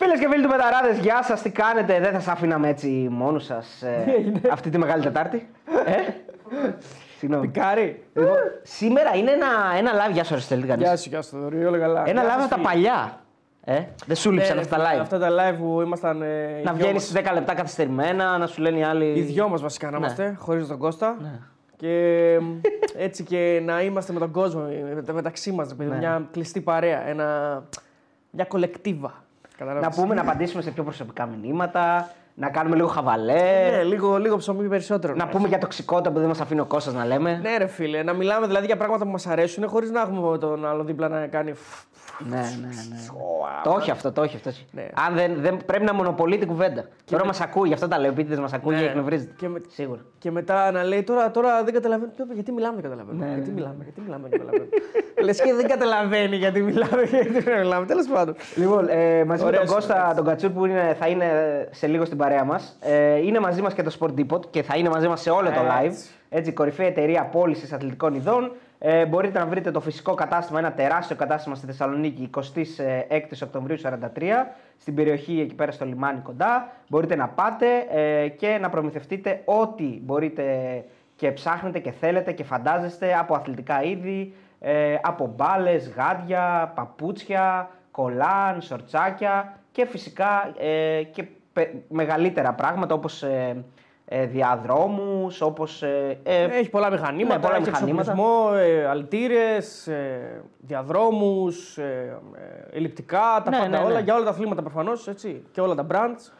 Φίλες και φίλοι του Μεταράδες, γεια σας, τι κάνετε; Δεν θα σα αφήναμε έτσι μόνο σας αυτή τη μεγάλη Τετάρτη. ε; Συγγνώμη. Πικάρι. Λοιπόν, σήμερα είναι ένα, ένα live. Γεια σου, Αριστοτέλη. τι κάνεις; Γεια σου, γεια σου, Θοδωρή, όλα καλά. Ένα Γεια live σας, από τα φίλοι. παλιά. Ε; Δεν σου λείψαν Ναι, αυτά τα ρε, live. Αυτά τα live που ήμασταν. ε, οι Να δυο βγαίνεις μας- 10 λεπτά καθυστερημένα, να σου λένε οι άλλοι. Οι δυο μας βασικά να Ναι. είμαστε, χωρίς τον Κώστα. Ναι. Και μ, έτσι και να είμαστε με τον κόσμο, με- μεταξύ μας, Ναι. μια κλειστή παρέα, ένα, μια κολεκτίβα. Να Καταλάβεις. πούμε, να απαντήσουμε σε πιο προσωπικά μηνύματα, να κάνουμε λίγο χαβαλέ. Ναι, λίγο, λίγο ψωμί περισσότερο. Να πούμε για τοξικότητα που δεν μας αφήνει ο Κώστας να λέμε. Ναι, ρε φίλε, να μιλάμε δηλαδή για πράγματα που μας αρέσουν χωρίς να έχουμε τον άλλο δίπλα να κάνει. Ναι, ναι, ναι. Ωα, Το όχι αυτό, το όχι αυτό. Ναι. Αν δεν, δεν πρέπει να μονοπολεί την κουβέντα. Τώρα μας ακούει, γι' αυτό τα λέω. Επίτηδες μας ακούει Ναι. και εκνευρίζεται. Και με- Σίγουρα. Και μετά να λέει τώρα, τώρα δεν καταλαβαίνω. «Παι, Γιατί μιλάμε, δεν καταλαβαίνω. Ναι, γιατί ναι. μιλάμε, γιατί μιλάμε, δεν καταλαβαίνω. Λες και δεν καταλαβαίνει γιατί μιλάμε, γιατί δεν μιλάμε. Τέλος πάντων. Λοιπόν, ε, μαζί με Ωραίο τον Κώστα συνέχεια. τον Κατσούρ που είναι, θα είναι σε λίγο στην παρέα μας. Ε, είναι μαζί μας και το Sport Depot και θα είναι μαζί μας σε όλο το live. Έτσι. Έτσι, κορυφαία εταιρεία πώληση αθλητικών ειδών. Ε, μπορείτε να βρείτε το φυσικό κατάστημα, ένα τεράστιο κατάστημα στη Θεσσαλονίκη 26 Οκτωβρίου 43, στην περιοχή εκεί πέρα στο λιμάνι κοντά. Μπορείτε να πάτε ε, και να προμηθευτείτε ό,τι μπορείτε και ψάχνετε και θέλετε και φαντάζεστε από αθλητικά είδη, ε, από μπάλες, γάντια, παπούτσια, κολάν, σορτσάκια και φυσικά ε, και πε- μεγαλύτερα πράγματα όπως ε, ε, διαδρόμους, όπως... Ε, ε, Έχει πολλά μηχανήματα, Ναι, πολλά έχει μηχανήματα. εξοπλισμό, ε, αλητήρες, ε, διαδρόμους, ε, ε, ελλειπτικά, τα Ναι, πάντα ναι, όλα, ναι. για όλα τα αθλήματα προφανώς, έτσι, και όλα τα brands.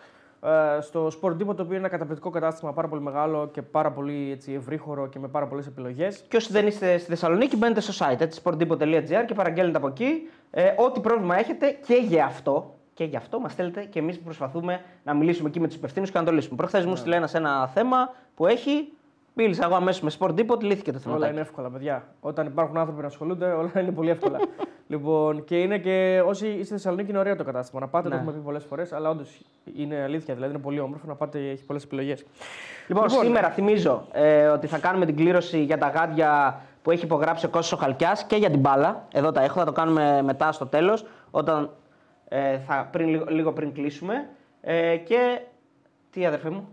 Ε, στο Sport Depot, το οποίο είναι ένα καταπληκτικό κατάστημα, πάρα πολύ μεγάλο και πάρα πολύ έτσι, ευρύχωρο και με πάρα πολλές επιλογές. Και όσοι δεν είστε στη Θεσσαλονίκη, μπαίνετε στο site έτσι, sportdepot.gr και παραγγέλνετε από εκεί. Ε, ό,τι πρόβλημα έχετε και γι' αυτό, και γι' αυτό μας στέλνετε και εμείς προσπαθούμε να μιλήσουμε εκεί με τους υπευθύνους και να το λύσουμε. Προχθές Ναι. μου στείλε ένας ένα θέμα που έχει. Μίλησα εγώ αμέσως με Sport Depot, λύθηκε το θέμα. Όλα είναι εύκολα, παιδιά. Όταν υπάρχουν άνθρωποι να ασχολούνται, όλα είναι πολύ εύκολα. λοιπόν, και είναι και όσοι είστε στη Θεσσαλονίκη, είναι ωραίο το κατάστημα. Να πάτε, Ναι. το έχουμε πει πολλές φορές, αλλά όντως είναι αλήθεια. Δηλαδή είναι πολύ όμορφο να πάτε, έχει πολλές επιλογές. Λοιπόν, Λοιπόν, σήμερα θυμίζω ε, ότι θα κάνουμε την κλήρωση για τα γάντια που έχει υπογράψει ο Κώστας ο Χαλκιάς και για την μπάλα. Εδώ τα έχω, θα το κάνουμε μετά στο τέλος, όταν, ε, θα, πριν, λίγο, λίγο πριν κλείσουμε. Ε, και... Τι αδερφέ μου;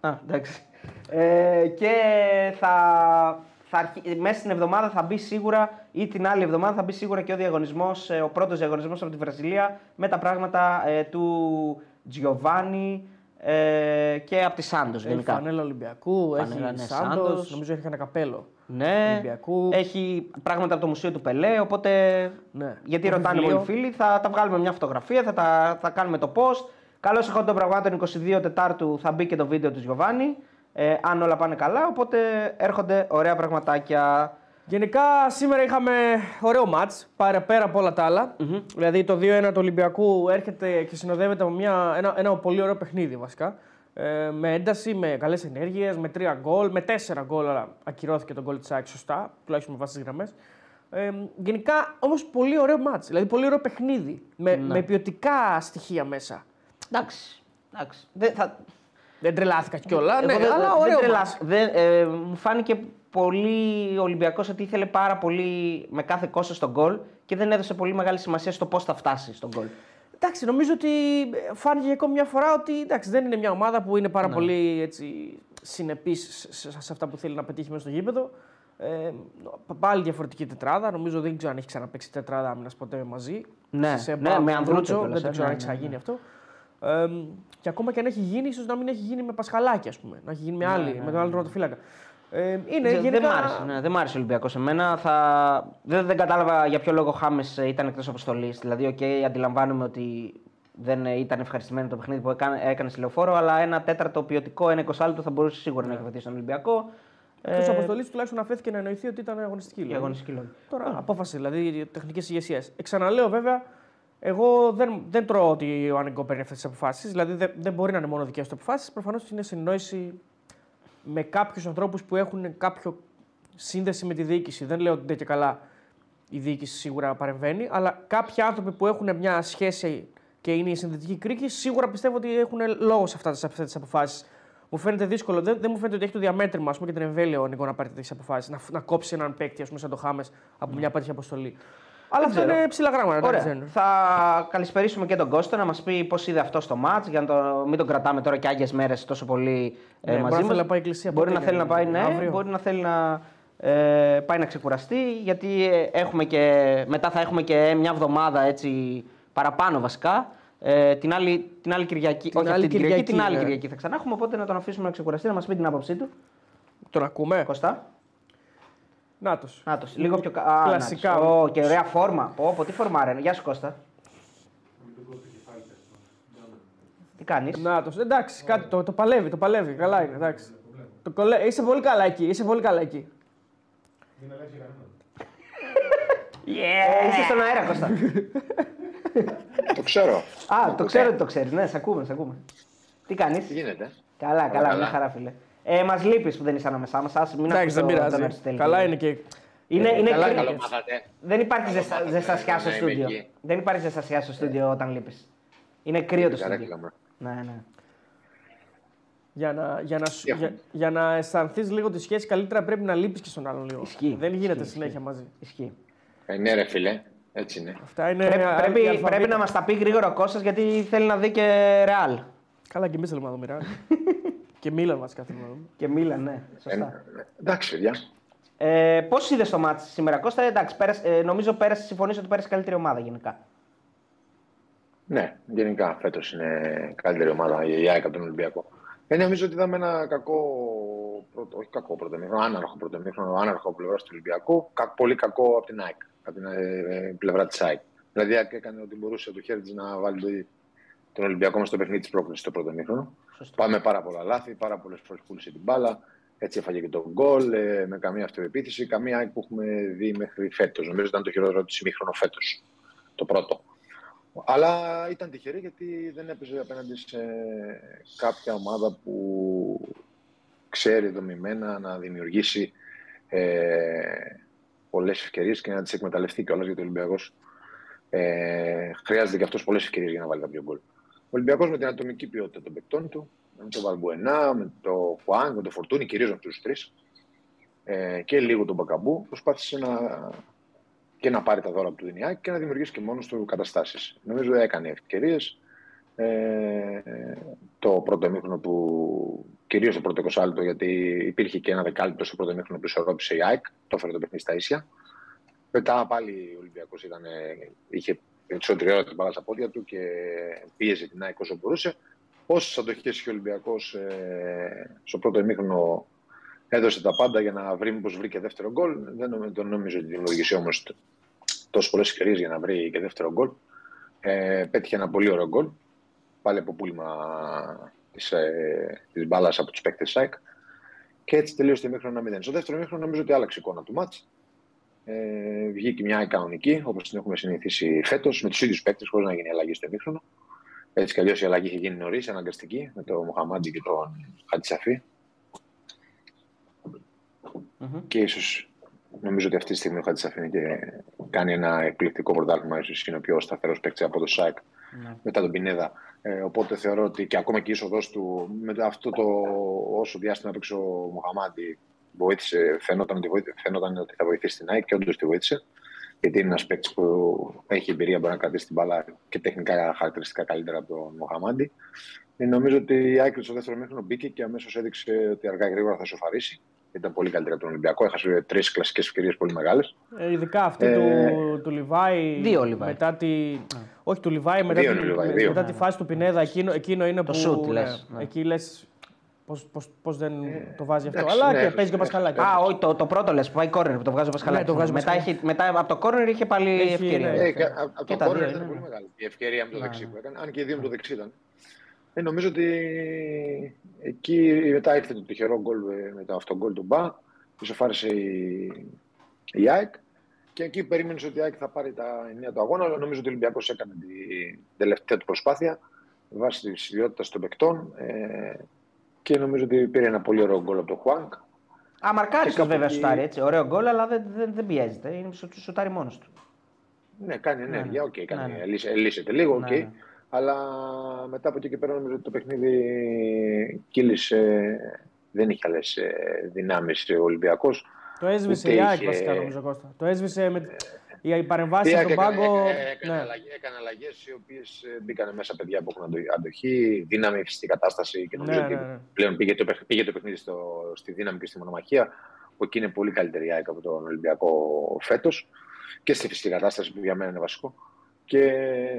Α, εντάξει. Ε, και θα, θα αρχι... μέσα στην εβδομάδα θα μπει σίγουρα ή την άλλη εβδομάδα θα μπει σίγουρα και ο διαγωνισμός, ε, ο πρώτος διαγωνισμός από τη Βραζιλία με τα πράγματα ε, του Giovanni ε, και από τη Σάντος Έχει γενικά. φανέλα Ολυμπιακού, Φανέλα, έχει ναι, Σάντος, Σάντος. νομίζω έχει ένα καπέλο. Ναι, Ολυμπιακού. έχει πράγματα από το Μουσείο του Πελέ, οπότε Ναι. γιατί Το ρωτάνε βιβλίο. πολλοί φίλοι, θα τα βγάλουμε μια φωτογραφία, θα, τα, θα κάνουμε το post. Καλώς εχόντων των πραγμάτων 22 Τετάρτου θα μπει και το βίντεο του Γιωβάνι. Ε, αν όλα πάνε καλά, οπότε έρχονται ωραία πραγματάκια. Γενικά σήμερα είχαμε ωραίο μάτς, πέρα, πέρα από όλα τα άλλα. Δηλαδή το 2-1 του Ολυμπιακού έρχεται και συνοδεύεται από μια, ένα, ένα πολύ ωραίο παιχνίδι βασικά. Ε, με ένταση, με καλές ενέργειες, με τρία γκολ, με τέσσερα γκολ, αλλά ακυρώθηκε το γκολ της ΑΕΚ σωστά, τουλάχιστον με βάση τις γραμμές. Ε, γενικά όμως πολύ ωραίο μάτς, δηλαδή πολύ ωραίο παιχνίδι, με, με ποιοτικά στοιχεία μέσα. Εντάξει. εντάξει. Δεν, θα, Δεν τρελάθηκα κιόλα, εγώ ναι, δεν- αλλά δεν ωραίο τρελα- μάτς. δεν, ε, μου φάνηκε πολύ ο Ολυμπιακός ότι ήθελε πάρα πολύ με κάθε κόστος στον γκολ και δεν έδωσε πολύ μεγάλη σημασία στο πώς θα φτάσει στον γκολ. Εντάξει, νομίζω ότι φάνηκε για ακόμη μια φορά ότι εντάξει, δεν είναι μια ομάδα που είναι Ναι. πάρα πολύ έτσι, συνεπής σε, σε αυτά που θέλει να πετύχει μέσα στο γήπεδο. Ε, πάλι διαφορετική τετράδα. Νομίζω δεν ξέρω αν έχει ξαναπέξει τετράδα άμυνας ποτέ μαζί. Ναι, σε ναι, Πάο με και Ανδρούτσο Μπρούτσο, κιόλας, Δεν ε, ξέρω αν ναι, έχει ναι, ξαναγίνει αυτό. Ε, και ακόμα και αν έχει γίνει, ίσως να μην έχει γίνει με Πασχαλάκη, ας πούμε. Να έχει γίνει με, άλλη, με τον άλλο τροματοφύλακα. Ε, είναι Δεν, γενικά... δεν μ' άρεσε, ναι, δεν μ' άρεσε ο Ολυμπιακός εμένα. Θα... Δεν, δεν κατάλαβα για ποιο λόγο ο Χάμες ήταν εκτός αποστολής. Δηλαδή, οκ, αντιλαμβάνομαι ότι δεν ε, ήταν ευχαριστημένο το παιχνίδι που έκανε, έκανε στη λεωφόρο, αλλά ένα τέταρτο ποιοτικό, ένα εικοσάλεπτο θα μπορούσε σίγουρα να έχει βοηθήσει τον Ολυμπιακό. Εκτός αποστολής τουλάχιστον αφέθηκε να εννοηθεί ότι ήταν αγωνιστική. Για δηλαδή. αγωνιστικοί λόγοι. Τώρα, απόφαση δηλαδή τεχνικής ηγεσίας. Ξαναλέω βέβαια, εγώ δεν, δεν τρώω ότι ο Ανιγκό παίρνει αυτές τις αποφάσεις. Δηλαδή δεν, δεν μπορεί να είναι μόνο δικές του αποφάσεις. Προφανώς είναι συνεννόηση με κάποιους ανθρώπους που έχουν κάποιο σύνδεση με τη διοίκηση. Δεν λέω ότι δεν και καλά η διοίκηση σίγουρα παρεμβαίνει, αλλά κάποιοι άνθρωποι που έχουν μια σχέση και είναι η συνδετική κρίκη, σίγουρα πιστεύω ότι έχουν λόγο σε αυτές τις αποφάσεις. Μου φαίνεται δύσκολο. Δεν, δεν μου φαίνεται ότι έχει το διαμέτρημα ας πούμε, και την εμβέλεια ο Νικό να πάρει τέτοιε αποφάσεις. Να, να κόψει έναν παίκτη, ας πούμε, σαν το Χάμες από μια τέτοια αποστολή. Αλλά Δεν αυτό ξέρω. είναι ψηλά γράμματα. Ωραία. εντάξει, δεν είναι. Θα καλησπερίσουμε και τον Κώστα να μας πει πώς είδε αυτό στο μάτς, για να το, μην τον κρατάμε τώρα και άγιες μέρες τόσο πολύ ε, Ναι, μπορεί μαζί να μας. θέλει να πάει εκκλησία Μπορεί ποτέ να θέλει για να πάει, ναι, αύριο. μπορεί να θέλει να ε, πάει να ξεκουραστεί, γιατί ε, έχουμε και, μετά θα έχουμε και μια εβδομάδα έτσι παραπάνω βασικά. Ε, την, άλλη, την άλλη Κυριακή, Την όχι άλλη αυτή την Κυριακή, την Κυριακή, άλλη ναι. Κυριακή θα ξανά έχουμε, οπότε να τον αφήσουμε να ξεκουραστεί, να μας πει την άποψή του. Τον ακούμε. Κωστά. Νάτος. Νάτος, λίγο πιο κα... Α, Κλασικά. Νάτος. Ω, και ωραία φόρμα. Πω, πω, τι φορμάρε. Γεια σου Κώστα. Τι κάνεις; Νάτος. Εντάξει, κάτι το, το παλεύει, το παλεύει. Καλά είναι, εντάξει. Το κολε... Είσαι πολύ καλά εκεί, είσαι πολύ καλά εκεί. Ε, είσαι στον αέρα Κώστα. Το ξέρω. Α, το ξέρω ότι το ξέρεις. Ναι, σε ακούμε, σε ακούμε. Τι κάνεις; Τι γίνεται; Καλά, καλά, καλά. μια χαρά φίλε. Ε, μας λείπεις που δεν είσαι ανάμεσά μας. Ας μην Εντάξει, ακούς δεν το- τον πειράζει. Αριστοτέλη. Καλά είναι και. Είναι, είναι καλά, κρί- καλό Καλό μάθατε. Δεν υπάρχει Καλό ζεστα... μάθατε ζεστασιά στο να είμαι στούντιο. εκεί. Δεν υπάρχει ζεστασιά στο στούντιο όταν λείπεις. Είναι κρύο το Καρέκλα στούντιο. μου. Ναι, ναι. Για να, για, να, σου- Τι έχουμε. για, για να αισθανθείς λίγο τη σχέση καλύτερα πρέπει να λείπεις και στον άλλον λίγο. Ισχύει, Δεν γίνεται ισχύει, συνέχεια μαζί. Ισχύει. Ε, ναι, ρε φίλε. Έτσι είναι. Αυτά είναι. Πρέπει, άλλη πρέπει, αλφαβήτα. πρέπει να μας τα πει γρήγορα ο Κώστας γιατί θέλει να δει και ρεάλ. Καλά, και εμεί θέλουμε να δούμε Ρεάλ. και Μίλαν βασικά θέλουμε να δούμε. Και Μίλαν, ναι. Ε, Σωστά. εντάξει, παιδιά. Ε, Πώς είδες το μάτι σήμερα, Κώστα, εντάξει, πέρασε, ε, νομίζω πέρασε, συμφωνείς ότι πέρασε καλύτερη ομάδα γενικά. Ναι, γενικά φέτος είναι καλύτερη ομάδα η ΑΕΚ από τον Ολυμπιακό. Ε, νομίζω ότι είδαμε ένα κακό, πρώτο, όχι κακό πρωτομήχρονο, άναρχο πρωτομήχρονο, άναρχο από πλευράς του Ολυμπιακού, κα, πολύ κακό από την ΑΕΚ, από την ε, πλευρά της ΑΕΚ. Δηλαδή η ΑΕΚ έκανε ό,τι μπορούσε το χέρι της να βάλει το- τον Ολυμπιακό μας στο παιχνίδι της πρόκλησης στο πρωτομήχρονο. Σωστό. Πάμε πάρα πολλά λάθη, πάρα πολλές φορές πούλησε την μπάλα. Έτσι έφαγε και τον γκολ, ε, με καμία αυτοεπίθεση, καμία ΑΕΚ που έχουμε δει μέχρι φέτος. Νομίζω ήταν το χειρότερο της ημίχρονο φέτος. Το πρώτο. Αλλά ήταν τυχερή γιατί δεν έπαιζε απέναντι σε κάποια ομάδα που ξέρει δομημένα να δημιουργήσει ε, πολλές ευκαιρίες και να τις εκμεταλλευτεί κιόλας γιατί ο Ολυμπιακός ε, χρειάζεται και αυτός πολλές ευκαιρίες για να βάλει κάποιο γκολ. Ο Ολυμπιακός με την ατομική ποιότητα των παικτών του, με τον Βαλμπουενά, με τον Χουάνγκ, με τον Φορτούνη, κυρίως με αυτού τους τρεις ε, και λίγο τον Μπακαμπού, προσπάθησε να, και να πάρει τα δώρα του Δινιάκη και να δημιουργήσει και μόνος του καταστάσεις. Νομίζω έκανε ευκαιρίες. Ε, το πρώτο εμίχρονο που κυρίως το πρώτο εικοσάλεπτο, γιατί υπήρχε και ένα δεκάλεπτο στο πρώτο εμίχρονο που ισορρόπησε η ΑΕΚ, το έφερε το παιχνίδι στα ίσια. Μετά πάλι ο Ολυμπιακός είχε περισσότερη ώρα την μπάλα στα πόδια του και πίεζε την ΑΕΚ όσο μπορούσε. Όσε αντοχές είχε ο Ολυμπιακός ε, στο πρώτο ημίχρονο έδωσε τα πάντα για να βρει μήπως βρει και δεύτερο γκολ. Δεν νομι- δεν νομίζω ότι δημιουργήσει όμως τόσο πολλές ευκαιρίες για να βρει και δεύτερο γκολ. Ε, πέτυχε ένα πολύ ωραίο γκολ. Πάλι από πούλημα της ε, της μπάλας από τους παίκτες ΣΑΕΚ. Και έτσι τελείωσε το ημίχρονο 1-0. Στο δεύτερο ημίχρονο νομίζω ότι άλλαξε η εικόνα του μάτς. Ε, βγήκε μια ΑΕΚ κανονική, όπως την έχουμε συνηθίσει φέτος, με τους ίδιους παίκτες, χωρίς να γίνει αλλαγή στο ημίχρονο. Έτσι κι αλλιώς η αλλαγή είχε γίνει νωρίς, αναγκαστική, με τον Μοχαμάτζη και τον Χατσαφή. Μμμ. Και ίσως νομίζω ότι αυτή τη στιγμή ο Χατσαφή είναι και κάνει ένα εκπληκτικό πρωτάθλημα. ίσως είναι ο πιο σταθερός παίκτης από το ΣΑΕΚ Ναι. μετά τον Πινέδα. Ε, οπότε θεωρώ ότι και ακόμα και η είσοδό του με αυτό το όσο διάστημα έπαιξε ο Μοχαμάντη βοήθησε, φαίνονταν ότι, βοήθησε, φαίνονταν ότι θα βοηθήσει την ΑΕΚ και όντως τη βοήθησε. Γιατί είναι ένας παίκτης που έχει εμπειρία, μπορεί να κρατήσει την μπάλα και τεχνικά χαρακτηριστικά καλύτερα από τον Μοχαμάντη. Ε, νομίζω ότι η ΑΕΚ στο δεύτερο μήχρονο μπήκε και αμέσως έδειξε ότι αργά ή γρήγορα θα σοφαρίσει. Ήταν πολύ καλύτερα από τον Ολυμπιακό. Έχασε τρεις κλασικές ευκαιρίες πολύ μεγάλες. Ε, ειδικά αυτή Ε, του, του Λιβάη. δύο Λιβάη. Μετά τη... Όχι, του Λιβάη μετά, Δύο τη, είναι Λιβάη, με- δύο. μετά τη φάση του Πινέδα. Εκείνο, εκείνο είναι Το που. σουτ, ναι, λες, ναι. Εκεί λες. Πώς, πώς, πώς δεν το βάζει αυτό. εντάξει, Αλλά ναι, και ναι, παίζει και ο ναι. Πασχαλάκης. Α, όχι, το, το πρώτο λες που πάει κόρνερ που το βγάζει ο Πασχαλάκης. Ναι, το βγάζει ο μετά, Πασχαλάκης. έχει, μετά από το κόρνερ είχε πάλι Έχει, ευκαιρία. ναι. Ε, και α- από Και το τα κόρνερ δύο ήταν είναι, πολύ ναι. μεγάλη η ευκαιρία με το Ναι, δεξί ναι. που έκανε. Αν και οι δύο με το δεξί ήταν. Ε, νομίζω ότι εκεί μετά ήρθε το τυχερό γκολ ε, με το αυτό γκολ του Μπα. Ισοφάρισε η, η ΑΕΚ. Και εκεί περίμενες ότι η ΑΕΚ θα πάρει τα εννέα του αγώνα. Αλλά νομίζω ότι ο Ολυμπιακός έκανε την τελευταία του προσπάθεια βάσει της ιδιότητας των παικτών. Ε, και νομίζω ότι πήρε ένα πολύ ωραίο γκολ από τον Χουάνγκ. Α, μαρκάρι Και κάπου βέβαια εκεί- σουτάρει έτσι. Ωραίο γκολ, αλλά δεν, δεν, δεν πιέζεται. Είναι σου, σουτάρει μόνος του. Ναι, κάνει Ναι, ενέργεια, οκ, ναι. κάνει, Ναι, ναι. ελύσε- ελύσεται λίγο, οκ. Ναι, ναι. Αλλά μετά από εκεί και πέρα νομίζω ότι το παιχνίδι κύλησε, δεν είχε άλλες ε, δυνάμεις ο Ολυμπιακός. Το έσβησε η ΑΕΚ βασικά νομίζω Κώστα. Το έσβησε με οι παρεμβάσεις στον πάγκο. Έκανε, ναι. αλλαγέ οι οποίες ε, μπήκαν μέσα παιδιά που έχουν αντοχή, δύναμη, φυσική κατάσταση και νομίζω ναι, ότι ναι, ναι. πλέον πήγε το, πήγε το παιχνίδι στο, στη δύναμη και στη μονομαχία. Που εκεί είναι πολύ καλύτερη η ΑΕΚ από τον Ολυμπιακό φέτος και στη φυσική κατάσταση που για μένα είναι βασικό. Και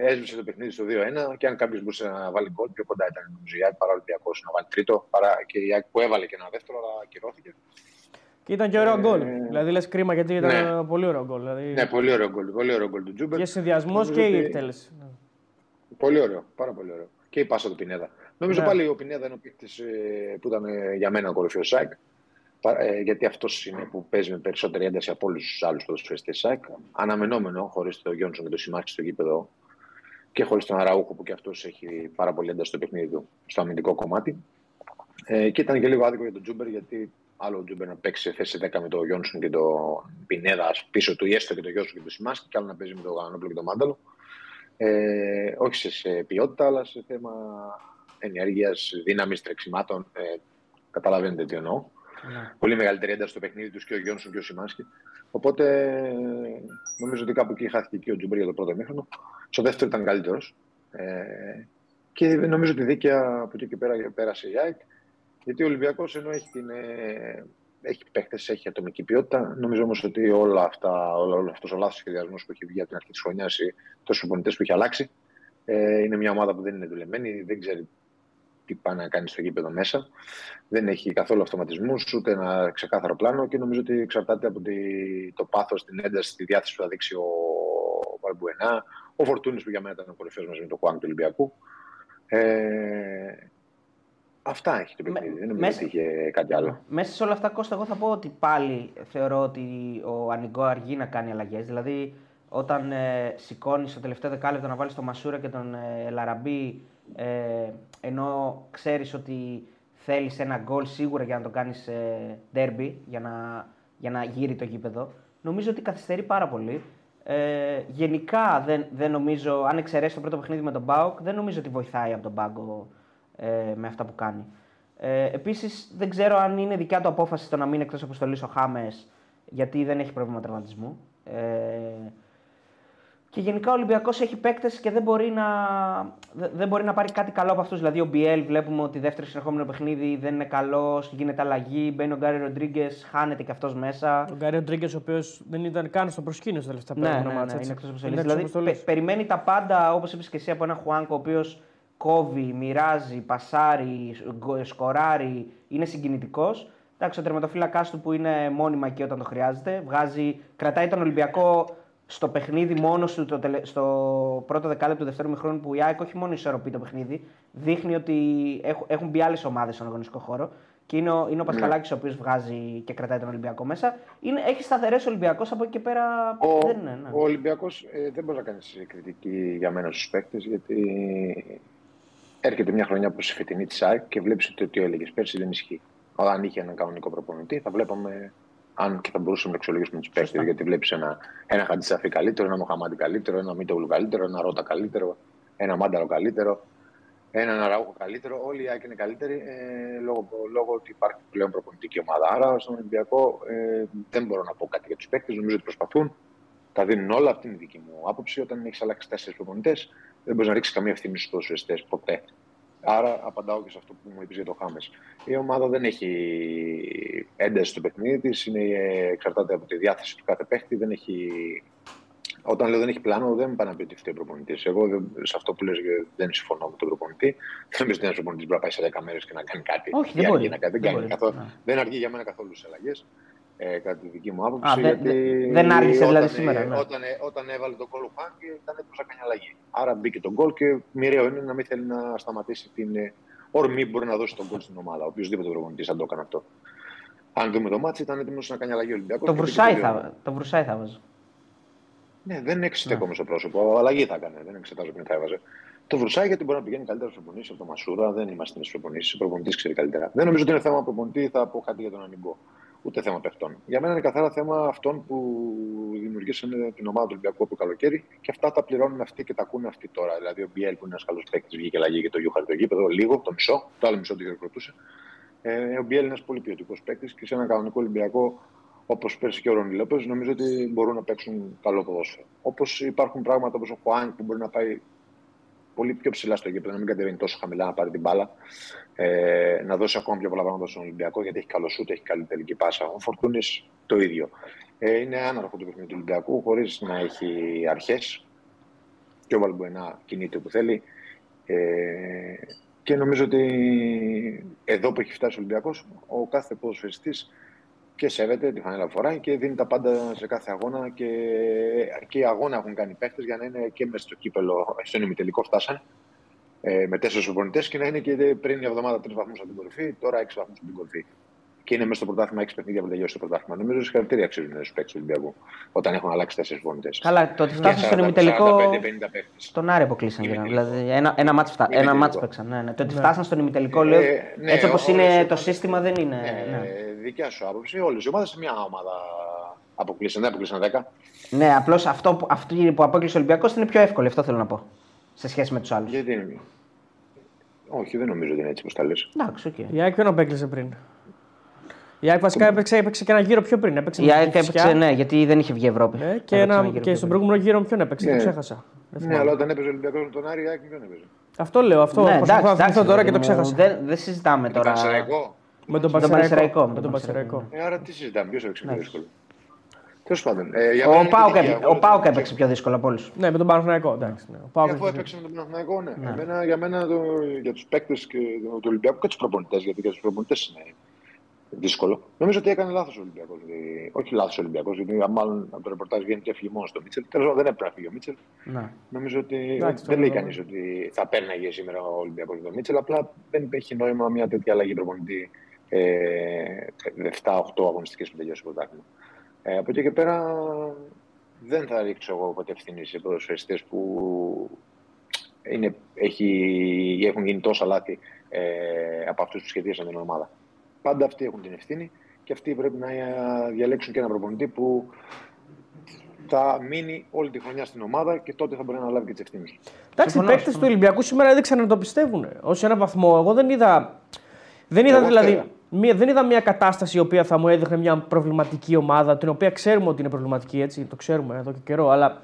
έσβησε το παιχνίδι στο 2-1. Και αν κάποιος μπορούσε να βάλει γκολ, πιο κοντά ήταν νομίζω η ΑΕΚ παρά ο Ολυμπιακός να βάλει τρίτο. Παρά και η ΑΕΚ που έβαλε και ένα δεύτερο, αλλά ακυρώθηκε. Και ήταν και ωραίο ε, γκολ. Δηλαδή λες κρίμα γιατί ήταν ναι. πολύ ωραίο γκολ. Δηλαδή... Ναι, πολύ ωραίο γκολ. Πολύ ωραίο γκολ του Τζούμπερ. Και συνδυασμός και η εκτέλεση. Ναι. Πολύ ωραίο. Πάρα πολύ ωραίο. Και η πάσα του Πινέδα. Νομίζω ναι. πάλι ο Πινέδα είναι ο παίκτης ε, που ήταν ε, για μένα ο κορυφαίος της ΑΕΚ. Ε, γιατί αυτός είναι που παίζει με περισσότερη ένταση από όλους τους άλλους ποδοσφαιριστές της ΑΕΚ. Αναμενόμενο χωρίς τον Γιόνσον και το Σιμάνσκι στο γήπεδο και χωρίς τον Αραούχο που και αυτός έχει πάρα πολύ ένταση στο παιχνίδι του, στο αμυντικό κομμάτι. Ε, και ήταν και λίγο άδικο για τον Τζούμπερ γιατί άλλο ο Τζούμπερ να παίξει σε θέση 10 με τον Γιόνσον και τον Πινέδα πίσω του, ή έστω και τον Γιόνσον και τον Σιμάνσκι, και άλλο να παίζει με τον Γανόπλο και τον Μάνταλο. Ε, όχι σε ποιότητα, αλλά σε θέμα ενέργειας, δύναμης, τρεξιμάτων. Ε, καταλαβαίνετε τι εννοώ. Ναι. Πολύ μεγαλύτερη ένταση στο παιχνίδι τους και ο Γιόνσον και ο Σιμάνσκι. Οπότε νομίζω ότι κάπου εκεί χάθηκε και ο Τζούμπερ για το πρώτο ημίχρονο. Στο δεύτερο ήταν καλύτερος. Ε, και νομίζω ότι δίκαια από εκεί και πέρα πέρασε η ΑΕΚ. Γιατί ο Ολυμπιακός ενώ έχει, την, ε, έχει παίχτε, έχει ατομική ποιότητα, νομίζω όμως ότι όλα αυτά, όλο, όλος αυτός ο λάθος σχεδιασμός που έχει βγει από την αρχή της χρονιάς ή τόσους προπονητέ που έχει αλλάξει, ε, είναι μια ομάδα που δεν είναι δουλεμένη, δεν ξέρει τι πάει να κάνει στο γήπεδο μέσα. Δεν έχει καθόλου αυτοματισμούς, ούτε ένα ξεκάθαρο πλάνο και νομίζω ότι εξαρτάται από τη, το πάθος, την ένταση, τη διάθεση που θα δείξει ο Βαρμπουενά, ο Φορτούνης που για μένα ήταν ο κορυφαίος μαζί με το Χουάνγκ του Ολυμπιακού. Ε, Αυτά έχει το παιχνίδι. Δεν νομίζω μέσα... ότι είχε κάτι άλλο. Μέσα σε όλα αυτά, Κώστα, εγώ θα πω ότι πάλι θεωρώ ότι ο Ανιγκό αργεί να κάνει αλλαγές. Δηλαδή, όταν ε, σηκώνεις στο τελευταίο δεκάλεπτο να βάλεις τον Μασούρα και τον ε, Λαραμπή, ε, ενώ ξέρεις ότι θέλεις ένα γκολ σίγουρα για να το κάνεις ε, derby, για να, για να γύρει το γήπεδο, νομίζω ότι καθυστερεί πάρα πολύ. Ε, γενικά δεν, δεν νομίζω, αν εξαιρέσει το πρώτο παιχνίδι με τον Μπάουκ, δεν νομίζω ότι βοηθάει από τον πάγκο ε, με αυτά που κάνει. Ε, Επίσης, δεν ξέρω αν είναι δικιά του απόφαση το να μείνει εκτός αποστολής ο Χάμες, γιατί δεν έχει πρόβλημα τραυματισμού. Ε, και γενικά ο Ολυμπιακός έχει παίκτες και δεν μπορεί, να, δεν μπορεί να πάρει κάτι καλό από αυτούς. Δηλαδή, ο Μπιέλ βλέπουμε ότι δεύτερο συνεχόμενο παιχνίδι δεν είναι καλός, γίνεται αλλαγή. Μπαίνει ο Γκάρι Ροντρίγκες, χάνεται και αυτός μέσα. Ο Γκάρι Ροντρίγκες, ο οποίος δεν ήταν καν στο προσκήνιο στα τελευταία ναι, ναι, ναι, ναι, είναι εκτός αποστολής. Δηλαδή, πε, περιμένει τα πάντα, όπως είπες και εσύ, από ένα Χουάνκο, ο οποίος κόβει, μοιράζει, πασάρει, σκοράρει, είναι συγκινητικός. Εντάξει, ο τερματοφύλακάς του που είναι μόνιμα εκεί όταν το χρειάζεται, βγάζει, κρατάει τον Ολυμπιακό στο παιχνίδι μόνος του το τελε... στο πρώτο δεκάλεπτο του δεύτερου μηχρόνου που η ΑΕΚ όχι μόνο ισορροπεί το παιχνίδι, δείχνει ότι έχουν μπει άλλες ομάδες στον αγωνιστικό χώρο. Και είναι ο, είναι ο ναι. Πασχαλάκης ο οποίος βγάζει και κρατάει τον Ολυμπιακό μέσα. Είναι, έχει σταθερές Ολυμπιακός από εκεί και πέρα. Ο, δεν είναι, ναι. ο Ολυμπιακός ε, δεν μπορεί να κάνεις κριτική για μένα στους παίκτες γιατί έρχεται μια χρονιά όπω η φετινή της ΑΕΚ και βλέπεις ότι ό,τι έλεγες πέρσι δεν ισχύει. Αν είχε έναν κανονικό προπονητή, θα βλέπαμε αν και θα μπορούσαμε να αξιολογήσουμε τους παίκτες. Γιατί βλέπεις ένα, ένα Χαντισαφή καλύτερο, ένα Μοχαμάντι καλύτερο, ένα Μίτογλου καλύτερο, ένα Ρότα καλύτερο, ένα Μάνταρο καλύτερο, ένα Αραούχο καλύτερο. Όλοι οι ΑΕΚ είναι καλύτεροι ε, λόγω, λόγω ότι υπάρχει πλέον προπονητική ομάδα. Άρα στον Ολυμπιακό ε, δεν μπορώ να πω κάτι για τους παίκτες. Νομίζω ότι προσπαθούν. Τα δίνουν όλα. Αυτή είναι η δική μου άποψη. Όταν έχεις αλλάξει τέσσερις προπονητές, δεν μπορείς να ρίξεις καμία ευθύνη στους ποδοσφαιριστές ποτέ. Άρα απαντάω και σε αυτό που μου είπες για το Χάμες. Η ομάδα δεν έχει ένταση στο παιχνίδι της, εξαρτάται από τη διάθεση του κάθε παίχτη. Δεν έχει... Όταν λέω δεν έχει πλάνο, δεν πάει να πει ότι φταίει ο προπονητής. Εγώ σε αυτό που λες δεν συμφωνώ με τον προπονητή. Δεν νομίζω ότι ένας προπονητής μπορεί να πάει σε 10 μέρες και να κάνει κάτι. Όχι, δεν, μπορεί. Να κάνει. Δεν, δεν, καθόλου... Ναι. δεν αργεί για μένα καθόλου τις αλλαγές ε, κατά τη δική μου άποψη. Α, γιατί δεν άργησε δηλαδή όταν, σήμερα. Ναι. Όταν, όταν έβαλε τον γκολ ο Χάνκ ήταν έτοιμο να κάνει αλλαγή. Άρα μπήκε τον γκολ και μοιραίο είναι να μην θέλει να σταματήσει την ε, ορμή που μπορεί να δώσει τον γκολ στην ομάδα. Οποιοδήποτε προπονητής αν το έκανε αυτό. Αν δούμε το μάτι, ήταν έτοιμος να κάνει αλλαγή ο Ολυμπιακός. Το βρουσάι θα, το βρουσάι θα βάζω. Ναι, δεν εξετέκομαι ναι. στο πρόσωπο. Αλλαγή θα έκανε. Δεν εξετάζω ποιον θα έβαζε. Το βρουσάει γιατί μπορεί να πηγαίνει καλύτερα στου προπονήσει από το Μασούρα. Δεν είμαστε στι προπονήσει. Ο προπονητής ξέρει καλύτερα. Δεν νομίζω ότι είναι θέμα προπονητή. Θα πω κάτι για τον Ανιγκό ούτε θέμα παιχτών. Για μένα είναι καθαρά θέμα αυτών που δημιουργήσαν την ομάδα του Ολυμπιακού από το καλοκαίρι και αυτά τα πληρώνουν αυτοί και τα ακούνε αυτοί τώρα. Δηλαδή ο Μπιέλ που είναι ένας καλός παίκτης βγήκε λαγή για το Γιούχαρ το γήπεδο, λίγο, το μισό, το άλλο μισό το χειροκροτούσε. Ε, ο Μπιέλ είναι ένας πολύ ποιοτικός παίκτης και σε ένα κανονικό Ολυμπιακό όπως πέρσι και ο Ρόνι Λόπες, νομίζω ότι μπορούν να παίξουν καλό ποδόσφαιρο. Όπως υπάρχουν πράγματα όπως ο Χουάνκ που μπορεί να πάει πολύ πιο ψηλά στο γήπεδο, να μην κατεβαίνει τόσο χαμηλά να πάρει την μπάλα, ε, να δώσει ακόμα πιο πολλά πράγματα στον Ολυμπιακό γιατί έχει καλό σούτ, έχει καλή τελική πάσα. Ο Φορτούνης το ίδιο. Ε, είναι άναρχο το παιχνίδι του Ολυμπιακού χωρίς να έχει αρχές. Και ο Βαλμποενά κινείται που θέλει. Ε, και νομίζω ότι εδώ που έχει φτάσει ο Ολυμπιακός, ο κάθε ποδοσφαιριστής και σέβεται τη φανέλα φορά και δίνει τα πάντα σε κάθε αγώνα. Και, και οι αγώνα έχουν κάνει παίχτε για να είναι και μέσα στο κύπελο, στο ημιτελικό φτάσαν ε, με τέσσερις προπονητές και να είναι και πριν μια εβδομάδα τρεις βαθμούς από την κορυφή, τώρα έξι βαθμούς από την κορυφή. Και είναι μέσα στο πρωτάθλημα έξι παιχνίδια που τελειώσει το πρωτάθλημα. Νομίζω ότι συγχαρητήρια αξίζουν στους παίκτες του Ολυμπιακού όταν έχουν αλλάξει τέσσερις προπονητέ. Καλά, το ότι φτάσαν στον ημιτελικό. Στον Άρη αποκλείσαν. Δηλαδή ένα, ένα μάτς, φτα... ένα μάτς παίξαν. Ναι, ναι. Το ότι ναι. φτάσαν στον ημιτελικό, λέω, ε, ναι, έτσι όπως είναι το σύστημα δεν είναι. Ναι, ναι. Δικιά σου άποψη. Όλες οι ομάδες σε μια ομάδα αποκλείσαν. Δεν αποκλείσαν 10. Ναι, απλώς αυτό, αυτό που αποκλείσει ο Ολυμπιακός είναι πιο εύκολο. Αυτό θέλω να πω. Σε σχέση με τους άλλους. Γιατί είναι. Όχι, δεν νομίζω ότι είναι έτσι όπως τα λες. Εντάξει, okay. Η ΑΕΚ ποιον απέκλεισε πριν; Η ΑΕΚ βασικά έπαιξε, έπαιξε και ένα γύρο πιο πριν. Έπαιξε η ΑΕΚ έπαιξε, ναι, γιατί δεν είχε βγει Ευρώπη. Ε, και, ένα, και στον προηγούμενο γύρο ποιον έπαιξε, ναι. το ξέχασα. Ναι, αλλά όταν έπαιζε ο Ολυμπιακός με τον Άρη, η ΑΕΚ ποιον έπαιζε; Αυτό λέω, αυτό ναι, εντάξει, εντάξει, τώρα και το ξέχασα. Δεν, δεν συζητάμε τώρα. Με τον Πασεραϊκό. Με τον Πασεραϊκό. Ε, άρα τι συζητάμε, ποιος έπαιξε πιο Ναι. δύσκολο. Τέλος πάντων. Ε, για Ο μένα είναι Πάοκ τυχαία. έπαι- Ο Πάοκ έπαιξε πιο δύσκολο από όλους. Ναι, με τον Παναθηναϊκό. Εντάξει, ναι. Ο Πάοκ Ε, Αφού έπαιξε. έπαιξε με τον Παναθηναϊκό, ναι. Εμένα, για μένα, το, για τους παίκτες του Ολυμπιακού και τους προπονητές, γιατί για τους προπονητές είναι δύσκολο. Νομίζω ότι έκανε λάθος ο Ολυμπιακός. Δηλαδή, όχι λάθος ο Ολυμπιακός, γιατί α, μάλλον από το ρεπορτάζ βγαίνει και έφυγε μόνο στο Μίτσελ. Τέλος πάντων, δεν έπρεπε να φύγει ο Μίτσελ. Ναι. Νομίζω ότι Εντάξει, δεν το λέει λέω. κανείς ότι θα πέρναγε σήμερα ο Ολυμπιακός με τον Μίτσελ. Απλά δεν έχει νόημα μια τέτοια αλλαγή προπονητή ε, 7-8 αγωνιστικές που τελειώσει το πρωτάθλημα. Ε, από εκεί και πέρα δεν θα ρίξω εγώ ποτέ ευθύνη σε ποδοσφαιριστές που είναι, έχει, έχουν γίνει τόσα λάθη ε, από αυτούς που σχεδίασαν την ομάδα. Πάντα αυτοί έχουν την ευθύνη και αυτοί πρέπει να ε, διαλέξουν και έναν προπονητή που θα μείνει όλη τη χρονιά στην ομάδα και τότε θα μπορεί να λάβει και τις ευθύνες. Εντάξει, οι Συμφωνώ, παίκτες του συμφωνώ. Ολυμπιακού σήμερα έδειξαν να το πιστεύουν. Ω ένα βαθμό. Εγώ δεν είδα. Δεν είδα Εγώ δηλαδή. πέρα. Μία, δεν είδα μια κατάσταση η οποία θα μου έδειχνε μια προβληματική ομάδα, την οποία ξέρουμε ότι είναι προβληματική, έτσι, το ξέρουμε εδώ και καιρό, αλλά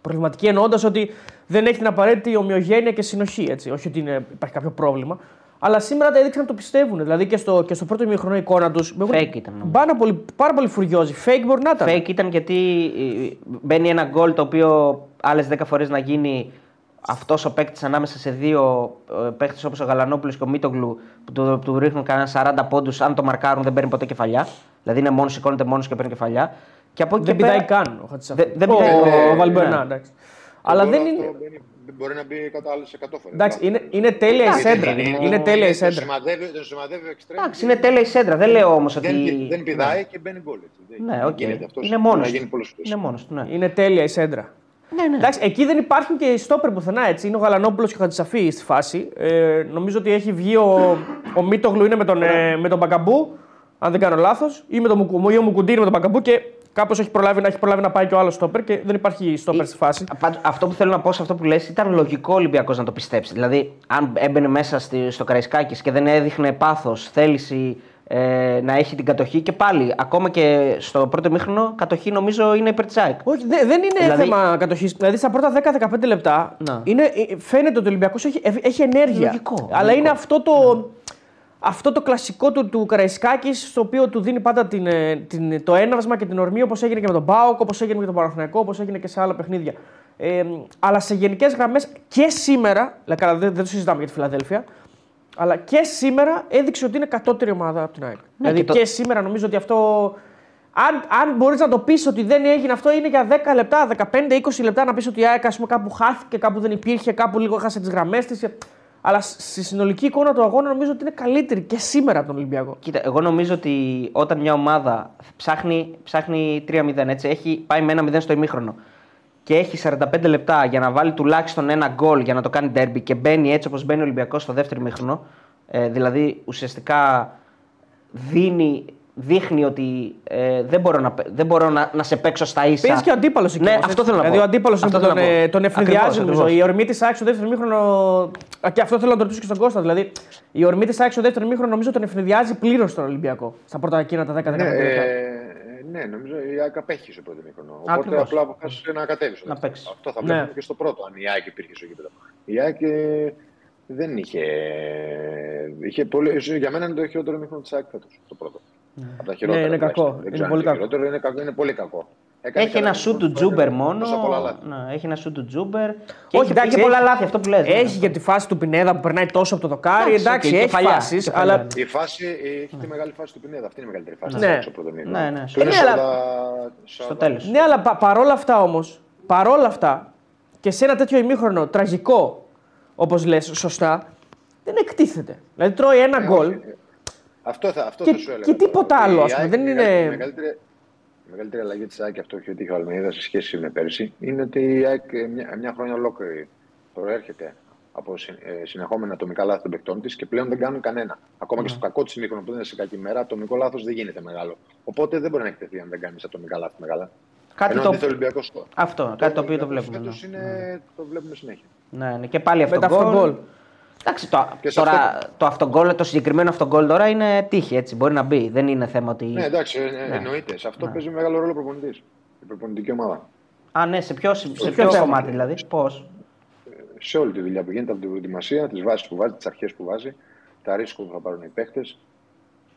προβληματική εννοώντας ότι δεν έχει την απαραίτητη ομοιογένεια και συνοχή. Έτσι. Όχι ότι είναι, υπάρχει κάποιο πρόβλημα. Αλλά σήμερα τα έδειξαν να το πιστεύουν. Δηλαδή και στο, και στο πρώτο ημιχρονό εικόνα τους. Fake ήταν, νομίζω. Πάρα πολύ, πάρα πολύ φουριόζη. Fake μπορεί να ήταν. Fake ήταν γιατί ε, μπαίνει ένα γκολ το οποίο άλλες 10 φορές να γίνει αυτός ο παίκτης ανάμεσα σε δύο παίκτε όπως ο Γαλανόπουλος και ο Μίτογλου που του, του ρίχνουν κανένα 40 πόντους. Αν το μαρκάρουν δεν παίρνει ποτέ κεφαλιά. Δηλαδή είναι μόνος, σηκώνεται μόνος και παίρνει κεφαλιά. Και από εκεί Δεν και πέρα- πηδάει καν ο Χατζησαφή. Δεν- δεν ο, πηδάει, ο, ναι. Βαλμπουενά, Ναι. εντάξει. Αλλά δεν είναι. Μπορεί να μπει κατά άλλες 100 φορές. Εντάξει, είναι, είναι τέλεια η Εντάξει, σέντρα. παιδί μου. Είναι τέλεια η Το σέντρα. σημαδεύει, το σημαδεύει ο εξτρέμ. Εντάξει, είναι τέλεια η σέντρα. Δεν λέω όμως ότι. Δεν, δεν πηδάει και μπαίνει γκολ. έτσι. Δεν Ναι, οκ. γίνεται αυτός. Είναι μόνος Να του. γίνει πολλές φορές. Είναι μόνος του. Ναι. Είναι τέλεια η σέντρα. Ναι, ναι. Εντάξει, εκεί δεν υπάρχουν και οι στόπερ πουθενά έτσι. Είναι ο Γαλανόπουλος και ο Χατζησαφή στη φάση. Ε, νομίζω ότι έχει βγει ο, ο Μίτογλου είναι με τον, ε, με τον Μπακαμπού, αν δεν κάνω λάθος, ή με τον Μουκου- ή ο Μουκουντήρη με τον Μπακαμπού και κάπως έχει προλάβει να, έχει προλάβει να πάει και ο άλλος στόπερ και δεν υπάρχει στόπερ στη φάση. Πάντως, Αυτό που θέλω να πω σε αυτό που λες ήταν λογικό ο Ολυμπιακός να το πιστέψει. Δηλαδή, αν έμπαινε μέσα στη, στο Καραϊσκάκης και δεν έδειχνε πάθος, θέληση ε, να έχει την κατοχή και πάλι, ακόμα και στο πρώτο μήχρονο, κατοχή νομίζω είναι υπέρ της ΑΕΚ. Όχι, δε- δεν είναι Δηλαδή- θέμα κατοχής. Δηλαδή στα πρώτα 10-15 λεπτά Να. είναι, ε, φαίνεται ότι ο Ολυμπιακός έχει, έχει ενέργεια. Λογικό, Αλλά λογικό. είναι αυτό το, αυτό το κλασικό του, του Καραϊσκάκης, στο οποίο του δίνει πάντα την, ε, την, το έναυσμα και την ορμή όπως έγινε και με τον Μπάουκ, όπως έγινε και με τον Παναθηναϊκό, όπως έγινε και σε άλλα παιχνίδια. Ε, αλλά σε γενικές γραμμές και σήμερα, δηλαδή, καλά, δεν, δεν το συζητάμε για τη Φιλαδέλφια, αλλά και σήμερα έδειξε ότι είναι κατώτερη ομάδα από την ΑΕΚ. δηλαδή και και, το- σήμερα νομίζω ότι αυτό. Αν, αν μπορείς να το πεις ότι δεν έγινε αυτό, είναι για 10 λεπτά, 15-20 λεπτά να πεις ότι η ΑΕΚ ας πούμε, κάπου χάθηκε, κάπου δεν υπήρχε, κάπου λίγο έχασε τις γραμμές της. Αλλά στη συνολική εικόνα του αγώνα νομίζω ότι είναι καλύτερη και σήμερα από τον Ολυμπιακό. Κοίτα, εγώ νομίζω ότι όταν μια ομάδα ψάχνει, ψάχνει 3-0, έτσι, έχει πάει με ένα 0 στο ημίχρονο και έχει 45 λεπτά για να βάλει τουλάχιστον ένα γκολ για να το κάνει derby και μπαίνει έτσι όπως μπαίνει ο Ολυμπιακός στο δεύτερο ημίχρονο, ε, δηλαδή ουσιαστικά δίνει, δείχνει ότι ε, δεν μπορώ, να, παί- δεν μπορώ να, να σε παίξω στα ίσα. Παίζεις και ο αντίπαλος εκεί. Ναι, όμως, αυτό έτσι. θέλω να δηλαδή, πω. ο αντίπαλος Αυτό τον, θέλω να πω. ε, τον ευνηδιάζει Ακριβώς, νομίζω. ακριβώς. Η ορμή της ΑΕΚ στο δεύτερο μήχρονο. Α, Και αυτό θέλω να το ρωτήσω και στον Κώστα. Δηλαδή, η ορμή της ΑΕΚ στο δεύτερο μήχρονο νομίζω τον ευνηδιάζει πλήρως τον Ολυμπιακό. Στα πρώτα εκείνα τα 10-15 Ναι, λεπτά. ε, Ναι, νομίζω η ΑΕΚ απέχει στο πρώτο μήχρονο. Οπότε Ακριβώς. απλά αποφάσισε να κατέβει. στο Να δεύτερο. παίξει. Αυτό θα Ναι. βλέπουμε και στο πρώτο, αν η ΑΕΚ υπήρχε στο γήπεδο. Η ΑΕΚ ε, δεν είχε. είχε πολύ, για μένα είναι το χειρότερο μήχρονο της ΑΕΚ φέτος, το πρώτο. Από τα χειρότερα. Ναι, είναι τουλάχιστον. κακό. Δεν Είναι ξέρω αν πολύ το κακό. χειρότερο, είναι, κακό, είναι πολύ κακό. Έκανε Έχει και ένα ένα σου του μήχρονο που Τζούμπερ έκανε μόνο. τόσα πολλά λάθη. Ναι, έχει ένα σου του Τζούμπερ. Και Όχι, έχει, εντάξει, έχει πολλά έχει- λάθη, αυτό που λες. ναι. Έχει για τη φάση του Πινέδα που περνάει τόσο από το δοκάρι. Εντάξει, Εντάξει, και έχει κεφαλιά, φάσεις. κεφαλιά, Αλλά ναι. Η φάση, έχει τη μεγάλη φάση του Πινέδα. Αυτή είναι η μεγαλύτερη φάση. Ναι. στο πρώτο μήχρονο. Ναι, ναι, Που στο- είναι Ναι, αλλά- 40 Στο τέλος. Ναι, αλλά πα, παρόλα αυτά όμως, παρόλα αυτά και σε ένα τέτοιο ημίχρονο τραγικό, όπως λες σωστά, δεν εκτίθεται. Δηλαδή τρώει ένα Ε, γκολ. Όχι. Αυτό θα, αυτό Και- θα σου έλεγα. και τίποτα τώρα. άλλο, Η ας πούμε, ΑΕΚ, δεν η είναι- μεγαλύτερη- Η μεγαλύτερη, η μεγαλύτερη αλλαγή της ΑΕΚ, αυτό έχει ο Αλμίδα σε σχέση με πέρσι, είναι ότι η ΑΕΚ ε, μια, μια χρόνια ολόκληρη προέρχεται από συ- ε, συνεχόμενα ατομικά λάθη των παικτών της και πλέον δεν κάνουν κανένα. Ακόμα και στο κακό της ημίχρονο που δεν είναι σε κακή μέρα, ατομικό λάθος δεν γίνεται μεγάλο. Οπότε δεν μπορεί να εκτεθεί αν δεν κάνεις ατομικά λάθη μεγάλα. Κάτι Ενώ το... αντίθετα ο Ολυμπιακός- Αυτό, κάτι το οποίο το Ολυμπιακός βλέπουμε. φέτος ναι. είναι, το βλέπουμε συνέχεια. Ναι, ναι. Και πάλι αυτό Με τα αυτογκολ. Εντάξει, το, Και σε τώρα, αυτό- το, αυτογκολ, το συγκεκριμένο αυτογκολ τώρα είναι τύχη, έτσι. Μπορεί να μπει. Δεν είναι θέμα ότι. Ναι, εντάξει, ε, ε, Ναι. εννοείται. Σε αυτό παίζει μεγάλο ρόλο ο προπονητής. Η προπονητική ομάδα. Α, ναι, σε ποιο, σε ποιο ποιο θέμα. κομμάτι δηλαδή. Πώς; σε όλη τη δουλειά που γίνεται από την προετοιμασία, τις βάσεις που βάζει, τις αρχές που βάζει, τα ρίσκα που θα πάρουν οι παίκτες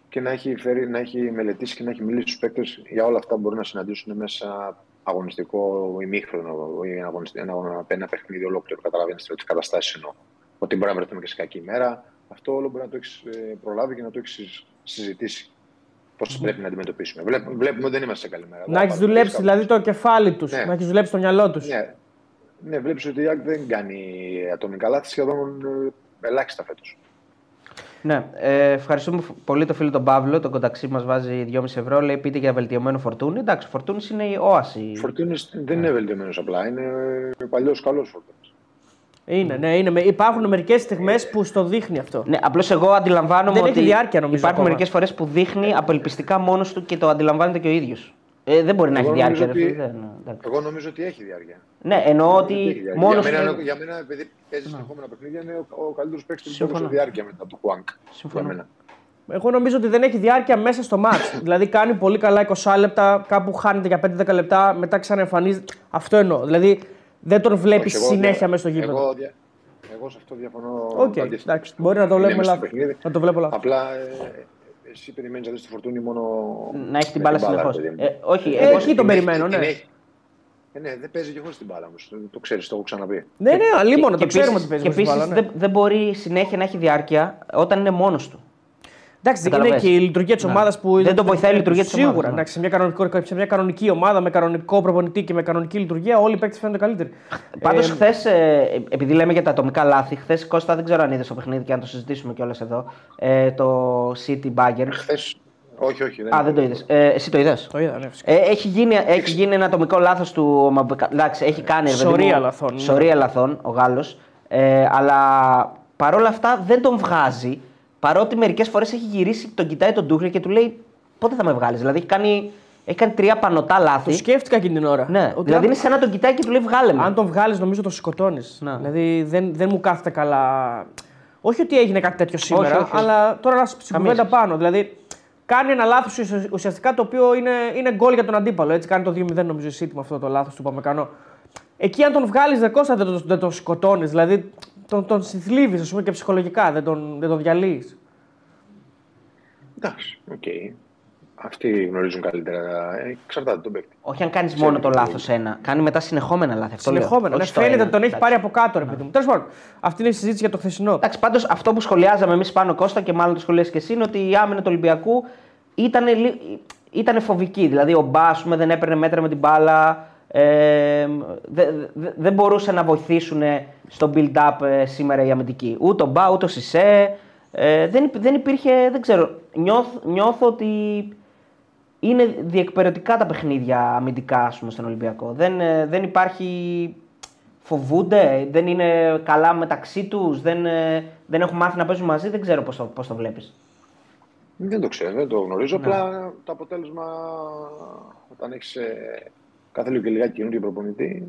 και να έχει, φέρει, να έχει μελετήσει και να έχει μιλήσει στους παίκτες για όλα αυτά που μπορούν να συναντήσουν μέσα αγωνιστικό ημίχρονο ή ένα, αγωνιστικό, ένα, αγώνα- ένα παιχνίδι ολόκληρο. Καταλαβαίνεις τι καταστάσεις εννοώ. Ότι μπορεί να βρεθούμε και σε κακή ημέρα. Αυτό όλο μπορεί να το έχεις προλάβει και να το έχεις συζητήσει. Πώς πρέπει να αντιμετωπίσουμε. Βλέπουμε, βλέπουμε ότι δεν είμαστε σε καλή μέρα. Να έχεις δουλέψει δηλαδή το κεφάλι τους, Ναι. να έχεις δουλέψει το μυαλό τους. Ναι, ναι βλέπεις ότι η ΑΕΚ δεν κάνει ατομικά λάθη σχεδόν ε, ελάχιστα φέτος. Ναι, ε, ευχαριστούμε πολύ τον φίλο τον Παύλο. Το κονταξί μας βάζει 2,5 ευρώ. Λέει πείτε για βελτιωμένο φορτούνι. Εντάξει, ο φορτούνις είναι η όαση. Ο Φορτούνη δεν είναι βελτιωμένος απλά. Είναι παλιός καλός Φορτούνη. Είναι, ναι, είναι. Υπάρχουν μερικές στιγμές που στο δείχνει αυτό. Ναι, απλώς εγώ αντιλαμβάνομαι Δεν ότι έχει διάρκεια, νομίζω, υπάρχουν ακόμα. μερικές φορές που δείχνει απελπιστικά μόνος του και το αντιλαμβάνεται και ο ίδιος. Ε, δεν μπορεί να έχει Εγώ διάρκεια. νομίζω Ρε, ότι- φίλε, δεν- εντάξει. Εγώ νομίζω ότι έχει διάρκεια. Ναι, εννοώ Έχει ότι διάρκεια. μόνος. για, μένα, για μένα, επειδή παίζει συνεχόμενα παιχνίδια, είναι ο, ο καλύτερος παίκτης που Συμφωνώ. έδωσε διάρκεια μετά από το Χουάνκ. Συμφωνώ. Για μένα. Εγώ νομίζω ότι δεν έχει διάρκεια μέσα στο μάτς. δηλαδή κάνει πολύ καλά 20 λεπτά, κάπου χάνεται για 5-10 λεπτά, μετά ξαναεμφανίζεται. Αυτό εννοώ. Δηλαδή δεν τον βλέπεις Όχι, εγώ συνέχεια δια- μέσα στο γήπεδο. Εγώ, δια- εγώ σε αυτό διαφωνώ. Οκ, αντίθετα. εντάξει, μπορεί να το Είναι βλέπουμε μέσα στο λάθος. παιχνίδι. Να το βλέπω λάθος. Απλά ε, εσύ περιμένεις να δεις το φορτούνι μόνο. Να έχει την με μπάλα ρε συνεχώς. παιδί μου. Ε, όχι, Ε, εγώ. εκεί τον Την έχει- περιμένω, την ναι. έχει. Ε, ναι, δεν παίζει και χωρίς την μπάλα μου. Το, το ξέρεις, το έχω ξαναπεί. Ναι, ναι, αλλήμον, το και ξέρουμε επίσης- ότι παίζει Και με την επίσης μπάλα. ναι. δεν, δεν μπορεί συνέχεια να έχει διάρκεια όταν είναι μόνος του. Εντάξει, είναι Καταλαβες. και η λιτουργία της Ναι. ομάδας που. Δεν τον βοηθάει η λειτουργία της Σίγουρα. ομάδας, ναι. εντάξει, σε, μια κανονικό, σε μια κανονική ομάδα με κανονικό προπονητή και με κανονική λειτουργία, όλοι οι παίκτες φαίνονται καλύτεροι. Πάντως, Ε, χθες, επειδή λέμε για τα ατομικά λάθη, χθες Κώστα δεν ξέρω αν είδες το παιχνίδι και αν το συζητήσουμε κιόλας εδώ. Ε, το City Bayern. Χθες. Όχι, όχι. Α, δεν το είδες. Ε, εσύ το είδες; Το είδα, ναι, φυσικά. Ε, έχει, γίνει, έχει γίνει ένα ατομικό λάθος του. Μαμπεκα- Εντάξει, έχει κάνει. ρε παιδί Σωρία μου, λαθών, ναι. Σωρία λαθών ο Γάλλος. Ε, αλλά παρόλα αυτά δεν τον βγάζει. Παρότι μερικές φορές έχει γυρίσει, τον κοιτάει τον Ντούχλε και του λέει πότε θα με βγάλεις; Δηλαδή έχει κάνει, έχει κάνει τρία πανωτά λάθη. Το σκέφτηκα εκείνη την ώρα. Ναι, Ότι δηλαδή αν- είναι σαν να τον κοιτάει και του λέει βγάλε με. Αν τον βγάλεις, νομίζω το σκοτώνει. Ναι. Δηλαδή δεν, δεν μου κάθεται καλά. Όχι ότι έγινε κάτι τέτοιο σήμερα, όχι, όχι. αλλά τώρα να στην Καμία κουβέντα σχέση. πάνω. Δηλαδή κάνει ένα λάθος ουσιαστικά το οποίο είναι, είναι γκολ για τον αντίπαλο. Έτσι κάνει το 2-0 νομίζω η City με αυτό το λάθος του Παμεκανό. Εκεί αν τον βγάλεις δεν κόστα δεν τον, δεν τον σκοτώνει. Δηλαδή τον, τον συνθλίβει, ας πούμε και ψυχολογικά, δεν τον, δεν τον διαλύεις. Εντάξει, οκ. Αυτοί γνωρίζουν καλύτερα. Ε, Εξαρτάται τον παίκτη. Όχι αν κάνεις μόνο το λάθος ένα. Κάνει μετά συνεχόμενα λάθη. Αυτό λέω. Συνεχόμενα. Όχι Ναι, στο φαίνεται ένα. ότι τον έχει Εντάξει. πάρει από κάτω, ρε παιδί μου. Τέλος πάντων, αυτή είναι η συζήτηση για το χθεσινό. Εντάξει, πάντως αυτό που σχολιάζαμε εμείς πάνω Κώστα και μάλλον το σχολιάζει και εσύ είναι ότι η άμυνα του Ολυμπιακού ήταν, ήταν φοβική. Δηλαδή ο Μπά ας πούμε, δεν έπαιρνε μέτρα με την μπάλα. Ε, δεν δε, δεν μπορούσε να βοηθήσουν στο build-up ε, σήμερα οι αμυντικοί. Ούτε ο Μπά, ούτε ο Σισέ. Ε, δεν, υπ- δεν υπήρχε, δεν ξέρω. Νιώθ, νιώθω ότι είναι διεκπαιρεωτικά τα παιχνίδια αμυντικά ας πούμε, στον Ολυμπιακό. Δεν, ε, δεν υπάρχει. Φοβούνται, δεν είναι καλά μεταξύ τους, δεν, ε, δεν έχουν μάθει να παίζουν μαζί. Δεν ξέρω πώς το, πώς το βλέπεις. Δεν το ξέρω, δεν το γνωρίζω. Ναι. Απλά το αποτέλεσμα όταν έχεις κάθε λίγο και λιγάκι καινούργιο προπονητή,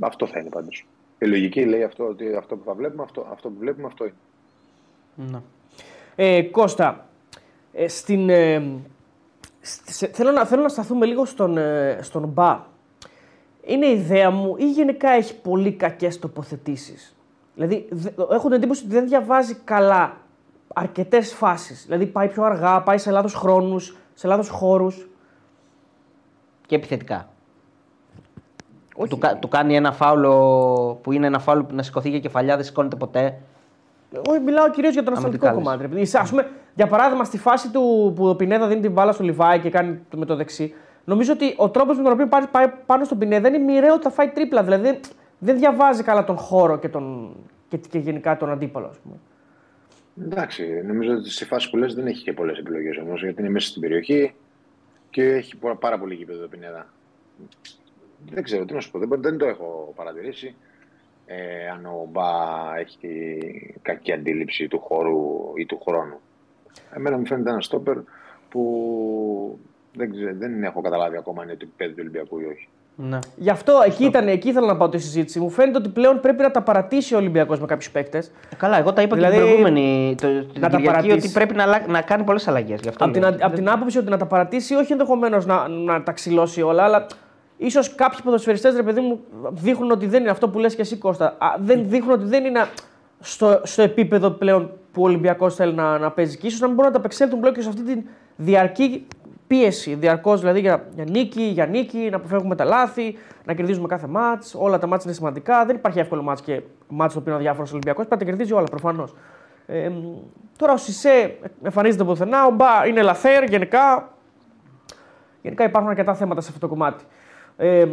αυτό θα είναι πάντως. Η λογική λέει αυτό, ότι αυτό που θα βλέπουμε, αυτό, αυτό που βλέπουμε, αυτό είναι. Ε, Κώστα, ε, στην, ε, θέλω, να, θέλω να σταθούμε λίγο στον, ε, στον Μπα. Είναι ιδέα μου ή γενικά έχει πολύ κακές τοποθετήσεις; Δηλαδή, έχω την εντύπωση ότι δεν διαβάζει καλά αρκετές φάσεις. Δηλαδή, πάει πιο αργά, πάει σε λάθος χρόνους, σε λάθος χώρους. Και επιθετικά. Του, του, κάνει ένα φάουλο που είναι ένα φάουλο που να σηκωθεί για κεφαλιά, δεν σηκώνεται ποτέ. Εγώ μιλάω κυρίως για το αστυνομικό κομμάτι. Α πούμε, για παράδειγμα, στη φάση του που ο Πινέδα δίνει την μπάλα στο Λιβάη και κάνει με το δεξί, νομίζω ότι ο τρόπος με τον οποίο πάει πάνω στον Πινέδα είναι μοιραίο ότι θα φάει τρίπλα. Δηλαδή δεν διαβάζει καλά τον χώρο και, τον, και, και γενικά τον αντίπαλο. Ας πούμε. Εντάξει, νομίζω ότι σε φάση που λες δεν έχει και πολλές επιλογές όμως, γιατί είναι μέσα στην περιοχή και έχει πάρα πολύ γήπεδο το Πινέδα. Δεν ξέρω τι να σου πω, δεν, δεν το έχω παρατηρήσει. Ε, αν ο Μπα έχει κακή αντίληψη του χώρου ή του χρόνου. Εμένα μου φαίνεται ένα στόπερ που δεν, ξέρω, δεν έχω καταλάβει ακόμα αν είναι το επίπεδο του Ολυμπιακού ή όχι. Ναι. Γι' αυτό εκεί, ήταν, εκεί ήθελα να πάω τη συζήτηση. Μου φαίνεται ότι πλέον πρέπει να τα παρατήσει ο Ολυμπιακός με κάποιους παίκτες. Ε, καλά, εγώ τα είπα δηλαδή, και την προηγούμενη το, την να τα παρατήσει. ότι πρέπει να, να κάνει πολλές αλλαγές. Από την, απ την άποψη ότι να τα παρατήσει, όχι ενδεχομένως να, να τα ξυλώσει όλα, αλλά ίσως κάποιοι ποδοσφαιριστές, ρε παιδί μου, δείχνουν ότι δεν είναι αυτό που λες και εσύ Κώστα. Α, δεν δείχνουν ότι δεν είναι στο, στο επίπεδο πλέον που ο Ολυμπιακός θέλει να, να παίζει. Και ίσως να μην μπορούν να τα απεξέλθουν πλέον και σε αυτή τη διαρκή πίεση διαρκώς δηλαδή για, για νίκη, για νίκη, να αποφεύγουμε τα λάθη, να κερδίζουμε κάθε μάτς. Όλα τα μάτς είναι σημαντικά. Δεν υπάρχει εύκολο μάτς και μάτς το οποίο είναι διάφορος Ολυμπιακός. Πρέπει να κερδίζει όλα προφανώς. Ε, τώρα ο Σισε εμφανίζεται πουθενά, ο Μπα είναι λαθέρ γενικά. Γενικά υπάρχουν αρκετά θέματα σε αυτό το κομμάτι. Ε,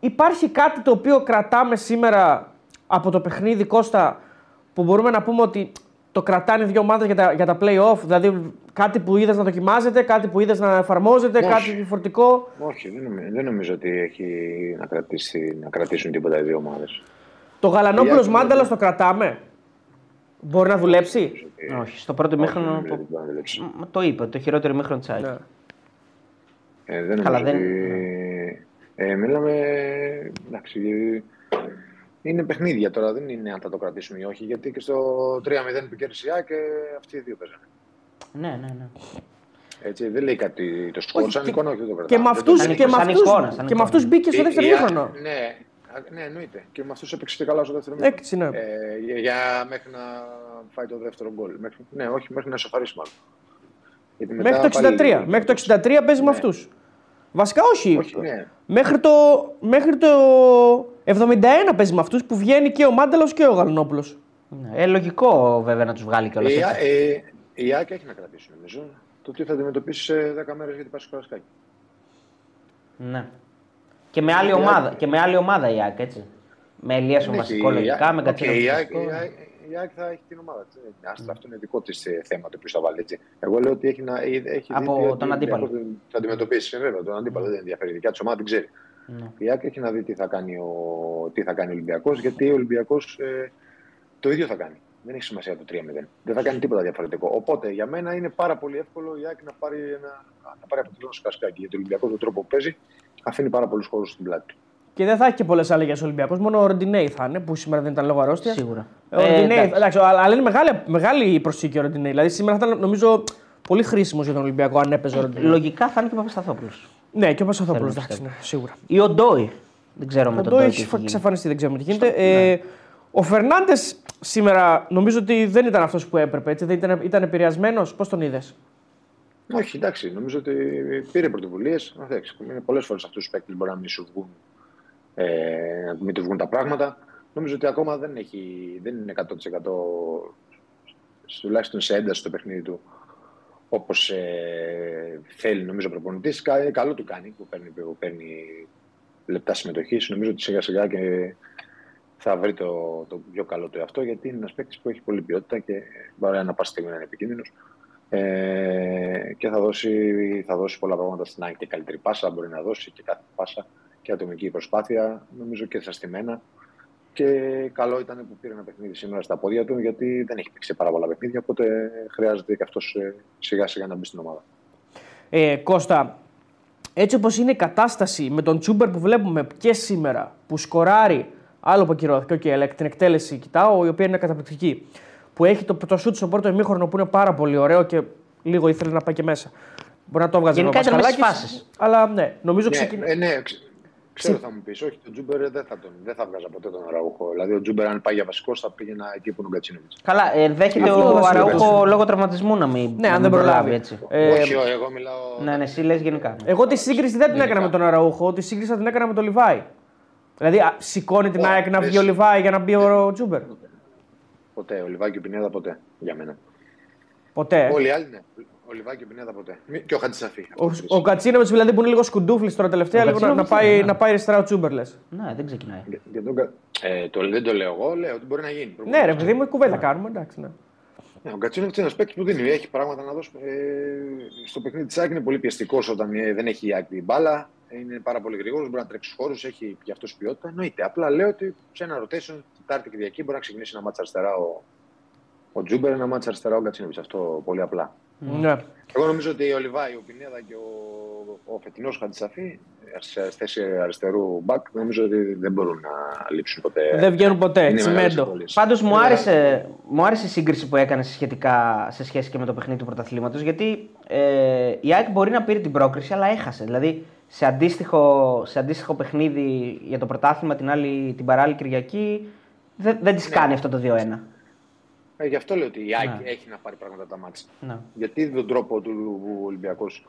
υπάρχει κάτι το οποίο κρατάμε σήμερα από το παιχνίδι Κώστα που μπορούμε να πούμε ότι το κρατάνε δύο ομάδες για τα, για τα play-off, δηλαδή κάτι που είδες να δοκιμάζεται, κάτι που είδες να εφαρμόζεται, Όχι. κάτι διαφορετικό; Όχι, δεν νομίζω, δεν νομίζω ότι έχει να, κρατήσει, να κρατήσουν τίποτα οι δύο ομάδες. Το Γαλανόπουλος Μάνταλο το κρατάμε; Μπορεί να δουλέψει; Όχι, στο πρώτο μήχρονο. Το... το είπε, το χειρότερο μήχρονο της ναι. ε, δεν νομίζω δεν... ότι... Ε, μιλάμε... Εντάξει, είναι παιχνίδια τώρα, δεν είναι αν θα το κρατήσουμε ή όχι. Γιατί και στο 3-0 που κέρδισε η και αυτοί οι δύο παίζανε. Ναι, ναι, ναι. Έτσι, δεν λέει κάτι το σκορ, σαν εικόνα, όχι το κρατάμε. Και με αυτού και με αυτούς μπήκε στο δεύτερο μήχρονο. Ναι, ναι, εννοείται. Και με αυτούς έπαιξε και καλά στο δεύτερο μήχρονο. Έτσι, ναι. Ε, για, μέχρι να φάει το δεύτερο γκολ. ναι, όχι, μέχρι να σοφαρίσει μάλλον. Μέχρι το 63. Μέχρι το 63 παίζει με αυτούς. Βασικά όχι. όχι ναι. μέχρι, το, μέχρι το 71 παίζει με αυτούς που βγαίνει και ο Μάνταλος και ο Γαλανόπουλος. Ναι. Ε, λογικό βέβαια να τους βγάλει κιόλας. Η, ε, η ΑΕΚ έχει να κρατήσει νομίζω. Το τι θα αντιμετωπίσει σε 10 μέρες γιατί πάει στο Καρασκάκι. Ναι. Και με άλλη, ομάδα, και με άλλη ομάδα η ΑΕΚ, έτσι. Με Ελία βασικό λογικά, με Κατσίνο η ΑΕΚ θα έχει την ομάδα της. Mm. Αυτό είναι δικό της ε, θέμα το οποίο θα βάλει έτσι. Εγώ λέω ότι έχει, να, έχει Από δει τον αντίπαλο. Θα αντιμετωπίσει. Ε, βέβαια, τον αντίπαλο δεν ενδιαφέρει. Η δικιά της ομάδα δεν ξέρει. Mm. Η ΑΕΚ έχει να δει τι θα κάνει ο, τι θα κάνει ο Ολυμπιακός, γιατί ο Ολυμπιακός ε, το ίδιο θα κάνει. Δεν έχει σημασία το 3-0. Δεν θα κάνει τίποτα διαφορετικό. Οπότε για μένα είναι πάρα πολύ εύκολο η ΑΕΚ να πάρει, ένα, να πάρει αποτέλεσμα στο κασκάκι. Γιατί ο Ολυμπιακός τον τρόπο που παίζει αφήνει πάρα πολλούς χώρους στην πλάτη του. Και δεν θα έχει και πολλές αλλαγές ο Ολυμπιακός. Μόνο ο Ροντινέη θα είναι, που σήμερα δεν ήταν λόγω αρρώστιας. Σίγουρα. Ο ε, εντάξει. εντάξει, αλλά είναι μεγάλη, μεγάλη προσήκη ο Ροντινέη. Δηλαδή σήμερα θα ήταν νομίζω πολύ χρήσιμος για τον Ολυμπιακό αν έπαιζε ο Ροντινέη. Λογικά θα είναι και ο Παπασταθόπουλος. Ναι, και ο Παπασταθόπουλος, εντάξει, ναι, σίγουρα. Ή ο Ντόι. Δεν ξέρω με τον Ντόι. έχει εξαφανιστεί, δεν ξέρουμε τι γίνεται. Ε, ναι. ο Φερνάντες σήμερα νομίζω ότι δεν ήταν αυτός που έπρεπε. Έτσι, δεν ήταν, ήταν επηρεασμένος. Πώς τον είδες; Όχι, εντάξει. Νομίζω ότι πήρε πρωτοβουλίες. Πολλές φορές αυτούς τους παίκτες μπορεί να μην σου βγουν ε, να μην του βγουν τα πράγματα. Νομίζω ότι ακόμα δεν, έχει, δεν είναι 100% τουλάχιστον σε ένταση στο παιχνίδι του όπως ε, θέλει νομίζω ο προπονητής. Καλό του κάνει που παίρνει, που παίρνει λεπτά συμμετοχής. Νομίζω ότι σιγά σιγά και θα βρει το, το πιο καλό του εαυτό γιατί είναι ένας παίκτης που έχει πολλή ποιότητα και μπορεί να πάση στιγμή να είναι επικίνδυνος. Ε, και θα δώσει, θα δώσει πολλά πράγματα στην άκρη και καλύτερη πάσα. Μπορεί να δώσει και κάθε πάσα και ατομική προσπάθεια, νομίζω και μένα. Και καλό ήταν που πήρε ένα παιχνίδι σήμερα στα πόδια του, γιατί δεν έχει παίξει πάρα πολλά παιχνίδια. Οπότε χρειάζεται και αυτός ε, σιγά σιγά να μπει στην ομάδα. Ε, Κώστα, έτσι όπως είναι η κατάσταση με τον Τσούμπερ που βλέπουμε και σήμερα, που σκοράρει, άλλο που ακυρώθηκε, okay, την εκτέλεση κοιτάω, η οποία είναι καταπληκτική. Που έχει το, το σουτ στο πρώτο ημίχρονο που είναι πάρα πολύ ωραίο και λίγο ήθελε να πάει και μέσα. Μπορεί να το έβγαζε Γενικά ο ήταν μέσα στις Πασχαλάκης, φάσεις. Αλλά ναι, νομίζω Ναι, ξεκινάει. ε, ναι, ξε- ξέρω θα μου πεις. Όχι, τον Τζούμπερ δεν θα, τον, δεν θα 'βγαζα ποτέ τον Αραούχο. Δηλαδή, ο Τζούμπερ, αν πάει για βασικό, θα πήγαινα εκεί που είναι ο Γκατσίνοβιτς. Καλά, ε, δέχεται Αυτό ο δεν Αραούχο συμβαίνει. λόγω τραυματισμού να μην, Ναι, να αν μην δεν προλάβει. έτσι. Ε, Όχι, όχι, εγώ μιλάω. Ναι, ναι, εσύ λες γενικά. Εγώ τη σύγκριση δεν την έκανα με τον Αραούχο, τη σύγκριση θα την έκανα με τον Λιβάη. Δηλαδή, α, σηκώνει την Ω, ΑΕΚ να πες. βγει ο Λιβάη για να μπει ο Τζούμπερ. Ποτέ. Ο Λιβάκη ο Πινέδα ποτέ. Για μένα. Ποτέ. Όλοι οι άλλοι ναι. Ο Λιβάκη ο Πινέδα ποτέ. Μη- Και ο Χατζησαφή. Ο, ο Κατσίνοβιτς δηλαδή που είναι λίγο σκουντούφλης τώρα τελευταία, Ο λίγο να, να, Κατσίνοβιτς, πάει, ναι. να πάει αριστερά ο Τσούμπερ λες. Ναι, δεν ξεκινάει. Για- για τον Κα- Ε, το, δεν το λέω εγώ, λέω ότι μπορεί να γίνει. Ναι, ρε παιδί μου, κουβέντα κάνουμε, εντάξει. Ναι. Ναι, ο Γκατσίνοβιτς είναι ένας παίκτης που δίνει. Έχει πράγματα να δώσει. Ε, στο παιχνίδι της ΑΕΚ είναι πολύ πιεστικός όταν ε, δεν έχει η ΑΕΚ την μπάλα. Είναι πάρα πολύ γρήγορος, μπορεί να τρέξει χώρους, έχει και αυτός ποιότητα. Εννοείται. Απλά λέω ότι σε ένα rotation, Τετάρτη Κυριακή μπορεί να ξεκινήσει ένα ματς αριστερά ο, ο Τζούμπερ, ένα ματς αριστερά ο Γκατσίνοβιτς. Αυτό πολύ απλά. Ναι. Εγώ νομίζω ότι ο Λιβάι, ο Πινέδα και ο, ο φετινός Χατζησαφή σε θέση αριστερού μπακ νομίζω ότι δεν μπορούν να λείψουν ποτέ. Δεν βγαίνουν ποτέ. Είναι μεγάλες Τσιμέντο. εμβολίες. Πάντως μου, Είναι άρεσε, μου άρεσε η σύγκριση που έκανε σχετικά σε σχέση και με το παιχνίδι του πρωταθλήματος. Γιατί ε, η ΑΕΚ μπορεί να πήρε την πρόκριση, αλλά έχασε. Δηλαδή σε αντίστοιχο, σε αντίστοιχο παιχνίδι για το πρωτάθλημα την, άλλη, την παράλληλη Κυριακή δεν, δεν της κάνει αυτό το 2-1. Ε, γι' αυτό λέω ότι η ΑΕΚ Ναι. έχει να πάρει πράγματα τα μάτια. Ναι. Γιατί τον τρόπο του Ολυμπιακός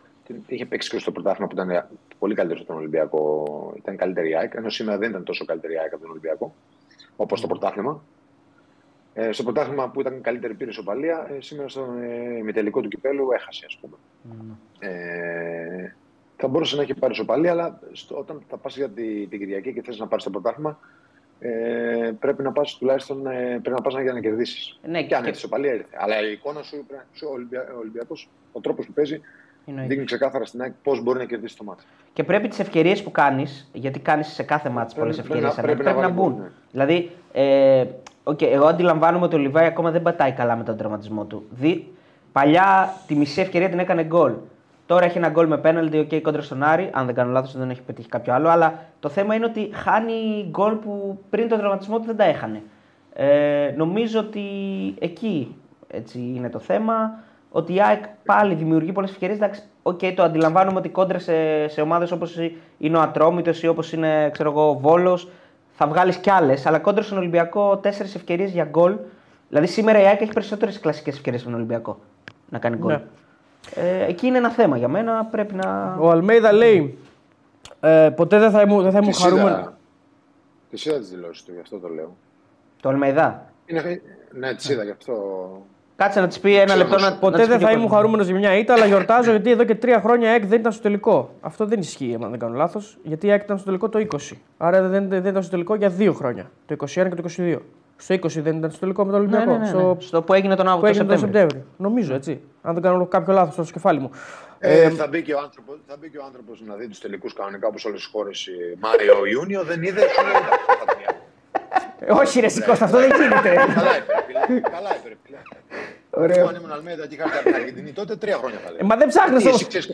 είχε παίξει και στο πρωτάθλημα που ήταν πολύ καλύτερος από τον Ολυμπιακό. Ήταν καλύτερη η ΑΕΚ, ενώ σήμερα δεν ήταν τόσο καλύτερη η ΑΕΚ από τον Ολυμπιακό, όπως το πρωτάθλημα. Ε, στο πρωτάθλημα που ήταν καλύτερη πήρε σοπαλία, ε, σήμερα στο ε, ημιτελικό του κυπέλου έχασε, ας πούμε. Ε, θα μπορούσε να έχει πάρει σοπαλία, αλλά στο, όταν θα πας για τη, την Κυριακή και θες να πάρεις το πρωτάθλημα, ε, πρέπει να πας τουλάχιστον ε, πρέπει να πας για να κερδίσεις. Ναι, και αν και- έρθει σοπαλία ήρθε. Αλλά η εικόνα σου, πρέπει να- σου ο Ολυμπια, ο Ολυμπιακός, ο τρόπος που παίζει, Εννοείται. δείχνει ξεκάθαρα στην ΑΕΚ πώς μπορεί να κερδίσει το ματς. Και πρέπει τις ευκαιρίες που κάνεις, γιατί κάνεις σε κάθε ματς πολλές Πρέπει- ευκαιρίες, πρέπει να- πρέπει, πρέπει να να βάλει μπουν. γκολ, ναι. Δηλαδή, ε, okay, εγώ αντιλαμβάνομαι ότι ο Λιβάη ακόμα δεν πατάει καλά με τον τραυματισμό του. Δι, παλιά τη μισή ευκαιρία την έκανε γκολ. Τώρα έχει ένα γκολ με πέναλτι, οκ, κόντρα στον Άρη. Αν δεν κάνω λάθος, δεν έχει πετύχει κάποιο άλλο. Αλλά το θέμα είναι ότι χάνει γκολ που πριν τον τραυματισμό του δεν τα έχανε. Ε, νομίζω ότι εκεί έτσι είναι το θέμα. Ότι η ΑΕΚ πάλι δημιουργεί πολλές ευκαιρίες. Εντάξει, οκ, το αντιλαμβάνομαι ότι κόντρα σε, σε ομάδες όπως είναι ο Ατρόμητος ή όπως είναι ξέρω εγώ, ο Βόλος θα βγάλεις κι άλλες. Αλλά κόντρα στον Ολυμπιακό τέσσερις ευκαιρίες για γκολ. Δηλαδή σήμερα η ΑΕΚ έχει περισσότερες κλασικές ευκαιρίες στον Ολυμπιακό να κάνει γκολ. Ναι. Ε, εκεί είναι ένα θέμα για μένα. Πρέπει να. Ο Αλμέιδα λέει ε, ποτέ δεν θα ήμουν, δεν θα ήμουν Τις χαρούμενος. είδα- Τις είδα τις δηλώσεις του, γι' αυτό το λέω. Το Αλμεϊδά. Είναι, ναι, τις είδα, γι' αυτό... Κάτσε να της πει ένα λεπτό να. Ποτέ να της δεν πει θα και ο ήμουν κόσμος. χαρούμενο για μια ήττα, αλλά γιορτάζω γιατί εδώ και τρία χρόνια η ΑΕΚ δεν ήταν στο τελικό. Αυτό δεν ισχύει, αν δεν κάνω λάθος. Γιατί η ΑΕΚ ήταν στο τελικό το 20. Άρα δεν, δεν ήταν στο τελικό για δύο χρόνια. Το 21 και το 22. Στο 20 δεν ήταν στο τελικό με τον Ναι, Ολυμπιακό. ναι, ναι, ναι. Στο, Στο που έγινε τον που Αύγουστο έγινε τον Σεπτέμβριο. Σεπτέμβριο. Νομίζω έτσι. Αν δεν κάνω κάποιο λάθος στο κεφάλι μου. Ε, θα, μπει και ο άνθρωπος, θα μπει και ο άνθρωπος να δει τους τελικούς κανονικά όπως όλες τις χώρες ε, Μάριο Ιούνιο, δεν είδε, σου λέει «Εντάξει, θα τα μία». Ε, όχι, ρε Σικώστα, αυτό δεν γίνεται. Καλά έπαιρε, φίλε. Καλά έπαιρε, φίλε. Ωραίο. Εγώ αν ήμουν Αλμέδα και είχα έρθει από την Αργεντινή, τότε τρία χρόνια θα Ε, λέω. μα δεν ψάχνεις Τι, όμως. εσύ ξέρεις,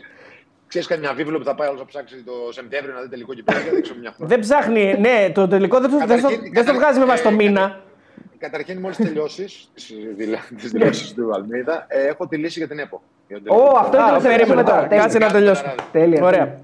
ξέρεις καμιά βίβλο που θα πάει όλος να ψάξει το Σεπτέμβριο να δει τελικό κυπέλλο και δεν ξέρω μια χρονιά. Δεν ψάχνει, ναι, το τελικό δεν το, δεν το, Καταρχήν- δεν το βγάζει με βάση το ε, μήνα. Καταρχήν, μόλις τελειώσεις τι δηλώσει του Αλμέιδα, ε, έχω τη λύση για την ΕΠΟ. Για τον τελικό Ω, κυπέλλο. αυτό Α, ήθελα να περίμενε περίμενε τώρα. τώρα. Κάτσε να Τέλεια. τελειώσω. Τέλεια. Ωραία.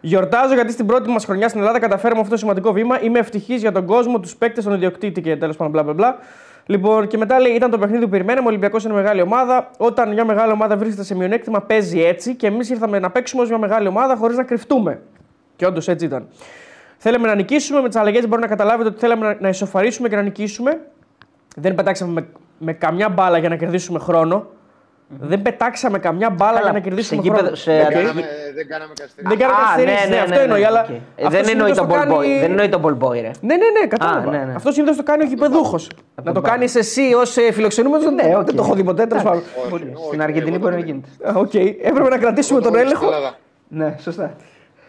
Γιορτάζω γιατί στην πρώτη μας χρονιά στην Ελλάδα καταφέραμε αυτό το σημαντικό βήμα. Είμαι ευτυχής για τον κόσμο, τους παίκτες, τον ιδιοκτήτη και τέλος πάντων μπλα μπλα μπλα. Λοιπόν, και μετά λέει: Ήταν το παιχνίδι που περιμέναμε. Ο Ολυμπιακός είναι μεγάλη ομάδα. Όταν μια μεγάλη ομάδα βρίσκεται σε μειονέκτημα, παίζει έτσι. Και εμείς ήρθαμε να παίξουμε ως μια μεγάλη ομάδα χωρίς να κρυφτούμε. Και όντως έτσι ήταν. Θέλαμε να νικήσουμε. Με τις αλλαγές μπορεί να καταλάβετε ότι θέλαμε να, να ισοφαρίσουμε και να νικήσουμε. Δεν πετάξαμε με, με καμιά μπάλα για να κερδίσουμε χρόνο. Δεν πετάξαμε καμιά μπάλα Καλά, για να κερδίσουμε σε χρόνο. γήπεδο- σε- Δεν Οκ. κάναμε, δεν κάναμε καθυστερήσεις. Δεν κάναμε Α, καθυστερήσεις, ναι, αυτό εννοεί, αλλά οκ. Ε, αυτό Δεν εννοεί συνήθως τον το ball κάνει- boy. Δεν εννοεί τον ball boy, ρε. Ναι, ναι, ναι, κατάλαβα. Α, ναι, ναι. Αυτό συνήθως το κάνει ο γηπεδούχος. Να το τον κάνεις εσύ ως φιλοξενούμενος. Ναι, οκ. Δεν το έχω δει ποτέ. τέλος πάντων. Όχι, Μπορεί. όχι, Στην Αργεντινή εγώ μπορεί το να κάνω. γίνεται. Α, Οκ. Έπρεπε να κρατήσουμε τον Εγώ το έλεγχο. στην Ελλάδα. Ναι, σωστά.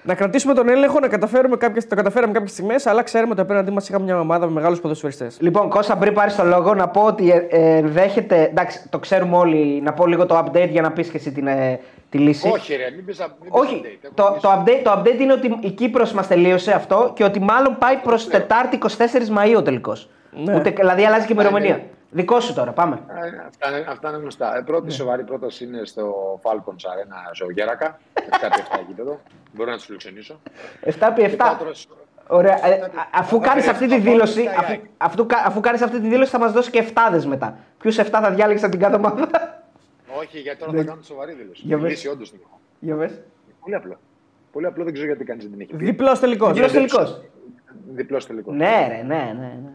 Να κρατήσουμε τον έλεγχο, να καταφέρουμε κάποιες, το καταφέραμε κάποιες στιγμές, αλλά ξέρουμε ότι απέναντί μας είχαμε μια ομάδα με μεγάλους ποδοσφαιριστές. Λοιπόν, Κώστα, πριν πάρεις το λόγο, να πω ότι ε, ε, ενδέχεται. Εντάξει, το ξέρουμε όλοι. Να πω λίγο το update για να πεις και εσύ την, ε, τη λύση. Όχι, ρε, μην πεις, μην πεις Όχι, update. το, Έχω το, update, το update είναι ότι η Κύπρος μας τελείωσε αυτό και ότι μάλλον πάει προς Τετάρτη 24 Μαΐου ο τελικός. Ναι. Ούτε, δηλαδή αλλάζει και η ημερομηνία. Ναι. Δικό σου τώρα, πάμε. Ε, αυτά, είναι, αυτά είναι γνωστά. Ε, πρώτη σοβαρή πρόταση είναι στο Falcons Arena στο Γέρακα. 7-7 γήπεδο. Μπορώ να του φιλοξενήσω. 7x7. Πάτρος- Ωραία. Ε, α- αφού Αυτά κάνει είναι αυτή τη στο δήλωση, Falcons αφού, Sky. αφού, κα- αφού κάνεις αυτή τη δήλωση θα μα δώσει και 7 μετά. Ποιου 7 θα διάλεγε από την κάθε ομάδα. Όχι, γιατί τώρα θα κάνω τη σοβαρή δήλωση. Για Η πες. λύση όντω την έχω. Για πες. Πολύ απλό. Πολύ απλό, δεν ξέρω γιατί κανεί δεν την έχει πει. Διπλό τελικό. Διπλός τελικός. Διπλό τελικό. Ναι, ρε, ναι, ναι. ναι.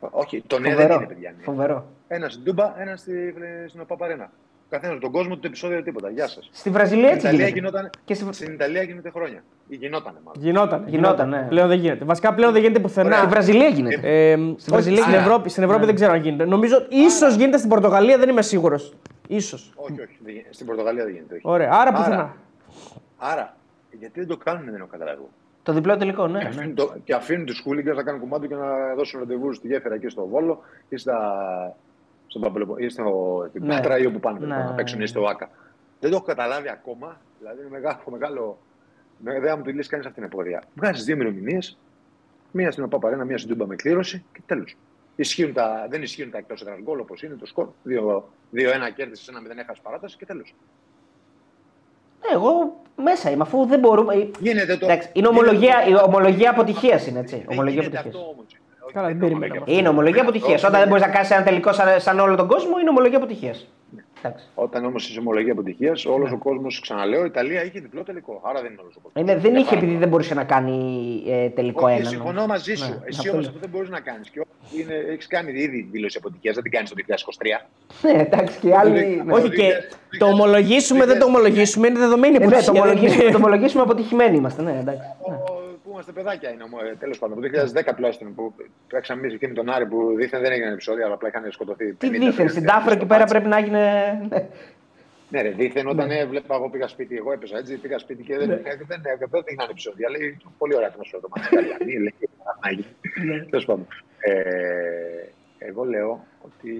Όχι, το ναι δεν είναι, παιδιά. ναι. Φοβερό. Ένας στην Τούμπα, ένας στη, στην Παπαρένα. Καθένας τον κόσμο του επεισόδιο τίποτα. Γεια σας. Στη Βραζιλία Στην έτσι Ιταλία, γίνεται. γινόταν, Και στη- στην Ιταλία γίνεται χρόνια. Ή γινότανε μάλλον. Γινόταν. Γινόταν, ναι. Πλέον δεν γίνεται. Βασικά πλέον δεν γίνεται Στη πουθενά. Βραζιλία γίνεται. Ε, στην, Βραζιλία στην γίνεται. Ευρώπη, στην Ευρώπη δεν ξέρω αν γίνεται. Νομίζω ίσως γίνεται στην Πορτογαλία, δεν είμαι σίγουρος. σω. Όχι, όχι. δεν γίνεται. Στην Πορτογαλία δεν γίνεται. όχι. Ωραία. Άρα πουθενά. Άρα, γιατί δεν το κάνουν, δεν έχω καταλάβει. Το διπλό τελικό, ναι. Και ναι. αφήνουν, το, και αφήνουν τους χούλιγκες να κάνουν κουμάντο και να δώσουν ραντεβού στη γέφυρα και στο Βόλο ή, στα, στον Παπελοπο, ή στο, στην Ναι. Πάτρα ή όπου πάνε Ναι, να ναι, παίξουν ναι. ή στο ΆΚΑ. Δεν το έχω καταλάβει ακόμα. Δηλαδή είναι μεγάλο. μεγάλο με- δεν θα μου τη λύσει κανείς αυτήν την απορία. Βγάζεις δύο ημερομηνίες, μία στην Παπαρένα, μία στην Τούμπα με κλήρωση και τέλος. Ισχύουν τα, δεν ισχύουν τα εκτός έδρας γκολ όπως είναι το σκορ. 2-1 κέρδισε, ένα 0 έχασες παράταση και τέλος. Ε, Εγώ μέσα είμαι, αφού δεν μπορούμε. ε, Γίνεται το. Εντάξει, είναι γίνεται ομολογία, το- η ομολογία αποτυχίας είναι έτσι. Δεν Ομολογία γίνεται αποτυχίας. αυτό όμως. Όχι, Καλά, δεν δεν είναι περίμενα ομολογία Είναι ομολογία αποτυχίας. Όχι, Όταν δεν δεν μπορείς να κάνεις ένα τελικό σαν, σαν όλο τον κόσμο, είναι ομολογία αποτυχίας. Εντάξει. Όταν όμως είσαι ομολογία αποτυχίας, όλος ο κόσμος, ξαναλέω, η Ιταλία είχε διπλό τελικό. Άρα δεν είναι όλος ο κόσμος. Είναι, δεν είχε επειδή δεν μπορούσε να κάνει ε, τελικό Όχι, ένα. συμφωνώ μαζί σου. Ναι, Εσύ αυτό όμως λέω. αυτό δεν μπορείς να κάνεις. Και έχεις κάνει ήδη δήλωση αποτυχίας, δεν την κάνεις το 2023. Ναι, εντάξει, και οι άλλοι. ναι. Όχι το και 2000, το ομολογήσουμε, δεν το ομολογήσουμε, είναι δεδομένη Ε, ναι, το αποτυχία. δεν ομολογήσουμε, είναι- το ομολογήσουμε αποτυχημένοι είμαστε. Ναι, εντάξει. Ο- Που είμαστε παιδάκια είναι τέλος πάντων. Το 2010 τουλάχιστον που παίξαμε εμεί εκεί με τον Άρη που δίθεν δεν έγιναν επεισόδια, αλλά απλά είχαν σκοτωθεί. Τι 50 δίθεν, στην παιδιά Τάφρο στο εκεί πέρα μάτς. πρέπει να έγινε. ναι. Ναι, ρε, δίθεν όταν έβλεπα, εγώ πήγα σπίτι, εγώ έπαιζα έτσι, πήγα σπίτι και δεν, δεν, δεν, δεν έγιναν επεισόδια. Λέει πολύ ωραία ατμόσφαιρα το μάτι. Ιταλιανή, λέει να γίνει. Τέλος πάντων. Ε, εγώ λέω ότι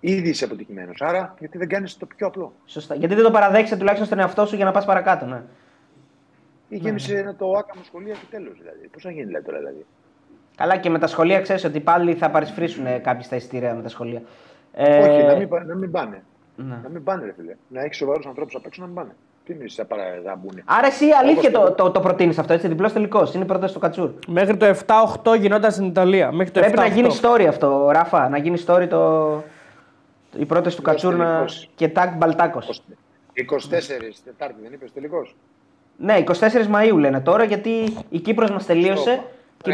ήδη είσαι αποτυχημένος. Άρα, γιατί δεν κάνεις το πιο απλό. Σωστά. Γιατί δεν το παραδέχεσαι τουλάχιστον στον εαυτό σου για να πας παρακάτω. Ναι. Ή γέμισε ένα το άκαμο σχολεία και τέλος. Δηλαδή. Πώς θα γίνει δηλαδή, τώρα, δηλαδή. Καλά και με τα σχολεία ξέρεις ότι πάλι θα παρισφρήσουν κάποιοι στα ειστήρια με τα σχολεία. Ε, Όχι, να μην, πα- να μην πάνε. ναι. Να μην πάνε, ρε φίλε. Να έχεις σοβαρούς ανθρώπους απ' έξω να μην πάνε. Τι είναι, θα παρα... να μπουν. Άρα εσύ αλήθεια Όπως το, το, το προτείνεις αυτό, έτσι, διπλός τελικός. Είναι πρόταση του Κατσούρ. Μέχρι το 7-8 γινόταν στην Ιταλία. Μέχρι το Πρέπει να 7-8. γίνει story αυτό, Ράφα. Να γίνει story το. Η πρόταση του Διπλός Κατσούρ να... τελικός. και τάκ Μπαλτάκος. 24 Τετάρτη δεν είπες τελικός. Ναι, 24 Μαΐου λένε τώρα γιατί η Κύπρος μας τελείωσε. Ωραία.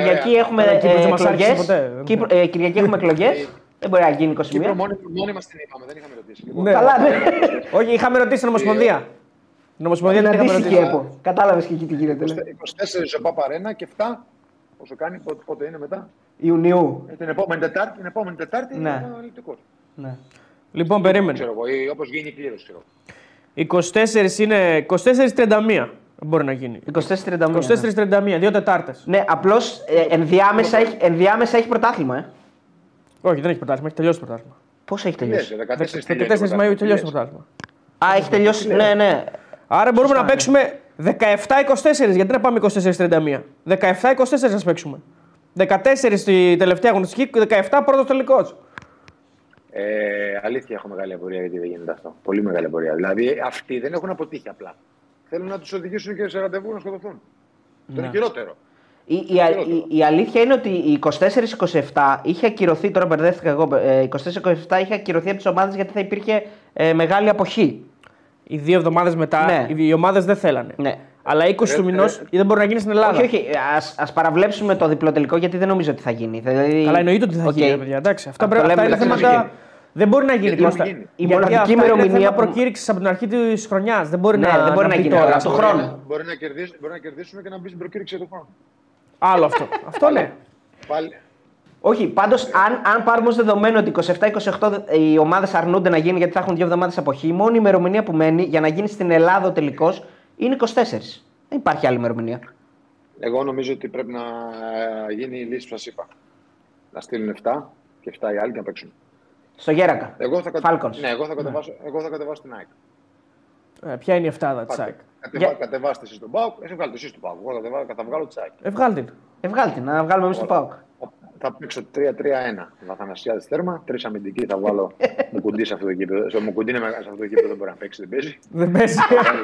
Κυριακή Ωραία. έχουμε Ωραία, η Κύπρος ε, δεν μας άρχισε εκλογές. ποτέ. Κύπρο- ε, Κυριακή έχουμε εκλογές. Δεν μπορεί να γίνει 21. Κύπρο μόνοι, μόνοι μας την είπαμε, δεν είχαμε ρωτήσει. Λοιπόν, Ναι. Καλά, ναι. Όχι, είχαμε ρωτήσει την Ομοσπονδία. Την Ομοσπονδία Είναι την είχαμε αντίστοιχη ρωτήσει. ΕΠΟ. Κατάλαβες και εκεί τι γίνεται. ναι. 24 ο Παπαρένα και 7. Όσο κάνει, πότε, πότε είναι μετά; Ιουνιού. Ε, την επόμενη Τετάρτη, την επόμενη τετάρτη Ναι. είναι ο Ολυμπιακός. Ναι. Λοιπόν, περίμενε. Ξέρω εγώ, ή όπως γίνει η κλήρωση. Ξέρω. 24 είναι 24-31 μπορεί να γίνει. 24-31. 24-31, δύο Τετάρτες. Ναι, απλώς ενδιάμεσα, έχει, ενδιάμεσα έχει πρωτάθλημα. Ε. Όχι, δεν έχει πρωτάθλημα, έχει τελειώσει το πρωτάθλημα. Πώς έχει Τι λες, τελειώσει. 14 14 τελειώσει το Μαου πρωτάθλημα, τελειώσει τι το λες. πρωτάθλημα. Α, έχει τελειώσει. Ναι, ναι. Άρα μπορούμε Σωστά, να παίξουμε 17-24. Γιατί να πάμε 24-31. 17-24 να παίξουμε. 14 στη τελευταία αγωνιστική, 17 πρώτος τελικό. Ε, αλήθεια έχω μεγάλη απορία γιατί δεν γίνεται αυτό. Πολύ μεγάλη απορία. Δηλαδή αυτοί δεν έχουν αποτύχει απλά. Θέλουν να τους οδηγήσουν και σε ραντεβού να σκοτωθούν. Το είναι χειρότερο. Η, η, α- η, η αλήθεια είναι ότι η 24-27 είχε ακυρωθεί, τώρα μπερδεύτηκα εγώ, ε, 24-27 είχε ακυρωθεί από τις ομάδες γιατί θα υπήρχε ε, μεγάλη αποχή. Οι δύο εβδομάδες μετά Ναι. οι ομάδες δεν θέλανε. Ναι. Αλλά 20 του Ε, μηνός ε, δεν μπορεί να γίνει στην Ελλάδα. Όχι, όχι, ας, ας παραβλέψουμε το διπλό τελικό γιατί δεν νομίζω ότι θα γίνει. Δηλαδή, Καλά, εννοείται ότι θα οκ. γίνει, ρε παιδιά. Εντάξει, αυτά, Το πρέπει, αυτά λέμε, είναι εντάξει, θέματα. Να γίνει. Δεν μπορεί να γίνει. Γιατί να Κώστα. μην γίνει; Η Γιατί μοναδική αυτά είναι ημερομηνία θέμα που- προκήρυξη από την αρχή της χρονιάς. Δεν μπορεί Ναι, να, δεν μπορεί να μπει γίνει τώρα. τώρα. του Μπορεί χρόνου. να- Μπορεί να, κερδίσουν, μπορεί να κερδίσουμε και να μπει στην προκήρυξη του χρόνου. Άλλο αυτό. αυτό ναι. Πάλι. Όχι, πάντως, αν, αν πάρουμε ως δεδομένο ότι 27-28 οι ομάδες αρνούνται να γίνει γιατί θα έχουν δύο εβδομάδες αποχή, η μόνη ημερομηνία που μένει για να γίνει στην Ελλάδα ο τελικός είναι 24. Δεν υπάρχει άλλη ημερομηνία. Εγώ νομίζω ότι πρέπει να ε, γίνει η λύση που σας είπα. Να στείλουν 7 και 7 οι άλλοι και να παίξουν. Στο Γέρακα. Εγώ θα, Falcons. Ναι, εγώ θα, κατεβάσω, εγώ θα κατεβάσω την ΑΕΚ. Ε, ποια είναι η εφτάδα της Πάτε. ΑΕΚ; Κατεβα, Για- Κατεβάστε εσείς τον Πάουκ, εσύ βγάλετε εσείς τον Πάουκ. Εγώ θα, κατεβα- θα βγάλω τη ΑΕΚ. Ε, Ευγάλ την. Ευγάλτε, να βγάλουμε εμείς το ΠΑΟΚ. θα παίξω 3-3-1. Βαθανασιάδη τέρμα, τρεις αμυντικοί θα βάλω Μουκουντή σε αυτό το γήπεδο. Στο Μουκουντή είναι μεγάλο σε αυτό το γήπεδο, δεν μπορεί να παίξει, δεν παίζει. Δεν παίζει. Θα βάλω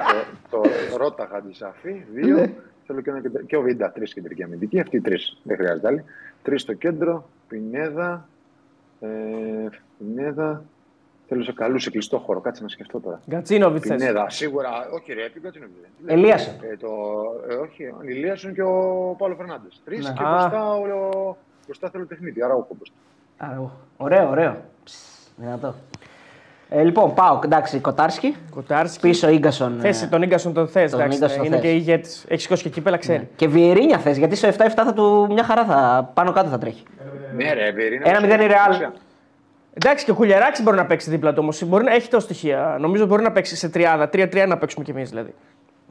το, το Ρότα Χαντισαφή, δύο. Ναι. Θέλω και, ένα, κεντρ- και ο Βίντα, τρεις κεντρικοί αμυντικοί. Αυτοί οι τρεις. Δεν χρειάζεται άλλοι. Τρεις στο κέντρο, Πινέδα. Ε, Πινέδα. Θέλω σε καλούς, σε κλειστό χώρο. Κάτσε να σκεφτώ τώρα. Γκατσίνοβιτ θες. Πινέδα, σίγουρα. Όχι, ρε, τι κάτσε να πει. Ελίασον. Ε, το, ε, όχι, ο Ηλίασον και ο Παύλο Φερνάντες. Τρεις Ναι. και Α. μπροστά, ο, ο, μπροστά θέλω τεχνίτη. Άρα ο μπροστά. Α, ω, Ωραίο, ωραίο. Ψ, Δυνατό. Ε, λοιπόν, πάω. Εντάξει, Κοτάρσκι. Κοτάρσκι. Πίσω Ίγκασον. ε, Θες τον γκασον τον θες. τον Ίγκασον τον Είναι θες. και ηγέτη. Έχεις σηκώσει και κύπελα, ξέρει. Και Βιερίνια θες, γιατί στο 7-7 θα του μια χαρά θα πάνω κάτω θα τρέχει. Ναι, ρε, Βερίνα. Ένα μηδέν η Real. Εντάξει και ο Κουλιαράκης μπορεί να παίξει δίπλα του όμως. Μπορεί να έχει τόσο στοιχεία. Νομίζω μπορεί να παίξει σε 30. 3-3 να παίξουμε κι εμείς δηλαδή.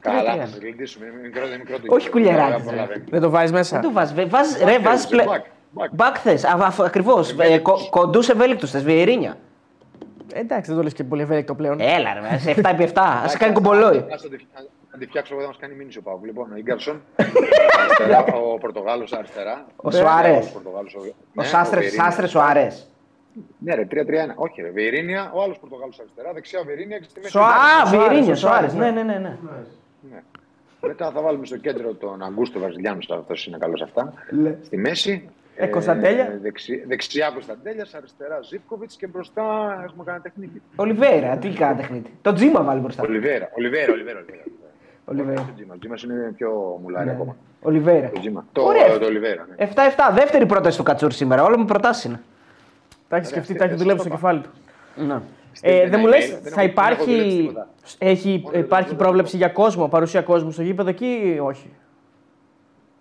Καλά, Τρία. θα σε γλυντήσουμε. Είναι μικρό, είναι μικρό το Όχι γήπεδο. κουλιαράκι, Δεν ρε. προλαβαίνει. Δεν το βάζεις μέσα. Δεν το βάζεις. Βάζ, ρε, βάζεις πλε... Back, back. Μπακ θες. Ακριβώς. Ε, κο, Κοντούς ευέλικτους θες. Βιερίνια. Ε, Εντάξει, δεν το λες και πολύ ευέλικτο πλέον. Έλα, ρε, σε 7x7. Α κάνει κουμπολόι. Ας το δι- Να τη φτιάξω εγώ, θα μας κάνει μήνυση ο Παύλου. Λοιπόν, ο Ίγκαρσον, αριστερά, ο Πορτογάλος αριστερά. Ο Σουάρες. Ο Πορτογάλος, Ο ναι, Σάστρε Βιερίνια. Σάστρε Σουάρε. Ναι, ρε, 3-3-1. Όχι, ρε, Βιερίνια, ο άλλος Πορτογάλος αριστερά, δεξιά ο Βιερίνια και στη μέση. Σουάρες. Α, Σουάρες, Βιερίνια, Σουάρες, Σουάρες. Ναι, ναι, ναι. ναι. Ναι. Μετά θα βάλουμε στο κέντρο τον Αγκούστο Βραζιλιάνο, αυτός είναι καλός σε αυτά. Λε. Στη μέση. Ε, Κωνσταντέλια. δεξι- δεξιά Κωνσταντέλια, αριστερά Ζήφκοβιτς και μπροστά έχουμε κανένα τεχνίτη. Ολιβέηρα, τι κάνει τεχνίτη. Το τζίμα βάλει μπροστά. Ολιβέρα, Ολιβέρα, Ολιβέρα. Ολιβέρα. Ολιβέηρα. Το Τζίμας. Ο Τζίμας είναι πιο μουλάρι ακόμα. Ολιβέηρα. Το Τζίμα. Το, Ωραία. το Ολιβέρα. Ναι. 7-7. Δεύτερη πρόταση του Κατσούρ σήμερα. Όλα μου προτάσει είναι. Τα έχεις σκεφτεί, Ωραία, τα έχεις έτσι δουλέψει στο το κεφάλι του. Ναι. Ε, Στείλτε δεν μου ένα λες, email, δεν θα έχω- δεν έχω δουλέψει υπάρχει, τίποτα. έχει, Μόνο υπάρχει το- πρόβλεψη για κόσμο, παρουσία κόσμου στο γήπεδο εκεί ή όχι.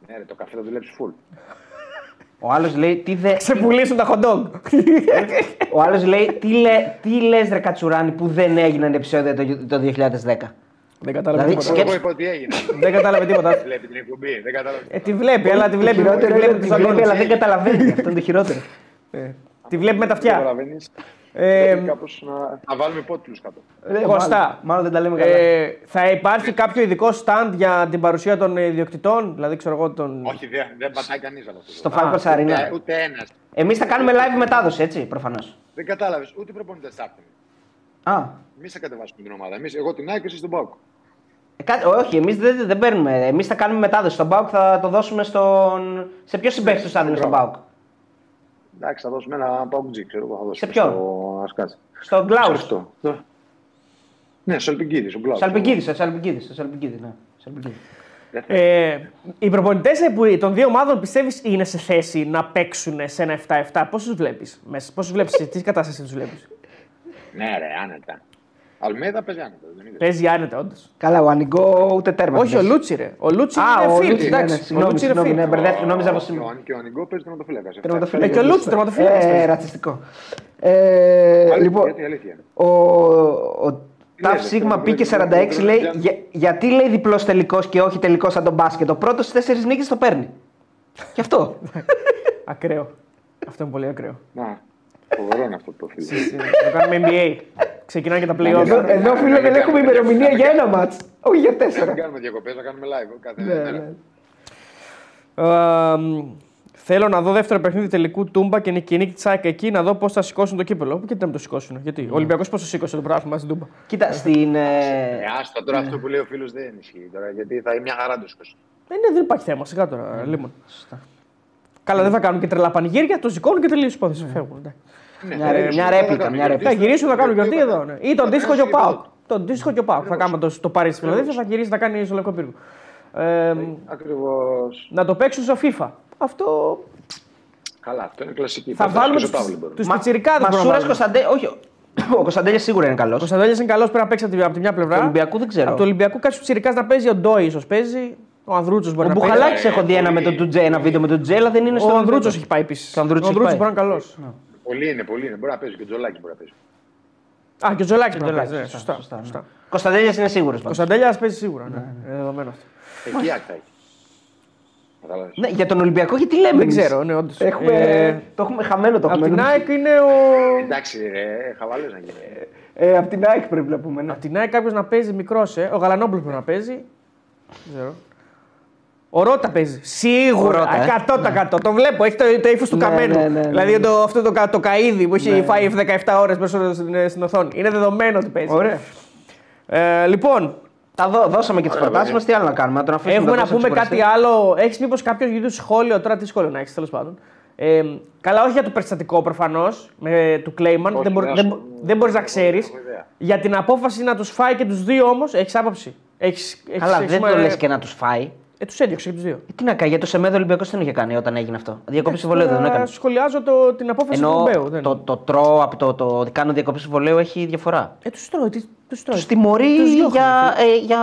Ναι, ρε, το καφέ θα δουλέψεις full. Ο άλλος λέει τι δε. Σε πουλήσουν τα hot dog. Ο άλλος λέει τι, λέ, τι λες ρε Κατσουράνη που δεν έγιναν επεισόδια το, το 2010. Δεν κατάλαβε Δηλαδή, τίποτα. σκέψου- Εγώ είπα ότι έγινε. Δεν κατάλαβε τίποτα. Βλέπει την εκπομπή. Δεν κατάλαβε. Ε, τη βλέπει, αλλά τη Το βλέπει. χειρότερο τη είναι βλέπει ότι τη τους βλέπει αγώνες. αλλά δεν καταλαβαίνει. Αυτό είναι το χειρότερο. Ε, Τη βλέπει με τα Δεν αυτιά. καταλαβαίνεις. Ε, Πρέπει κάπως να, να βάλουμε υπότιτλους κάτω. Ε, Κωστά. μάλλον- Μάλλον δεν τα λέμε καλά. ε, θα υπάρχει κάποιο ειδικό stand για την παρουσία των ιδιοκτητών, δηλαδή ξέρω εγώ τον. Όχι, δεν, δεν πατάει κανείς από αυτό. Στο Falcons Arena. Ούτε, ούτε ένας. Εμείς θα κάνουμε live μετάδοση, έτσι, προφανώς. Δεν κατάλαβες. Ούτε προπονητές θα έρθουν. Α. Εμείς θα κατεβάσουμε την ομάδα. Εμείς, εγώ την Άκη, εσείς τον Πάουκ. Ε, κάτι- όχι, εμείς δεν, δεν παίρνουμε. Εμείς θα κάνουμε μετάδοση. Στον Μπάουκ θα το δώσουμε στον. Σε ποιο συμπέχτη τους θα δίνει στον Μπάουκ. Εντάξει, θα δώσουμε ένα Πάουκ G, ξέρω εγώ. Θα δώσουμε ποιον; Στο... Ας κάτσε. Στον Γκλάου. Στο- στο- Ναι, στο Ελπικίδη, ο Γκλάους. Σαλπικίδη, στο Σαλπικίδη. Στο Σαλπικίδη, ναι. Σαλπικίδη. Ε, οι προπονητές των δύο ομάδων πιστεύεις είναι σε θέση να παίξουν σε ένα 7-7. Πώς τους βλέπεις, Πώς τους βλέπεις, σε τι κατάσταση τους βλέπεις; Ναι, ρε, άνετα. Αλμέιδα παίζει άνετα. Δεν είδες. Παίζει άνετα, όντως. Καλά, ο Ανιγκό ούτε τέρμα. Όχι, ο δεν Λούτσι, ρε. Ο Λούτσι Α, είναι ο fit, Λούτσι, ναι, εντάξει. ναι, Ο συγγνώμη, Λούτσι είναι συγγνώμη, ναι, fit. μπερδεύτηκα, νόμιζα πως Και είμαι- ο- Και ο Ανιγκό παίζει τερματοφύλακα. Τερματοφύλακα. Ε, και ο Λούτσι τερματοφύλακας Ε, παίζει. ρατσιστικό. Ε, λοιπόν, Γιατί αλήθεια είναι. ο, ο Ταφ λες, Σίγμα τώρα, πήκε τώρα, 46 τώρα, λέει τώρα, «Για- γιατί λέει διπλό τελικό και όχι τελικό σαν τον μπάσκετ. Ο πρώτο στι τέσσερι νίκε το παίρνει. Και αυτό. Ακραίο. Αυτό είναι πολύ ακραίο. Να, φοβερό είναι αυτό το προφίλ. Το κάνουμε NBA. Ξεκινάνε και τα εδώ, playoff. εδώ φίλε δεν έχουμε ημερομηνία για ένα μάτς. Όχι για Δεν τέσσερα. κάνουμε διακοπές, να κάνουμε live κάθε Ναι, μέρα. ναι. Ε, μ, Θέλω να δω δεύτερο παιχνίδι τελικού Τούμπα και νίκη, νίκη Τσάικα εκεί να δω πώς θα σηκώσουν το κύπελο. Και τι να το σηκώσουν. Γιατί ο Ολυμπιακός πώς το σήκωσε το πράγμα στην Τούμπα. Κοίτα, στην. ε, Ε, άστο τώρα αυτό που λέει ο φίλος δεν ισχύει τώρα, γιατί θα είναι μια χαρά το σκος. Ε, ναι, δεν υπάρχει θέμα. Σιγά τώρα, Λίμον. Καλά, δεν θα κάνουν και τρελά πανηγύρια, το σηκώνουν και τελείως υπόθεση. Φεύγουν. Εντάξει. Μια ρε- μια ρέπλικα, μια ρέπλικα. Θα γυρίσουν να κάνουν γιορτή εδώ. ναι. Ή τον Δίσκο και ο Πάουκ. Τον Δίσκο και ο Πάουκ. Θα κάνουμε το, το Πάρη τη Φιλανδία, θα γυρίσει να κάνει στο λευκό πύργο. Ε, μ, Ακριβώς. να το παίξουν στο FIFA. Αυτό Καλά, αυτό είναι κλασική. θα Πάντα βάλουμε στο του τάβλι μπορούμε. τους πιτσιρικάδες μπορούμε να Μασούρα βάλουμε. Κωνσταντέ. Όχι. Ο Κωνσταντέλια σίγουρα είναι Ο καλό. Κωνσταντέλια είναι καλός, πρέπει να παίξει από τη- από τη μια πλευρά. Του Ολυμπιακού δεν ξέρω. Από του Ολυμπιακού κάποιο πιτσιρικά να παίζει, ο Ντόι ίσω παίζει. Ο Ανδρούτσος μπορεί Ο να παίζει. Μπουχαλάκης Ε, έχω δει ένα με τον πολύ. Τουτζέ, ένα βίντεο με τον Τουτζέ, αλλά δεν είναι Ο στο. Ανδρούτσος έχει πάει επίσης. Ο Ο Ανδρούτσος Ανδρούτσος έχει μπορεί να είναι καλός. Πολύ είναι, πολύ είναι. Μπορεί να παίζει και ο Τζολάκης μπορεί να παίζει. Α, και ο Τζολάκης μπορεί να Τζολάκης, παίζει. ναι, σωστά, Σωστά. σωστά, ναι. σωστά. Κωνσταντέλιας είναι σίγουρος. Ο Κωνσταντέλιας παίζει σίγουρα. Ναι, είναι δεδομένο αυτό. Εκεί άκτα έχει. Κατάλαβες. Ναι, για τον Ολυμπιακό, γιατί λέμε. Δεν εμείς; ξέρω, ναι, όντως. Έχουμε... Το έχουμε χαμένο το Από έχουμε. την νομίζω. ΑΕΚ είναι ο. Εντάξει, ρε, χαβαλές να γίνει. Ε, από την ΑΕΚ πρέπει να πούμε. Ναι. Από την ΑΕΚ κάποιος να παίζει μικρός, ε. Ο Γαλανόπουλος μπορεί να παίζει. Δεν ξέρω. Ο Ρότα παίζει. Σίγουρα. Ο Ρότα, ε. 100%. Το βλέπω. Έχει το, το ύφος του Ναι, καμένου. ναι, ναι, ναι. Δηλαδή το, αυτό το, κα- το καίδι που έχει φάει 17 ώρες μέσα στην, στην οθόνη. Είναι δεδομένο ότι παίζει. Ωραία. Ε, λοιπόν, Τα δώ, δώσαμε και τις Ωραία, προτάσεις μας. παιδιά. Τι άλλο να κάνουμε, να τον αφήσουμε. έχουμε να να τον πούμε ξεκουραστεί. κάτι άλλο. Έχεις μήπως κάποιος YouTube σχόλιο; Τώρα, τι σχόλιο να έχεις τέλος πάντων. Ε, καλά, όχι για το περιστατικό προφανώς του Κλέιμαν. Όχι, Δεν, μπορεί, δεν δεν, έχω- δεν μπορείς να δεν ξέρεις. έχω ιδέα. Για την απόφαση να τους φάει και τους δύο όμως, έχεις άποψη. Έχεις, Καλά, έχεις, δεν το έχεις- λες και να τους φάει. Ε, τους έδιωξε και τους δύο. Ε, Τι να κάνει, γιατί το Σεμέδο Ολυμπιακός δεν είχε κάνει όταν έγινε αυτό; Διακοπή συμβολέου δεν Τώρα έκανε. Σχολιάζω το, την απόφαση του Ενώ Ρομπέου. Δεν... το, το τρώω από το, το ότι κάνω διακοπή συμβολαίου έχει διαφορά. Ε, τους τρώει. τι- Τους τρώει. Τους τιμωρεί Τους διώχνει. για, ε, για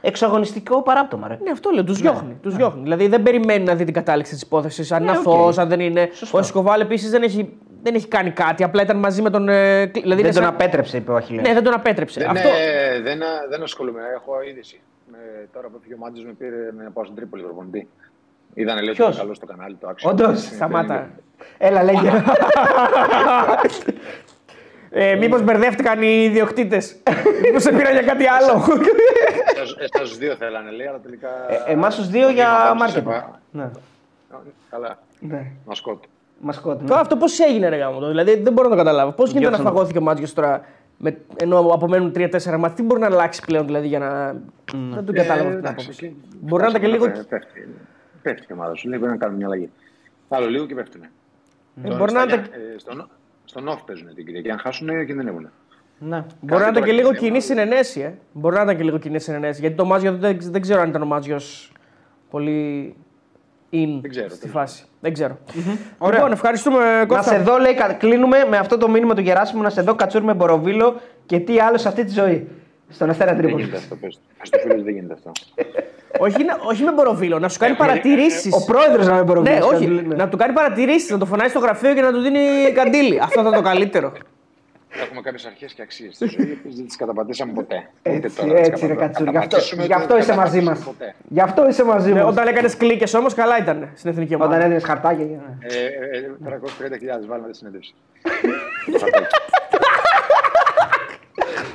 εξωαγωνιστικό παράπτωμα. Ρε. Ναι, αυτό λέω. Τους διώχνει. Τους διώχνει. Δηλαδή δεν περιμένει να δει την κατάληξη της υπόθεσης. Αν είναι Ναι, αθώο, οκ. αν δεν είναι. Σωστό. Ο Εσκοβάλ επίσης δεν έχει, δεν έχει κάνει κάτι. Απλά ήταν μαζί με τον. ε, κλ- Δηλαδή δεν είναι τον σαν- απέτρεψε, είπε ο Αχιλέας. Ναι, δεν τον απέτρεψε. Δεν, αυτό... ε, δεν, δεν ασχολούμαι. Έχω είδηση. Με, τώρα που έφυγε ο Μάντζος με πήρε να πάω στην Τρίπολη προπονητή. Είδανε λέει ότι Ποιος; είναι καλός στο κανάλι το άξιο. Όντως, Σταμάτα. Έλα, λέγε. Ε, Μήπως μπερδεύτηκαν οι ιδιοκτήτες. Μήπως σε πήραν για κάτι άλλο. Εσά τους δύο θέλανε λέει, αλλά τελικά. Ε, εμάς τους δύο για Μάρκετ. marketing. ναι. Καλά. ναι. Μασκότ. Μασκότ. Ναι. Τώρα αυτό πώς έγινε, ρε γάμο, το, Δηλαδή δεν μπορώ να το καταλάβω. Πώς γίνεται να Διώξαν το. φαγώθηκε ο Μάτζιο τώρα με, ενώ απομένουν 3-4 μάτια. Τι μπορεί να αλλάξει πλέον δηλαδή για να. Δεν τον κατάλαβα αυτή την άποψη. Μπορεί να ήταν και λίγο. Ε, Πέφτει, πέφτει η ομάδα σου. Λέει πρέπει να κάνουμε μια αλλαγή. Άλλο λίγο και πέφτουνε. Ε, μπορεί να ήταν- Ε, στον, στον off παίζουν την Κυριακή. Αν χάσουν, κινδυνεύουν. Ναι. Μπορεί να ήταν και τώρα λίγο και κοινή μια συνενέση. Ε. Μπορεί να ήταν και λίγο κοινή συνενέση. Γιατί το Μάτζιο δεν, δεν ξέρω αν ήταν ο Μάτζιο πολύ in Δεν ξέρω, στη τέλος φάση. Δεν ξέρω. Ωραία. Λοιπόν, ευχαριστούμε Να Κώστα. σε δω, λέει, κα- κλείνουμε με αυτό το μήνυμα του Γεράσιμου να σε δω κατσούρ με Μποροβίλο και τι άλλο σε αυτή τη ζωή. Στον Αστέρα Δεν Τρίπολη. γίνεται αυτό. Πες πες στο φίλο σου, δεν γίνεται αυτό. όχι, να- όχι με μποροβίλο, να σου κάνει Ε, παρατηρήσεις. Ο πρόεδρος να με Μποροβίλο. Ναι, όχι. Να του κάνει παρατηρήσεις, να το φωνάει στο γραφείο και να του δίνει καντήλι. Αυτό θα είναι το καλύτερο. Έχουμε κάποιες αρχές και αξίες στη ζωή, οι οποίες δεν τις καταπατήσαμε ποτέ. Ούτε Έτσι, τώρα τις έτσι ρε καταπα- Κατσούρ. Γι' αυτό, καταπατήσουμε, γι' ούτε αυτό είσαι μαζί μας. καταπατήσουμε ποτέ. Γι' αυτό είσαι μαζί Ναι, μας. όταν έκανες κλίκες όμως, καλά ήταν στην εθνική ομάδα. Όταν έδινες χαρτάκια. ναι. Ε, ε, ε, 330.000 βάλουμε τη συνέντευξη.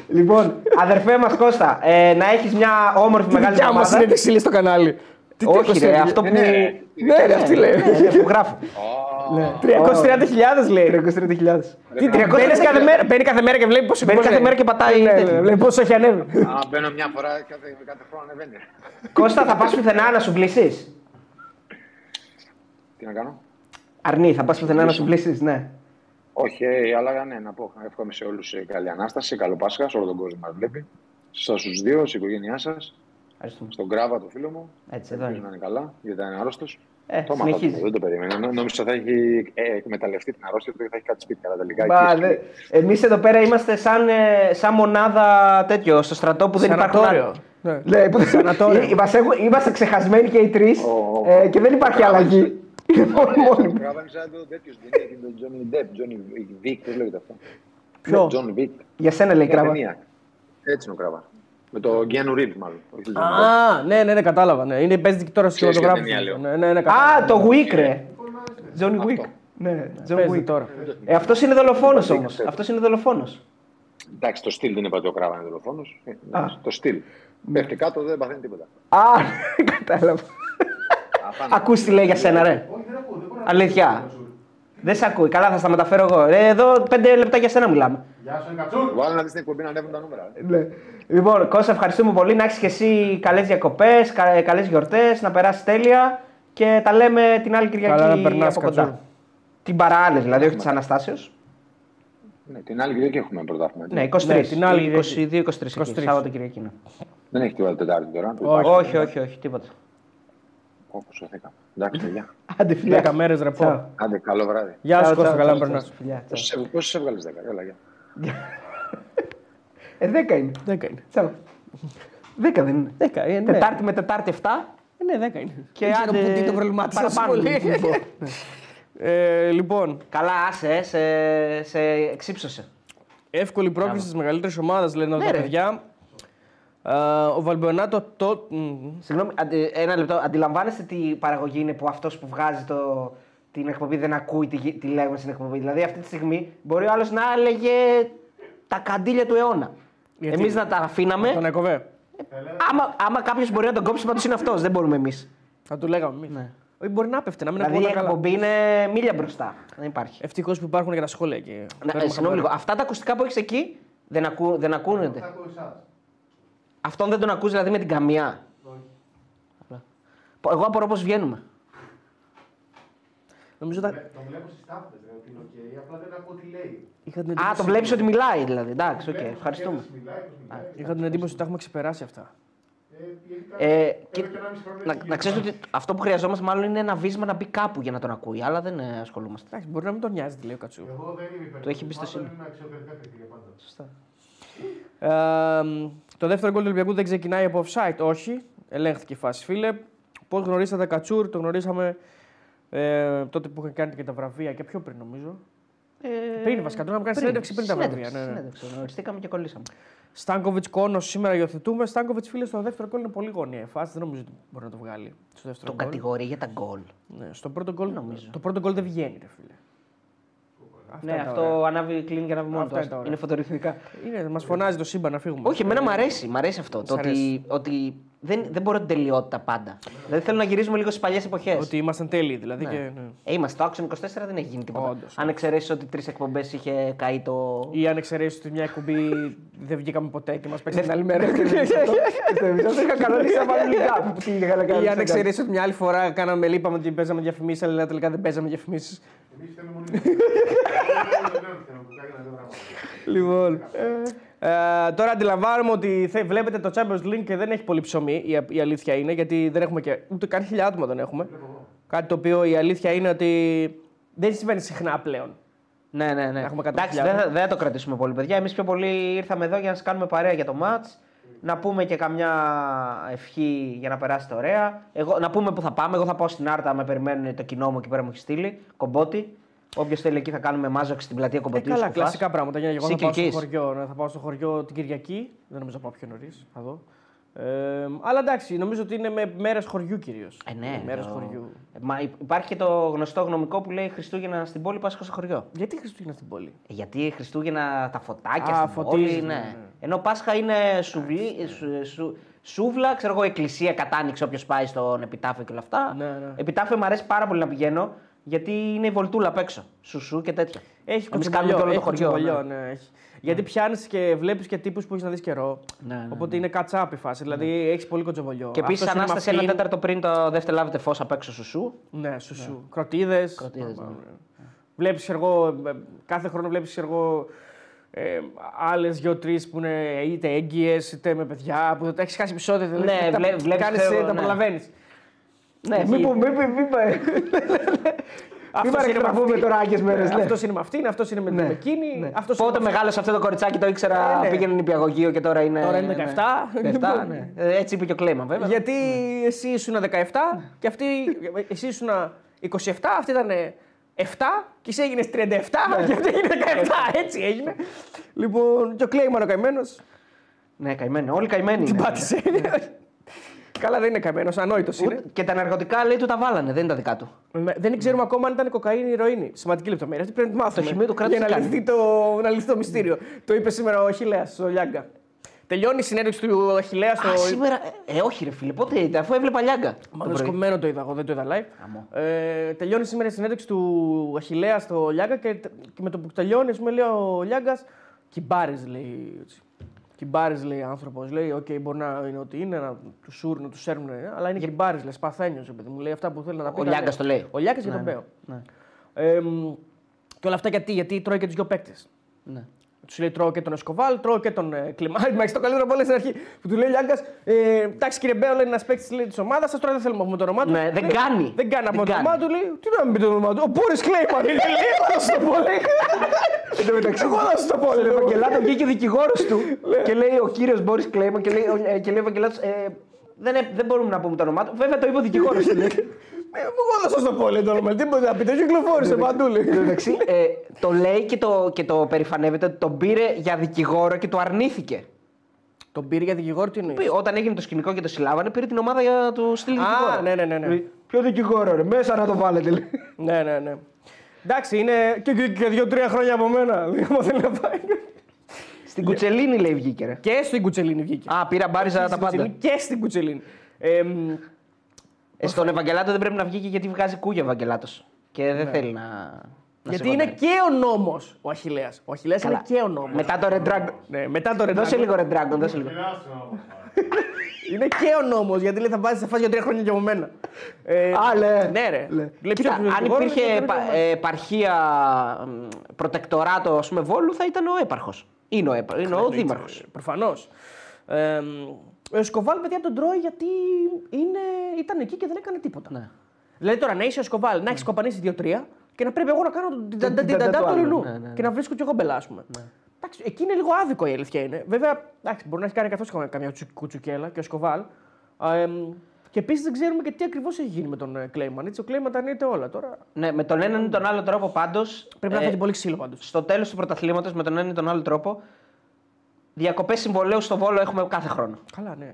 Λοιπόν, αδερφέ μας Κώστα, ε, να έχεις μια όμορφη μεγάλη Δικιά μας εβδομάδα. είναι δεξίλη στο κανάλι. Τι Όχι, ρε, 330.000. αυτό που. Ναι, ρε. Ναι, ρε, αυτή λέει. Ναι, ναι, που γράφω. 330.000 λέει. 330.000. Τι, Μπαίνεις κάθε, μέρα, μπαίνει κάθε μέρα και βλέπεις πόσο Μπαίνεις πόσο κάθε είναι. μέρα και πατάει Ναι, ναι, τέτοιο. ναι, Βλέπεις πόσο έχει ανέβει. Αν μπαίνω μια φορά κάθε, κάθε χρόνο ανεβαίνει. Κώστα, θα πας πουθενά να σου βλήσει. Τι να κάνω; Αρνή, θα πας πουθενά να σου βλήσει, ναι. Όχι, ε, αλλά ναι, να πω. Εύχομαι σε όλους καλή ανάσταση, καλό Πάσχα, σε όλο τον κόσμο που μας βλέπει. Σας τους δύο, στην οικογένειά σας, Ευχαριστούμε. στον Κράβα, το φίλο μου. Έτσι, εδώ Ελπίζω είναι. να είναι καλά, γιατί ήταν άρρωστος. Ε, το μάθα, συνεχίζει. δεν το περίμενα. Νο- Νόμιζα θα έχει ε, εκμεταλλευτεί την αρρώστια του και θα έχει κάτι σπίτι. Αλλά τελικά Μπα, εκεί δε- εμείς εδώ πέρα είμαστε σαν, ε, σαν μονάδα τέτοιο στο στρατό που δεν υπάρχουν Σανατόριο. άλλοι. Ναι. Ναι, που- Σανατόριο. Είμαστε, έχουμε- είμαστε ξεχασμένοι και οι τρεις Ο- ε, και δεν υπάρχει αλλαγή. Είναι μόνοι μόνοι. Ο Κράβα είναι σαν το τέτοιο στην ταινία, τον Τζόνι Ντεπ, Τζόνι Βίκ, πώς λέγεται αυτό. Ποιο? Τζον Βίκ. Για σένα λέει Μια κράβα. ταινία. Έτσι είναι ο Κράβα. Με το Κιάνου Ριβς, μάλλον. όχι τον Τζον Ντεπ. Α, ναι, ναι, ναι, κατάλαβα. Ναι. Είναι, παίζει και τώρα στο Ξέρεις ποια κινηματογράφο. ταινία λέω. Ναι, ναι, ναι, κατάλαβα. Α, το Wick ρε. Τζόνι Αυτό. Wick. Ναι, John Παίζει Wick. τώρα. Ε, αυτός είναι δολοφόνος όμως. Αυτός είναι δολοφόνος. Εντάξει, το στυλ δεν είπα ότι ο Κράβα είναι δολοφόνος. Το στυλ. Πέφτει κάτω, δεν παθαίνει τίποτα. Α, κατάλαβα. Αφάνω. Ακούς τι λέει για σένα ρε. Αλήθεια. Δεν σε ακούει. Καλά θα στα μεταφέρω εγώ. Ε, εδώ πέντε λεπτά για σένα μιλάμε. Βάλε να δεις την εκπομπή να ανέβουν τα νούμερα. Ε. Ναι. Λοιπόν, Κώστα, ευχαριστούμε πολύ. Να έχεις και εσύ καλές διακοπές, καλές γιορτές, να περάσεις τέλεια και τα λέμε την άλλη Κυριακή Καλά να περνάς, από κοντά. Κατσούρ. Την παράλληλη, δηλαδή, όχι της Αναστάσεως. Ναι, την άλλη Κυριακή έχουμε πρωτάθλημα. έτσι. Ναι, 23. Ναι, την άλλη 22-23. 23. Σάββατο Κυριακή. ναι. Δεν έχει τίποτα Τετάρτη τώρα. Όχι. Όχι, όχι, όχι, τίποτα. Όπως σωθήκα. Εντάξει, παιδιά. Άντε, φιλιά. 10 μέρες ρεπό. Τσάου. Άντε, καλό βράδυ. Γεια Τσάου, σου Κώστα, τσάου, καλά να τσάου, περνάς. τσάου, φιλιά, τσάου. Πόσε έβγαλες 10, έλα, γεια. Ε, 10 είναι. 10 είναι. Τσάου. 10 δεν είναι. 10 είναι. ναι. Τετάρτη με Τετάρτη 7 Ε, Ναι, 10 είναι. και Δεν ξέρω άντε που τι το προβλημάτισα παραπάνω. πολύ. Λοιπόν. Ε, Λοιπόν, Καλά, άσε, ε, σε, σε εξύψωσε. εύκολη πρόκληση της μεγαλύτερης ομάδας λένε εδώ Ναι, τα ρε. παιδιά. Α, Ο Βαλμπιονάτο το. μ, Συγγνώμη, αντι- ένα λεπτό. Αντιλαμβάνεστε τι παραγωγή είναι που αυτός που βγάζει το, την εκπομπή δεν ακούει τι, γι- τι λέγουμε στην εκπομπή. Δηλαδή αυτή τη στιγμή μπορεί ο άλλος να έλεγε τα καντήλια του αιώνα. Γιατί; Εμείς να τα αφήναμε. Τον έκοβε. Άμα, άμα κάποιος μπορεί να τον κόψει, πάντως είναι αυτός. Δεν μπορούμε εμείς. Θα του λέγαμε εμείς. Ναι. Όχι, μπορεί να πέφτει, να μην Δηλαδή η ακούγονταν καλά. εκπομπή είναι μίλια μπροστά. Δεν υπάρχει. Ευτυχώς που υπάρχουν και τα σχόλια εκεί. Να, Παίρνουμε ε, συγγνώμη χαμπάρι. λίγο. Αυτά τα ακουστικά που έχεις εκεί δεν, ακού, δεν ακούνεται. Θα ακούω εσάς. Αυτόν δεν τον ακούς δηλαδή με την καμιά. Όχι. Εγώ απορώ πώς βγαίνουμε. Νομίζω τα... Το βλέπω στις τάφτες, ρε, ότι είναι οκ, απλά δεν ακούω τι λέει. είχα την Α, εντύπωση... το βλέπεις ότι μιλάει δηλαδή. Εντάξει, οκ, Βλέπω ευχαριστούμε. πώς μιλάει, πώς μιλάει. Είχα την εντύπωση ότι τα έχουμε ξεπεράσει αυτά. Ε, γενικά, Ε, εδώ και- και ένα μισό χρόνο Να, έτσι να ξέρετε γίνεται. ότι αυτό που χρειαζόμαστε μάλλον είναι ένα βύσμα να μπει κάπου για να τον ακούει. Αλλά δεν ε, ασχολούμαστε. Εντάξει, μπορεί να μην τον νοιάζει, τι λέει ο Κατσού. Εγώ δεν είμαι υπέρ. Του έχει του εμπιστοσύνη. Μάτων, Είναι αξιοκρατικά κριτήρια πάντα. Σωστά. Ε, το δεύτερο γκολ του Ολυμπιακού δεν ξεκινάει από offside. Όχι. Ελέγχθηκε η φάση, φίλε. Πώς γνωρίσατε Κατσούρ, το γνωρίσαμε ε, τότε που είχαν κάνει και τα βραβεία και πιο πριν νομίζω. Ε, Πριν βασικά, τώρα να κάνεις συνέντευξη πριν τα βραβεία. Ναι, ναι. Συνέντευξη, γνωριστήκαμε και κολλήσαμε. Στάνκοβιτς Κόνος σήμερα υιοθετούμε. Στάνκοβιτς φίλε στο δεύτερο γκολ είναι πολύ γόνια η φάση. Δεν νομίζω ότι μπορεί να το βγάλει. Στο δεύτερο Τον γκολ. κατηγορεί για τα γκολ. Ναι, στο πρώτο γκολ νομίζω. Το πρώτο γκολ δεν βγαίνει, ρε φίλε. Αυτά Ναι, είναι τα αυτό ωραία. ανάβει, κλείνει και ανάβει μόνος Αυτά του. είναι τα ωραία. Είναι φωτορυθμικά. Είναι, μας φωνάζει το σύμπαν να φύγουμε. Όχι, εμένα μου αρέσει, μ' αρέσει αυτό. Το Σ' αρέσει. ότι, ότι δεν, δεν μπορώ την τελειότητα πάντα. Δηλαδή θέλω να γυρίζουμε λίγο στις παλιές εποχές. Ότι ήμασταν τέλειοι δηλαδή. Ναι. Και, ναι. Ε, είμαστε. Το Action 24 δεν έχει γίνει τίποτα. Όντως. Αν εξαιρέσεις ότι τρεις εκπομπές είχε καεί το. Ή αν εξαιρέσεις ότι μια εκπομπή δεν βγήκαμε ποτέ και μας παίξει την άλλη μέρα. Αυτό είχα κανονίσει να βάλω λίγα. Τι είχα να κάνω. Ή αν εξαιρέσεις ότι μια άλλη φορά κάναμε λείπαμε ότι παίζαμε διαφημίσεις, αλλά τελικά δεν παίζαμε διαφημίσεις. Εμείς θέλουμε μόνο την- Δεν λέω ότι θέλουμε, που κάνει ένα δύο πράγματα. Λοιπόν. Ε, τώρα αντιλαμβάνομαι ότι θε- βλέπετε το Champions League και δεν έχει πολύ ψωμί. Η, η αλήθεια είναι γιατί δεν έχουμε και. ούτε καν χιλιά άτομα δεν έχουμε. Κάτι το οποίο η αλήθεια είναι ότι δεν συμβαίνει συχνά πλέον. Ναι, ναι, ναι. Έχουμε Εντάξει, 100.000. δεν θα, δεν θα το κρατήσουμε πολύ, παιδιά. Εμείς πιο πολύ ήρθαμε εδώ για να σας κάνουμε παρέα για το match. Να πούμε και καμιά ευχή για να περάσετε ωραία. Εγώ, να πούμε που θα πάμε. Εγώ θα πάω στην Άρτα, με περιμένουν το κοινό μου εκεί πέρα μου έχει στείλει. Κομπότη. Όποιος θέλει εκεί θα κάνουμε μάζοξη στην πλατεία Ε, Κομποτίου. καλά, Σκουφάς. κλασικά πράγματα. Για να εγώ θα πάω στο Cyclic χωριό. Ναι, θα πάω στο χωριό την Κυριακή. Δεν νομίζω να πάω πιο νωρίς. Θα δω. Ε, αλλά εντάξει, νομίζω ότι είναι με μέρες χωριού κυρίως. Ε, ναι. Μέρες το- χωριού. Ε, Μα υ- υπάρχει και το γνωστό γνωμικό που λέει Χριστούγεννα στην πόλη, Πάσχα στο χωριό. Γιατί Χριστούγεννα στην πόλη; Ε, Γιατί Χριστούγεννα τα φωτάκια Α, στην φωτίζεις, πόλη, ναι, ναι. ναι. Ενώ Πάσχα είναι σουβλί, σου, σου- σούβλα, ξέρω εγώ, εκκλησία, κατάνοιξη όποιος πάει στον επιτάφιο και όλα αυτά. Ναι, ναι. Επιτάφιο μου αρέσει πάρα πολύ να πηγαίνω, γιατί είναι η βολτούλα απ' έξω. Σουσού και τέτοια. Έχει Εμείς κάνουμε κοτσοβολιό, και όλο το έχει χωριό, κοτσοβολιό, ναι, έχει. Γιατί πιάνεις και βλέπεις και τύπους που έχεις να δεις καιρό. Ναι, ναι, Οπότε είναι κατσάπη φάση. Δηλαδή έχεις πολύ κοτσοβολιό. Και επίσης Αυτός είναι ανάσταση με ένα αυτήν- τέταρτο πριν το δεύτερο λάβετε φως απ' έξω σουσού. Ναι, σου σου. Κροτίδες. Κροτίδες, ναι. Βλέπεις εγώ, ε, κάθε χρόνο βλέπεις εγώ. Ε, Άλλες δύο-τρει που είναι είτε έγκυες είτε με παιδιά που τα έχεις χάσει επεισόδια. Δηλαδή, Ναι, τα, βλέ- βλέπεις, κάνεις, ξέρω, ε, τα ναι. Προλαβαίνει. Ναι, Εκεί. μην πούμε, μην μην- μην πάμε. Μην παρεκτραφούμε τώρα άγιες μέρες. Αυτός είναι με αυτήν, αυτός είναι με Ναι. με εκείνη. Ναι. αυτός Πότε είναι με μεγάλωσε αυτό το κοριτσάκι, το ήξερα, Ε, ναι. πήγαινε νηπιαγωγείο και τώρα είναι. Τώρα είναι ναι. 17. 17, ναι. Ε, Έτσι είπε και ο Κλέμα, βέβαια. Γιατί εσύ ήσουν 17 και αυτή, εσύ ήσουν 27, αυτή ήταν 7 και εσύ έγινες 37 και αυτή έγινε 17. Έτσι έγινε. Λοιπόν, και ο Κλέιμαν ο καημένος Ναι, καημένο. Όλοι καημένοι. την είναι. πάτησε. Καλά, δεν είναι καημένος, ανόητος είναι. Ούτε- Και τα ναρκωτικά λέει του τα βάλανε, δεν είναι τα δικά του. Με- Δεν ξέρουμε ακόμα αν ήταν κοκαίνη ή ηρωίνη. Σημαντική λεπτομέρεια. Αυτή πρέπει να τη μάθουμε. χημείο του κράτους Για τι να κάνει. λυθεί, το, να λυθεί το μυστήριο. Το είπε σήμερα ο Αχηλέα, ο Λιάγκα. Τελειώνει η συνέντευξη του Αχηλέα στο. Α, σήμερα. Ε, όχι, ρε φίλε, πότε ήταν, αφού έβλεπα λιάγκα. Μάλλον σκομμένο το είδα, εγώ δεν το είδα live. Χαμό. Ε, τελειώνει σήμερα η συνέντευξη του Αχηλέα στο Λιάγκα και, και με το που τελειώνει, ας πούμε, λέει ο Λιάγκας, κυμπάρε λέει. Έτσι. Κιμπάρης λέει άνθρωπος. Λέει: Οκ, μπορεί να είναι ό,τι είναι, να τους σούρουν, να τους σέρνουν, ε, αλλά είναι κιμπάρης, λέει. Σπαθένιος, παιδί μου. Λέει αυτά που θέλει να τα πει. Ο τα Λιάγκας λέει. το λέει. Ο Λιάγκας και Ναι, τον Μπέο. ναι. Ε, μ, και όλα αυτά γιατί, γιατί τρώει και τους δύο παίκτες. Ναι. Του λέει: Τρώω και τον Εσκοβάλ, τρώω και τον ε, Κλιμάρη. Μα έχει το καλύτερο από όλες στην αρχή. Που του λέει Λιάγκας: ε, Εντάξει, κύριε Μπέο, λέει ένας παίκτης της ομάδας σας. Τώρα δεν θέλουμε να πούμε το όνομά του. Ναι, δεν Λέει, κάνει. Δεν κάνει να Δεν πούμε το κάνει. όνομά του. Λέει: Τι να μην πείτε το όνομά του. Ο Μπόρις Κλέιμαν. Είναι λέει: Θα σου το πω. λέει. Εν τω μεταξύ, Εγώ θα σου το πω. στον λέει. Ευαγγελάτο βγήκε δικηγόρος του και λέει ο κύριος Μπόρις Κλέιμα και λέει, ο- ε, και λέει ο Ευαγγελάτος. Ε, δεν, ε- δεν μπορούμε να πούμε το όνομά του. Βέβαια το είπε ο δικηγόρος του. λέει. Ε, Εγώ θα σας το πω. Λέει το όνομα. Τι μπορείτε να πείτε. Κυκλοφόρησε παντού. λέει. Εν τω μεταξύ, ε, το λέει και το, και το περηφανεύεται ότι τον πήρε για δικηγόρο και το αρνήθηκε. Τον πήρε για δικηγόρο τι εννοείς; Πει, Όταν έγινε το σκηνικό και το συλλάβανε, πήρε την ομάδα για να του στείλει δικηγόρο. Α, ναι, ναι, ναι. ναι. Λέει, Ποιο δικηγόρο, ρε, μέσα να το βάλετε. λέει. Ναι, ναι, ναι. Εντάξει, είναι και, και, και δύο-τρία χρόνια από μένα. Δηλαδή, άμα θέλει να πάει. Στην Κουτσελίνη λέει βγήκε. Ρε. Και στην Κουτσελίνη βγήκε. Α, πήρα μπάριζα τα Στην πάντα. Κουτσελίνη Και στην Κουτσελίνη. Ε, μ, Ε, στον Ευαγγελάτο δεν πρέπει να βγει και γιατί βγάζει κούγια ο Ευαγγελάτος. Και δεν θέλει να. να Γιατί σε είναι κοντάρει. και ο νόμος ο Αχηλέα. Ο Αχηλέα είναι Καλά. και ο νόμος. Μετά το Red Dragon. Ναι, μετά το Red Δώσε Dragon. λίγο Red Dragon, δώσε λίγο. Μιλάς όμως. Ναι. Είναι και ο νόμος γιατί λέει θα βάζεις θα φας για τρία χρόνια και από μένα. Ε, Α, λέ. Ναι, ρε. Λέει, Κοίτα, ποιος είναι αν δικηγόρος, υπήρχε ποιος είναι επα- δικηγόρος. ε, επαρχία μ, προτεκτοράτο ας πούμε, Βόλου, θα ήταν ο έπαρχος. Είναι ο, έπα- είναι ο δήμαρχος. Προφανώς. Ε, ο Εσκοβάλ, παιδιά, τον τρώει γιατί είναι, ήταν εκεί και δεν έκανε τίποτα. Ναι. Δηλαδή τώρα να είσαι ο Εσκοβάλ, να έχεις κοπανίσει δύο-τρία και να πρέπει εγώ να κάνω την την ταντά ταντά του του άλλου. Ορεινού. Ναι, ναι, ναι. Και να βρίσκω κι εγώ μπελά, ας πούμε. Εντάξει, εκεί είναι λίγο άδικο η αλήθεια είναι. Βέβαια, εντάξει, μπορεί να έχει κάνει καθώς καμιά τσου- κουτσουκέλα και ο Σκοβάλ. Α, εμ, και επίσης δεν ξέρουμε και τι ακριβώς έχει γίνει με τον ε, Κλέιμαν. Έτσι, ο Κλέιμαν τα αρνείται όλα τώρα. Ναι, με τον έναν ή τον άλλο τρόπο πάντως. Πρέπει να φάει πολύ ξύλο πάντως. Στο τέλος του πρωταθλήματος, με τον έναν ή τον άλλο τρόπο, διακοπές συμβολέου στο Βόλο έχουμε κάθε χρόνο. Καλά, ναι.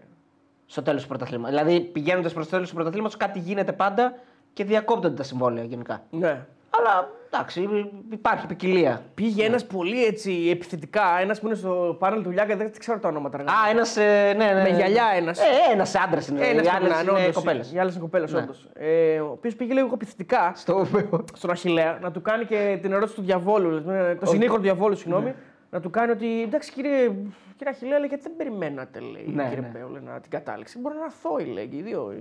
Στο τέλος του πρωταθλήματος. Δηλαδή, πηγαίνοντας προς το τέλος του πρωταθλήματος, κάτι γίνεται πάντα και διακόπτονται τα συμβόλαια γενικά. ναι. Αλλά εντάξει, υπάρχει ποικιλία. Πήγε ένας πολύ έτσι επιθετικά, ένας που είναι στο πάνελ του Λιάγκα, δεν ξέρω τα ονόματα. ρε. Α, ένας. Ε, ναι, ναι. Με γυαλιά ένας. Ε, ένας άντρας είναι. Ένας οι πρέπει άλλες να είναι, είναι όντως, κοπέλες. Οι άλλες είναι κοπέλες, Ναι. όντως. Ε, ο οποίος πήγε λίγο επιθετικά Στο στον Αχηλέα να του κάνει και την ερώτηση του διαβόλου, δηλαδή, το συνήγορο του διαβόλου, συγγνώμη. Ναι. Να του κάνει ότι εντάξει κύριε, κύριε Αχηλέα, λέει, γιατί δεν περιμένατε, λέει, Ναι, κύριε ναι. Πέο, να την κατάληξη. Μπορεί να είναι αθώοι, λέει, και οι δύο.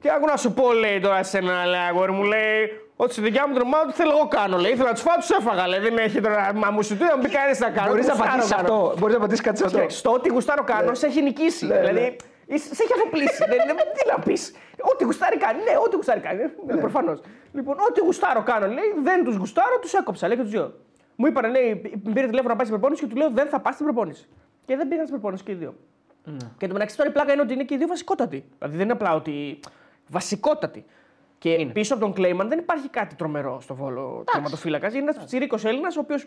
Και άκου να σου πω, λέει τώρα σε ένα λέει, αγόρι μου, λέει, ότι στη δικιά μου την ομάδα του θέλω εγώ κάνω. Λέει, ήθελα να τους φάω, τους έφαγα. Λέει, δεν έχει τώρα. Μα μου σου πει να μην κάνει να κάνω. Μπορείς να Γουστάρω απαντήσει κάνω. αυτό. Μπορείς να απαντήσει κάτι σε αυτό. Κοίταξε, Στο ότι γουστάρω κάνω, σε έχει νικήσει. Ναι, δηλαδή, είσαι- σε έχει αφοπλίσει. δεν, δεν, τι να πεις. Ό,τι γουστάρει κάνει. Ναι, ό,τι γουστάρει κάνει. Ναι. Προφανώς. Λοιπόν, ό,τι γουστάρω κάνω, λέει, δεν τους γουστάρω, τους έκοψα. Λέει και τους δύο. Μου είπαν, λέει, με πήρε τηλέφωνο να πάει στην προπόνηση και του λέω δεν θα πας στην προπόνηση. Και δεν πήγαν στην προπόνηση και οι δύο. Και το μεταξύ τώρα η πλάκα είναι ότι είναι και οι δύο βασικότατοι. Δηλαδή δεν είναι απλά ότι. Βασικότατοι. Και πίσω από τον Κλέιμαν δεν υπάρχει κάτι τρομερό στο βόλο τερματοφύλακα. Είναι ένας τσιρίκο Έλληνας ο οποίος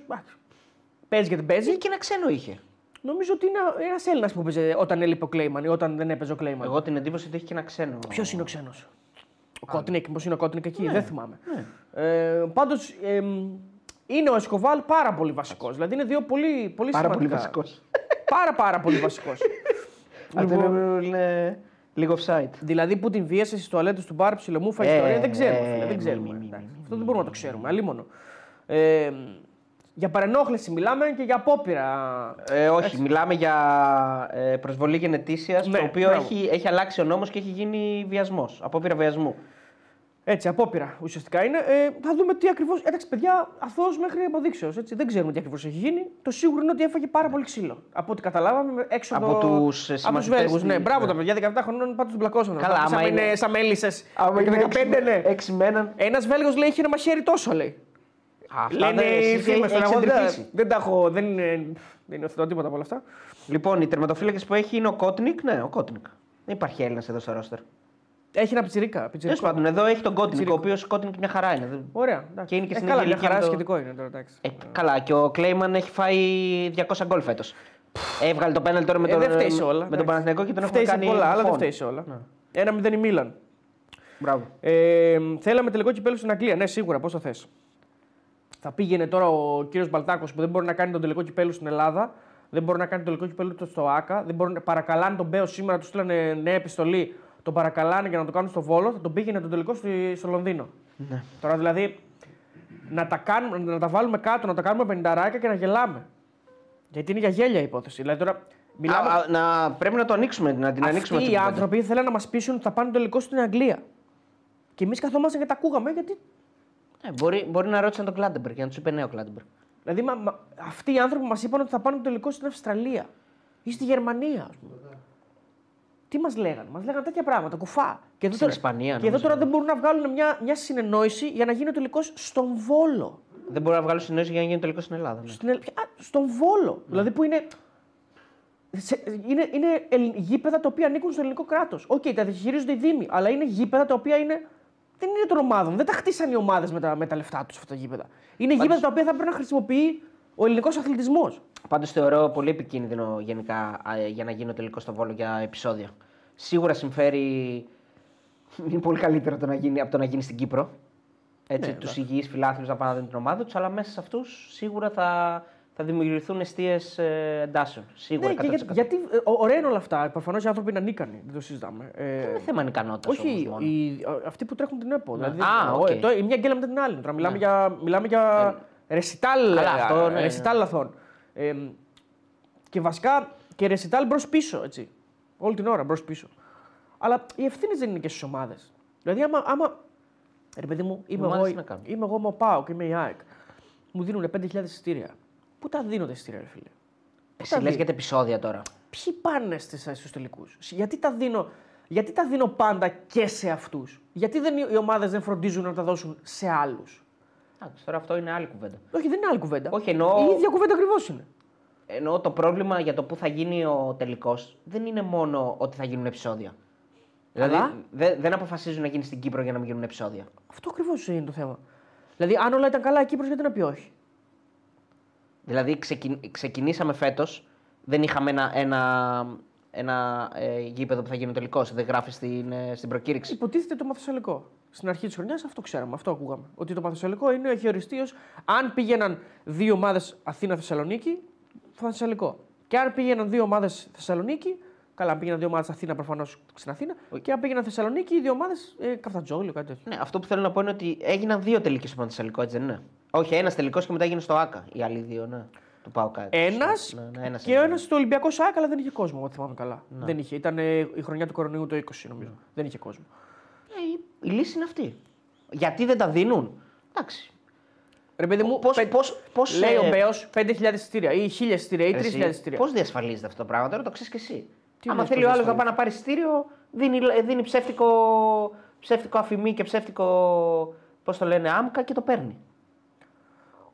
παίζει και δεν παίζει. Ή και ένα ξένο είχε. Νομίζω ότι είναι ένας Έλληνας που παίζει όταν έλειπε ο Κλέιμαν ή όταν δεν έπαιζε ο Κλέιμαν. Εγώ την εντύπωση ότι έχει και ένα ξένο. Ποιος είναι ο ξένος; Ο Κότνικ, πώς είναι ο Κότνικ εκεί, δεν θυμάμαι. Ε, Πάντως είναι ο Εσκοβάλ πάρα πολύ βασικός. Δηλαδή είναι δύο πολύ, πολύ Πάρα πολύ σημαντικά. βασικός. Πάρα, πάρα πολύ βασικός. Αυτό είναι- είναι λίγο offside. δηλαδή που την βίασε στις τουαλέτες του μπαρ ψιλομούφα Ε, ιστορία δεν ξέρουμε. ε, φίλε, δεν μη, ξέρουμε. μη, μη, Εντάξει, μη, Αυτό δεν μπορούμε να το ξέρουμε. Αλλήμον. Ε, για παρενόχληση μιλάμε και για απόπειρα. Ε, όχι, μιλάμε για ε, προσβολή γενετήσια, Ναι, το οποίο μπράβο. έχει, έχει αλλάξει ο νόμος και έχει γίνει βιασμός. Απόπειρα βιασμού. Έτσι, απόπειρα ουσιαστικά είναι. Ε, θα δούμε τι ακριβώ. Εντάξει, παιδιά, αθώος μέχρι αποδείξεως. Δεν ξέρουμε τι ακριβώς έχει γίνει. Το σίγουρο είναι ότι έφαγε πάρα πολύ ξύλο. Από ό,τι καταλάβαμε έξω Από το... τους, ε, από συμμαθητές τους Βέλγους. του- Ναι, μπράβο ναι. τα παιδιά, 17 χρονών πάντως τους μπλακώσαν. Καλά, άμα είναι. είναι- Σαν μέλισσες. Άμα είναι 15, ναι. έξι με έναν. Ένας Βέλγος λέει είχε ένα μαχαίρι τόσο, λέει. Αυτά Λένε δεν- οι εσύ φίλοι έχεις στον εντρυφήσει. Δεν τα έχω. Δεν, είναι- δεν υιοθετώ τίποτα από όλα αυτά. Λοιπόν, οι τερματοφύλακες που έχει είναι ο Κότνικ. Ναι, ο Κότνικ. Δεν υπάρχει Έλληνας εδώ στο ρόστερ. Έχει ένα πιτσιρίκα. Τέλος πιτσιρικό. πάντων, εδώ έχει τον Κότνικ, ο Τσιρίκο. οποίος Κότνικ μια χαρά είναι. Δεν- Ωραία. εντάξει. Και είναι και ε, στην καλά, ίδια μια ηλικία χαρά με το- σχετικό είναι τώρα. Εντάξει. Ε, καλά, και ο Κλέιμαν έχει φάει 200 γκολ φέτος. Έβγαλε το πέναλτι τώρα με Ε, τον, δεν φταίει σε όλα. με τον εντάξει. Παναθηναϊκό και τον έχουμε Φταίει σε κάνει. πολλά, αλλά δεν φόν. φταίει σε όλα. Ένα μηδέν η Μίλαν. Μπράβο. Ε, θέλαμε τελικό κυπέλο στην Αγγλία. Ναι, σίγουρα, πώς το θες. Θα πήγαινε τώρα ο κύριος Μπαλτάκος που δεν μπορεί να κάνει τον τελικό κυπέλο στην Ελλάδα, δεν μπορεί να κάνει τον τελικό κυπέλο του στο ΑΚΑ, δεν μπορεί, παρακαλάνε τον Μπέο σήμερα, τους στείλανε νέα επιστολή, τον παρακαλάνε για να το κάνουν στο Βόλο, θα τον πήγαινε τον τελικό στη- στο Λονδίνο. Ναι. Τώρα δηλαδή να τα, κάνουμε, να τα βάλουμε κάτω, να τα κάνουμε πενηνταράκια και να γελάμε. Γιατί είναι για γέλια η υπόθεση. Δηλαδή τώρα μιλάμε. Α, α, να, πρέπει να το ανοίξουμε, να την ανοίξουμε. Αυτοί αυτή οι την άνθρωποι θέλουν να μας πείσουν ότι θα πάνε το τελικό στην Αγγλία. Και εμείς καθόμαστε και τα ακούγαμε γιατί. Ε, μπορεί, μπορεί να ρώτησαν τον Κλάντεμπεργκ και να τους είπε ναι ο Κλάντεμπεργκ. Δηλαδή μα, μα- αυτοί οι άνθρωποι μας είπαν ότι θα πάνε το τελικό στην Αυστραλία ή στη Γερμανία, ας πούμε. Τι μας λέγανε, μας λέγανε τέτοια πράγματα, κουφά. Και εδώ, Στην τώρα, Ισπανία, και εδώ νομίζω. τώρα δεν μπορούν να βγάλουν μια, μια συνεννόηση για να γίνει ο τελικός στον Βόλο. Δεν μπορεί να βγάλω συνεννόηση για να γίνει τελικός στην Ελλάδα. Ναι. Στην, Ελ- Α, στον Βόλο. Δηλαδή που είναι. σε- είναι, είναι ελ- γήπεδα τα οποία ανήκουν στο ελληνικό κράτος. Οκ, τα διαχειρίζονται οι Δήμοι, αλλά είναι γήπεδα τα οποία είναι. Δεν είναι των ομάδων. Δεν τα χτίσαν οι ομάδες με τα, με τα λεφτά τους αυτά τα γήπεδα. Είναι γήπεδα τα οποία θα πρέπει να χρησιμοποιεί ο ελληνικός αθλητισμός. Πάντως θεωρώ πολύ επικίνδυνο γενικά α, ε, για να γίνει ο τελικός στο βόλο για επεισόδια. Σίγουρα συμφέρει. Είναι πολύ καλύτερο το να γίνει, από το να γίνει στην Κύπρο. Έτσι, Ναι, τους υγιείς φιλάθλους να πάνε να δουν την ομάδα τους, αλλά μέσα σε αυτούς σίγουρα θα, θα δημιουργηθούν εστίες ε, εντάσεων. Σίγουρα. Ναι, και 100%. για, γιατί. ε, ο- ωραία είναι όλα αυτά. Προφανώς οι άνθρωποι είναι ανίκανοι. Δεν το συζητάμε. Ε, Δεν είναι θέμα ανικανότητας. όχι, οι, αυτοί που τρέχουν την ΕΠΟ. Δηλαδή, Α, ο- οκ. το- η μια γκέλα μετά την άλλη. Τώρα μιλάμε για, μιλάμε για ρεσιτάλ, Καλά, αυτό, ναι, ρεσιτάλ λαθών. Ε, και βασικά και ρεσιτάλ μπρο-πίσω. Έτσι. Όλη την ώρα μπρο-πίσω. Αλλά οι ευθύνες δεν είναι και στις ομάδες. Δηλαδή, άμα. άμα ρε παιδί μου, είμαι ομάδες εγώ, τι να κάνουν; είμαι εγώ με ο ΠΑΟΚ, είμαι η ΑΕΚ. Μου δίνουν 5.000 εισιτήρια. Πού τα δίνω τα εισιτήρια, ρε φίλε; Εσύ τα λες δει. για τα επεισόδια τώρα. Ποιοι πάνε στους τελικούς; Γιατί τα δίνω. Γιατί τα δίνω πάντα και σε αυτούς; Γιατί δεν, οι ομάδες δεν φροντίζουν να τα δώσουν σε άλλους; Εντάξει, τώρα αυτό είναι άλλη κουβέντα. Όχι, δεν είναι άλλη κουβέντα. Όχι, εννοώ- Η ίδια κουβέντα ακριβώς είναι. Ενώ το πρόβλημα για το που θα γίνει ο τελικός δεν είναι μόνο ότι θα γίνουν επεισόδια. Δηλαδή Αλλά; δε- δεν αποφασίζουν να γίνει στην Κύπρο για να μην γίνουν επεισόδια. Αυτό ακριβώς είναι το θέμα. Δηλαδή, αν όλα ήταν καλά, η Κύπρος γιατί να πει όχι; Δηλαδή ξεκι... ξεκινήσαμε φέτος, δεν είχαμε ένα, ένα, ένα ε, γήπεδο που θα γίνει ο τελικός. Δεν γράφει στην, ε, στην προκήρυξη. Υποτίθεται το μαθησαλικό. Στην αρχή της χρονιάς αυτό ξέραμε, αυτό ακούγαμε. Ότι το μαθησαλικό είναι έχει οριστεί ως αν πήγαιναν δύο ομάδες Αθήνα-Θεσσαλονίκη, Θεσσαλικό. Και αν πήγαιναν δύο ομάδες Θεσσαλονίκη, καλά, αν πήγαιναν δύο ομάδες Αθήνα προφανώς στην Αθήνα, και αν πήγαιναν Θεσσαλονίκη, οι δύο ομάδες ε, Καφτατζόγλιο, κάτι τέτοιο. Ναι, αυτό που θέλω να πω είναι ότι έγιναν δύο τελικοί στο Πανθεσσαλικό, έτσι δεν είναι; Όχι, ένας τελικός και μετά έγινε στο ΑΚΑ. Οι άλλοι δύο, ναι. Του πάω κάτι. Ένας Ναι, ναι, ένας και είναι. ο ένας στο Ολυμπιακό ΣΑΚ, αλλά δεν είχε κόσμο, αν θυμάμαι καλά. Δεν είχε. Ήταν ε, η χρονιά του κορονοϊού το 20, νομίζω. Δεν είχε κόσμο. Ε, η, η λύση είναι αυτή. Γιατί δεν τα δίνουν; Εντάξει. Ρε παιδί μου, Πώς, πε- πώς, πώς, λέει ε, ο Μπέος 5.000 εισιτήρια ή 1.000 εισιτήρια ή 3.000 εισιτήρια. Πώς διασφαλίζεται αυτό το πράγμα, τώρα το ξέρεις και εσύ. Τι Άμα εννοείς θέλει πώς ο άλλος να διασφαλίζεται; πάει να πάρει εισιτήριο, δίνει, δίνει ψεύτικο, ψεύτικο αφημί και ψεύτικο. Πώς το λένε, άμκα και το παίρνει.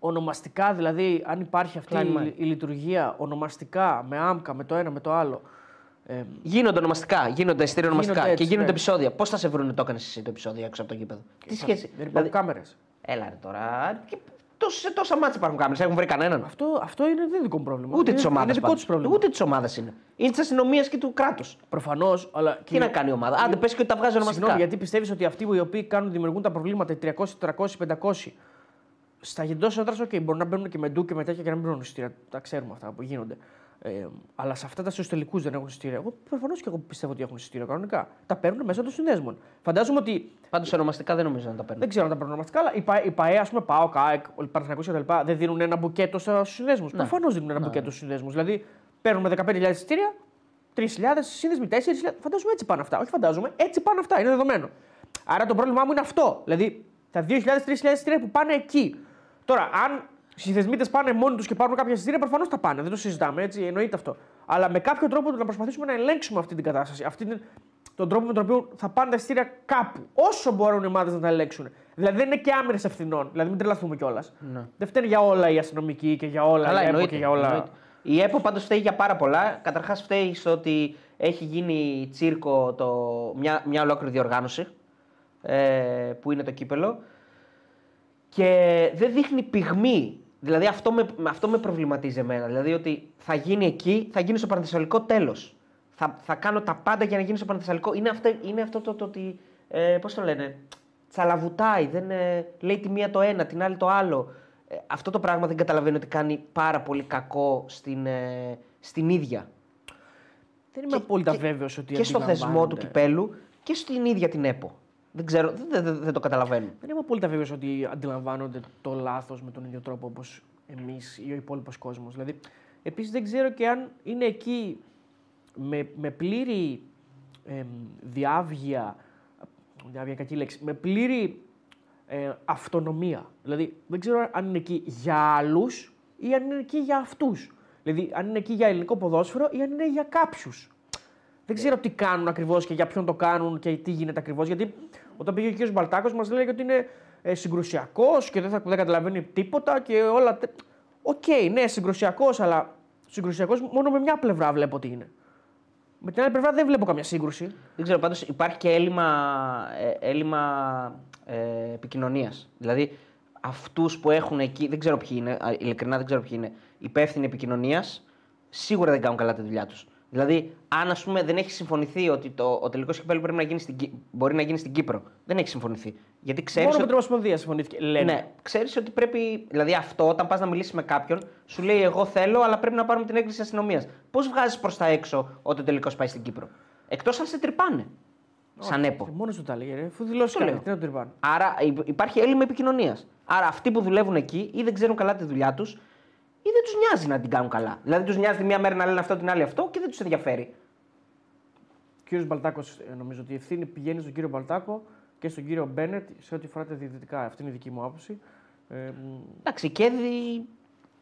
Ονομαστικά δηλαδή, αν υπάρχει αυτή Klein η, mind. η λειτουργία ονομαστικά, με άμκα, με το ένα, με το άλλο. Ε, Γίνονται ονομαστικά, γίνονται εισιτήρια ονομαστικά Γίνονται έτσι, και γίνονται ναι. επεισόδια. Πώς θα σε βρουν το έκανες εσύ το επεισόδιο έξω από το γήπεδο; Τι σχέση; δεν υπάρχουν Δηλαδή, κάμερες. έλα ρε τώρα. Και τόσα- Σε τόσα μάτια υπάρχουν κάμερες, έχουν βρει κανέναν. Αυτό, αυτό είναι δεν δικό μου πρόβλημα. Ούτε είναι, της ομάδας. Είναι δικό τους πρόβλημα. Ούτε της ομάδας είναι. Είναι της αστυνομίας και του κράτους. Προφανώς, αλλά. Τι να κάνει η ομάδα; Άντε, πες και ότι τα βγάζει ονομαστικά. Συγγνώμη, γιατί πιστεύεις ότι αυτοί οι οποίοι κάνουν, δημιουργούν τα προβλήματα, οι 300, 400, 500, στα εντό έδρα, OK, μπορούν να μπαίνουν και με ντου και με τέτοια και να μην μπαίνουν εισιτήρια. Τα ξέρουμε αυτά που γίνονται. Ε, αλλά σε αυτά τα στου τελικού δεν έχουν εισιτήρια. Εγώ προφανώς και εγώ πιστεύω ότι έχουν εισιτήρια κανονικά. Τα παίρνουν μέσα των συνδέσμων. Φαντάζομαι ότι Πάντως ονομαστικά δεν νομίζω να τα παίρνουν. δεν ξέρω αν τα παίρνουν ονομαστικά, αλλά η ΠΑΕ, η ΠΑΕ ας πούμε, ΠΑΟ, ΚΑΕΚ, ο Παναθηναϊκός κτλ. δεν δίνουν ένα μπουκέτο στους συνδέσμου. Ναι. Προφανώς δίνουν ένα μπουκέτο στους συνδέσμου. Δηλαδή παίρνουμε 15.000 εισιτήρια, 3.000 σύνδεσμοι, 4.000. Φαντάζομαι έτσι πάνε αυτά. Όχι φαντάζομαι, έτσι πάνε αυτά. Είναι δεδομένο. Άρα το πρόβλημά μου είναι αυτό. Δηλαδή τα 2.000-3.000 εισιτήρια που πάνε εκεί. Τώρα, αν οι θεσμίτες πάνε μόνοι τους και πάρουν κάποια εισιτήρια, προφανώς τα πάνε. Δεν το συζητάμε, έτσι, εννοείται αυτό. Αλλά με κάποιο τρόπο να προσπαθήσουμε να ελέγξουμε αυτή την κατάσταση. Αυτή την, τον τρόπο με τον οποίο θα πάνε τα εισιτήρια κάπου. Όσο μπορούν οι ομάδες να τα ελέγξουν. Δηλαδή δεν είναι και άμερες ευθυνών. Δηλαδή μην τρελαθούμε κιόλας. Δεν φταίνουν για όλα οι αστυνομικοί και για όλα Καλά, η ΕΠΟ εννοείται, και για όλα. εννοείται. Η ΕΠΟ πάντως φταίει για πάρα πολλά. Καταρχάς φταίει στο ότι έχει γίνει τσίρκο το, μια, μια ολόκληρη διοργάνωση ε, που είναι το κύπελο και δεν δείχνει πυγμή. Δηλαδή αυτό με, αυτό με προβληματίζει εμένα. Δηλαδή ότι θα γίνει εκεί, θα γίνει στο Πανθεσσαλικό τέλος. Θα, θα κάνω τα πάντα για να γίνει στο Πανθεσσαλικό. Είναι αυτό, είναι αυτό το, το ότι. Ε, Πώς το λένε. Τσαλαβουτάει. Δεν, ε, λέει τη μία το ένα, την άλλη το άλλο. Ε, αυτό το πράγμα δεν καταλαβαίνω ότι κάνει πάρα πολύ κακό στην, ε, στην ίδια. Δεν είμαι απόλυτα βέβαιος ότι. Και στο θεσμό του αντιλαμβάνονται. κυπέλου και στην ίδια την ΕΠΟ. Δεν ξέρω, δεν, δεν, δεν το καταλαβαίνω. Δεν είμαι απόλυτα βέβαιος ότι αντιλαμβάνονται το λάθος με τον ίδιο τρόπο όπως εμείς ή ο υπόλοιπος κόσμος. Δηλαδή, επίσης δεν ξέρω και αν είναι εκεί με, με πλήρη εμ, διάβγεια. Διάβγεια, κακή λέξη. Με πλήρη ε, αυτονομία. Δηλαδή, δεν ξέρω αν είναι εκεί για άλλους ή αν είναι εκεί για αυτούς. Δηλαδή, αν είναι εκεί για ελληνικό ποδόσφαιρο ή αν είναι για κάποιους. Δεν ξέρω τι κάνουν ακριβώς και για ποιον το κάνουν και τι γίνεται ακριβώς. Γιατί όταν πήγε ο κ. Μπαλτάκος, μας λέει ότι είναι ε, συγκρουσιακός και δεν, θα, δεν καταλαβαίνει τίποτα και όλα. τε- Οκ, ναι, συγκρουσιακός, αλλά συγκρουσιακός μόνο με μια πλευρά βλέπω ότι είναι. Με την άλλη πλευρά δεν βλέπω καμιά σύγκρουση. Δεν ξέρω, πάντως υπάρχει και έλλειμμα, ε, έλλειμμα ε, επικοινωνίας. Δηλαδή, αυτούς που έχουν εκεί, δεν ξέρω ποιοι είναι, α, ειλικρινά δεν ξέρω ποιοι είναι, υπεύθυνοι επικοινωνίας, σίγουρα δεν κάνουν καλά τη δουλειά τους. Δηλαδή, αν ας πούμε, δεν έχει συμφωνηθεί ότι το, ο τελικός κυπέλου πρέπει να γίνει στην, Κύ- μπορεί να γίνει στην Κύπρο, δεν έχει συμφωνηθεί. Γιατί ξέρεις Μόνο με ότι. την Ομοσπονδία συμφωνήθηκε. Λένε. Ναι, ξέρεις ότι πρέπει. Δηλαδή, αυτό όταν πας να μιλήσεις με κάποιον, σου λέει: Εγώ θέλω, αλλά πρέπει να πάρουμε την έγκριση της αστυνομίας. Πώς βγάζεις προς τα έξω ότι ο τελικός πάει στην Κύπρο; Εκτός αν σε τρυπάνε. Σαν ΕΠΟ. Μόνος του τα έλεγε. ρε. Αφού δηλώσει Το κάνει, λέω. τι να του ρηπάνε. Άρα υ- υπάρχει έλλειμμα επικοινωνίας. Άρα αυτοί που δουλεύουν εκεί ή δεν ξέρουν καλά τη δουλειά τους ή δεν τους νοιάζει να την κάνουν καλά. Δηλαδή τους νοιάζει τη μία μέρα να λένε αυτό, την άλλη αυτό και δεν τους ενδιαφέρει. Ο κύριος Μπαλτάκος, νομίζω ότι η ευθύνη πηγαίνει στον κύριο Μπαλτάκο και στον κύριο Μπένετ σε ό,τι αφορά τα διαιτητικά. Αυτή είναι η δική μου άποψη. Ε, μ, Εντάξει, η Κέδη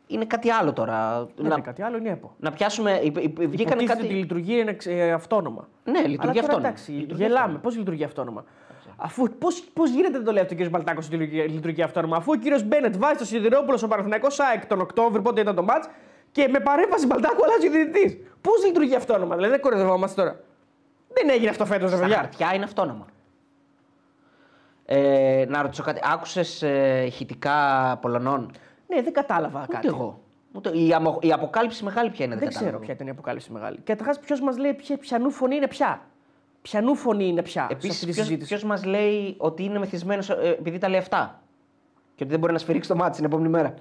είναι κάτι άλλο τώρα. δεν να, είναι κάτι άλλο, είναι ΕΠΟ. να πιάσουμε. υπ- υπ- Βγήκανε Υποτίθεται κάτι. ότι η λειτουργία είναι ξε- ε, αυτόνομα. Ναι, λειτουργεί Αλλά τώρα, αυτόνομα. Εντάξει, Λειτουργεί γελάμε. αυτόνομα. Πώς λειτουργεί αυτόνομα; Αφού, πώς, πώς γίνεται να το λέει αυτό ο κ. Μπαλτάκος ότι λειτουργεί, λειτουργεί αυτόνομα, αφού ο κ. Μπένετ βάζει το Σιδηρόπουλος στο Παναθηναϊκός ΣΑΕΚ τον Οκτώβριο, πότε ήταν το μάτς, και με παρέμβαση Μπαλτάκου αλλάζει ο διαιτητής. Πώς λειτουργεί αυτόνομα, δηλαδή δεν κοροϊδευόμαστε τώρα. Δεν έγινε αυτό φέτος, ρε Στα παιδιά. χαρτιά είναι αυτόνομα. Ε, να ρωτήσω κάτι. Άκουσες ε, ηχητικά Πολωνών; Ναι, δεν κατάλαβα Ούτε κάτι. εγώ. Ούτε... Η, αμο... η αποκάλυψη μεγάλη ποια είναι, Δεν κατάλαβα. ξέρω ποια ήταν η αποκάλυψη μεγάλη. Και καταρχάς, ποιος μας λέει ποια, ποιανού φωνή είναι πια. Ποιανού φωνή είναι πια σε αυτή Επίσης, τη συζήτηση; ποιος μας λέει ότι είναι μεθυσμένος επειδή τα λέει αυτά; Και ότι δεν μπορεί να σφυρίξει το ματς την επόμενη μέρα.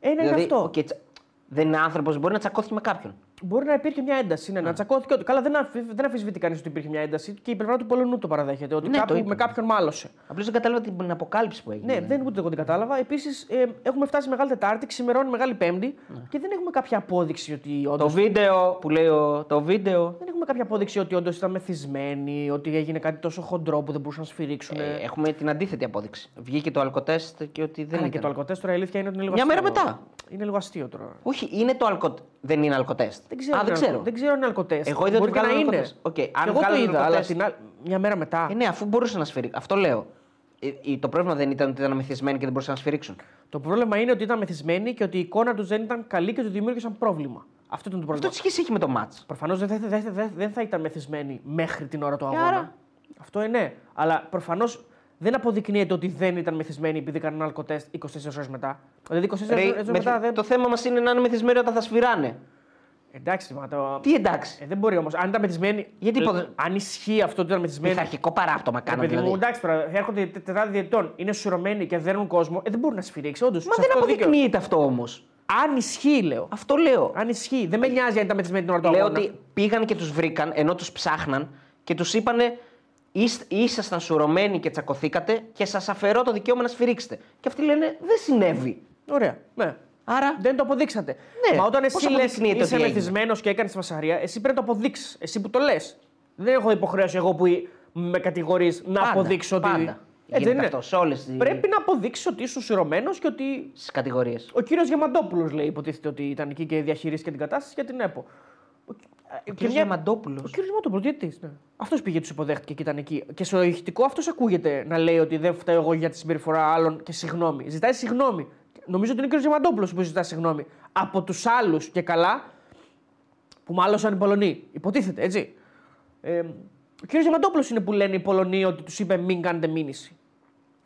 Ένα είναι δηλαδή, αυτό. οκ, τσα- δεν είναι άνθρωπος, μπορεί να τσακώθηκε με κάποιον. Μπορεί να υπήρχε μια ένταση. Ναι, να τσακώθηκε. ότι- Καλά, δεν, αμφι- δεν αμφισβητεί κανείς ότι υπήρχε μια ένταση και η πλευρά του Πολωνού το παραδέχεται. Ότι Ναι, το κάπου είπαμε. με κάποιον μάλωσε. Απλώς δεν κατάλαβα την αποκάλυψη που έγινε. Ναι, δεν ούτε εγώ την κατάλαβα. Επίσης, ε, έχουμε φτάσει Μεγάλη Τετάρτη, ξημερώνει Μεγάλη Πέμπτη και δεν έχουμε κάποια απόδειξη ότι όντως. Ναι. Το βίντεο που λέει ο... το βίντεο. Δεν έχουμε κάποια απόδειξη ότι όντως ήταν μεθυσμένοι, ότι έγινε κάτι τόσο χοντρό που δεν μπορούσαν να σφυρίξουν. Ε, έχουμε την αντίθετη απόδειξη. Βγήκε το αλκοτέστ και ότι δεν Καλά, ήταν. και το αλκοτέστ τώρα η αλήθεια είναι ότι είναι λίγο Μια αστείο. μέρα μετά. Είναι λίγο αστείο τώρα. Όχι, είναι το αλκοτέστ. Δεν είναι αλκοτέστ. Δεν ξέρω, Α, αν δεν είναι ξέρω. αλκο- δεν ξέρω αν είναι αλκοτέστ. Εγώ είδα ότι Μπορεί και να βγάλανε είναι. αλκοτέστ. Οκ, Και αν εγώ το βγάλανε είδα, αλλά αλκοτέστ- την άλλη- μια μέρα μετά. Ε, ναι, αφού μπορούσε να σφυρίξει. Αυτό λέω. Ε, ε, Το πρόβλημα δεν ήταν ότι ήταν μεθυσμένοι και δεν μπορούσαν να σφυρίξουν. Το πρόβλημα είναι ότι ήταν μεθυσμένοι και ότι η εικόνα τους δεν ήταν καλή και τους δημιούργησαν πρόβλημα. Αυτό ήταν το Αυτό πρόβλημα. τι σχέση έχει με το ματς; Προφανώς δεν, θα- δεν, θα- δεν, δεν θα ήταν μεθυσμένοι μέχρι την ώρα του αγώνα. άρα; Αυτό είναι. ναι. Αλλά προφανώς δεν αποδεικνύεται ότι δεν ήταν μεθυσμένοι επειδή έκαναν αλκοτέστ 24 ώρες μετά. Δηλαδή 24 Ρε, ώρες μεθυ- μετά δεν. Το θέμα μας είναι να είναι μεθυσμένοι όταν θα σφυράνε. Εντάξει, μα το. Τι εντάξει. Ε, δεν μπορεί όμως. Αν ήταν μεθυσμένοι. Γιατί ε, ποδε- Αν ισχύει αυτό ότι ήταν μεθυσμένοι. Πειθαρχικό παράπτωμα Ρε κάνουν παιδί μου, δηλαδή. εντάξει τώρα, έρχονται τε- τετράδι διετών, είναι σουρωμένοι και δέρνουν κόσμο. Ε, δεν μπορεί να σφυρίξει, όντως. Μα δεν αποδεικνύεται αυτό όμως. Αν ισχύει, λέω. Αυτό λέω. Αν ισχύει. Δεν με νοιάζει αν ήταν μεθυσμένοι την ώρα του Λέω αγώνα. ότι πήγαν και τους βρήκαν ενώ τους ψάχναν και τους είπανε «Είσ- ήσασταν σουρωμένοι και τσακωθήκατε και σας αφαιρώ το δικαίωμα να σφυρίξετε. Και αυτοί λένε δεν συνέβη. Ωραία. Ναι. Άρα Δεν το αποδείξατε. Ναι. Μα όταν Πώς εσύ λες, αποδεικνύεται είσαι ότι έγινε; μεθυσμένος και έκανες φασαρία, εσύ πρέπει να το αποδείξεις. Εσύ που το λες. Δεν έχω υποχρέωση εγώ που με κατηγορείς να Πάντα, αποδείξω ότι. πάντα. Έτσι Γίνεται δεν είναι. αυτός σε όλες τις- Πρέπει να αποδείξεις ότι ήσουν σειρωμένο και ότι. στις κατηγορίες. Ο κύριος Διαμαντόπουλος λέει, υποτίθεται ότι ήταν εκεί και διαχειρίστηκε την κατάσταση για την ΕΠΟ. Ο, Ο κ. Διαμαντόπουλος. Ο κύριος Διαμαντόπουλος, διαιτητή. Ναι. Αυτός πήγε, τους υποδέχτηκε και ήταν εκεί. Και στο ηχητικό αυτός ακούγεται να λέει ότι δεν φταίω εγώ για τη συμπεριφορά άλλων και συγγνώμη. Ζητάει συγγνώμη. Νομίζω ότι είναι ο κύριος Διαμαντόπουλος που ζητάει συγγνώμη. Από τους άλλους και καλά που μάλωσαν οι Πολωνοί. Υποτίθεται, έτσι. Ε, ο κύριος Διαμαντόπουλος είναι που λένε οι Πολωνοί ότι τους είπε μην κάνετε μήνυση.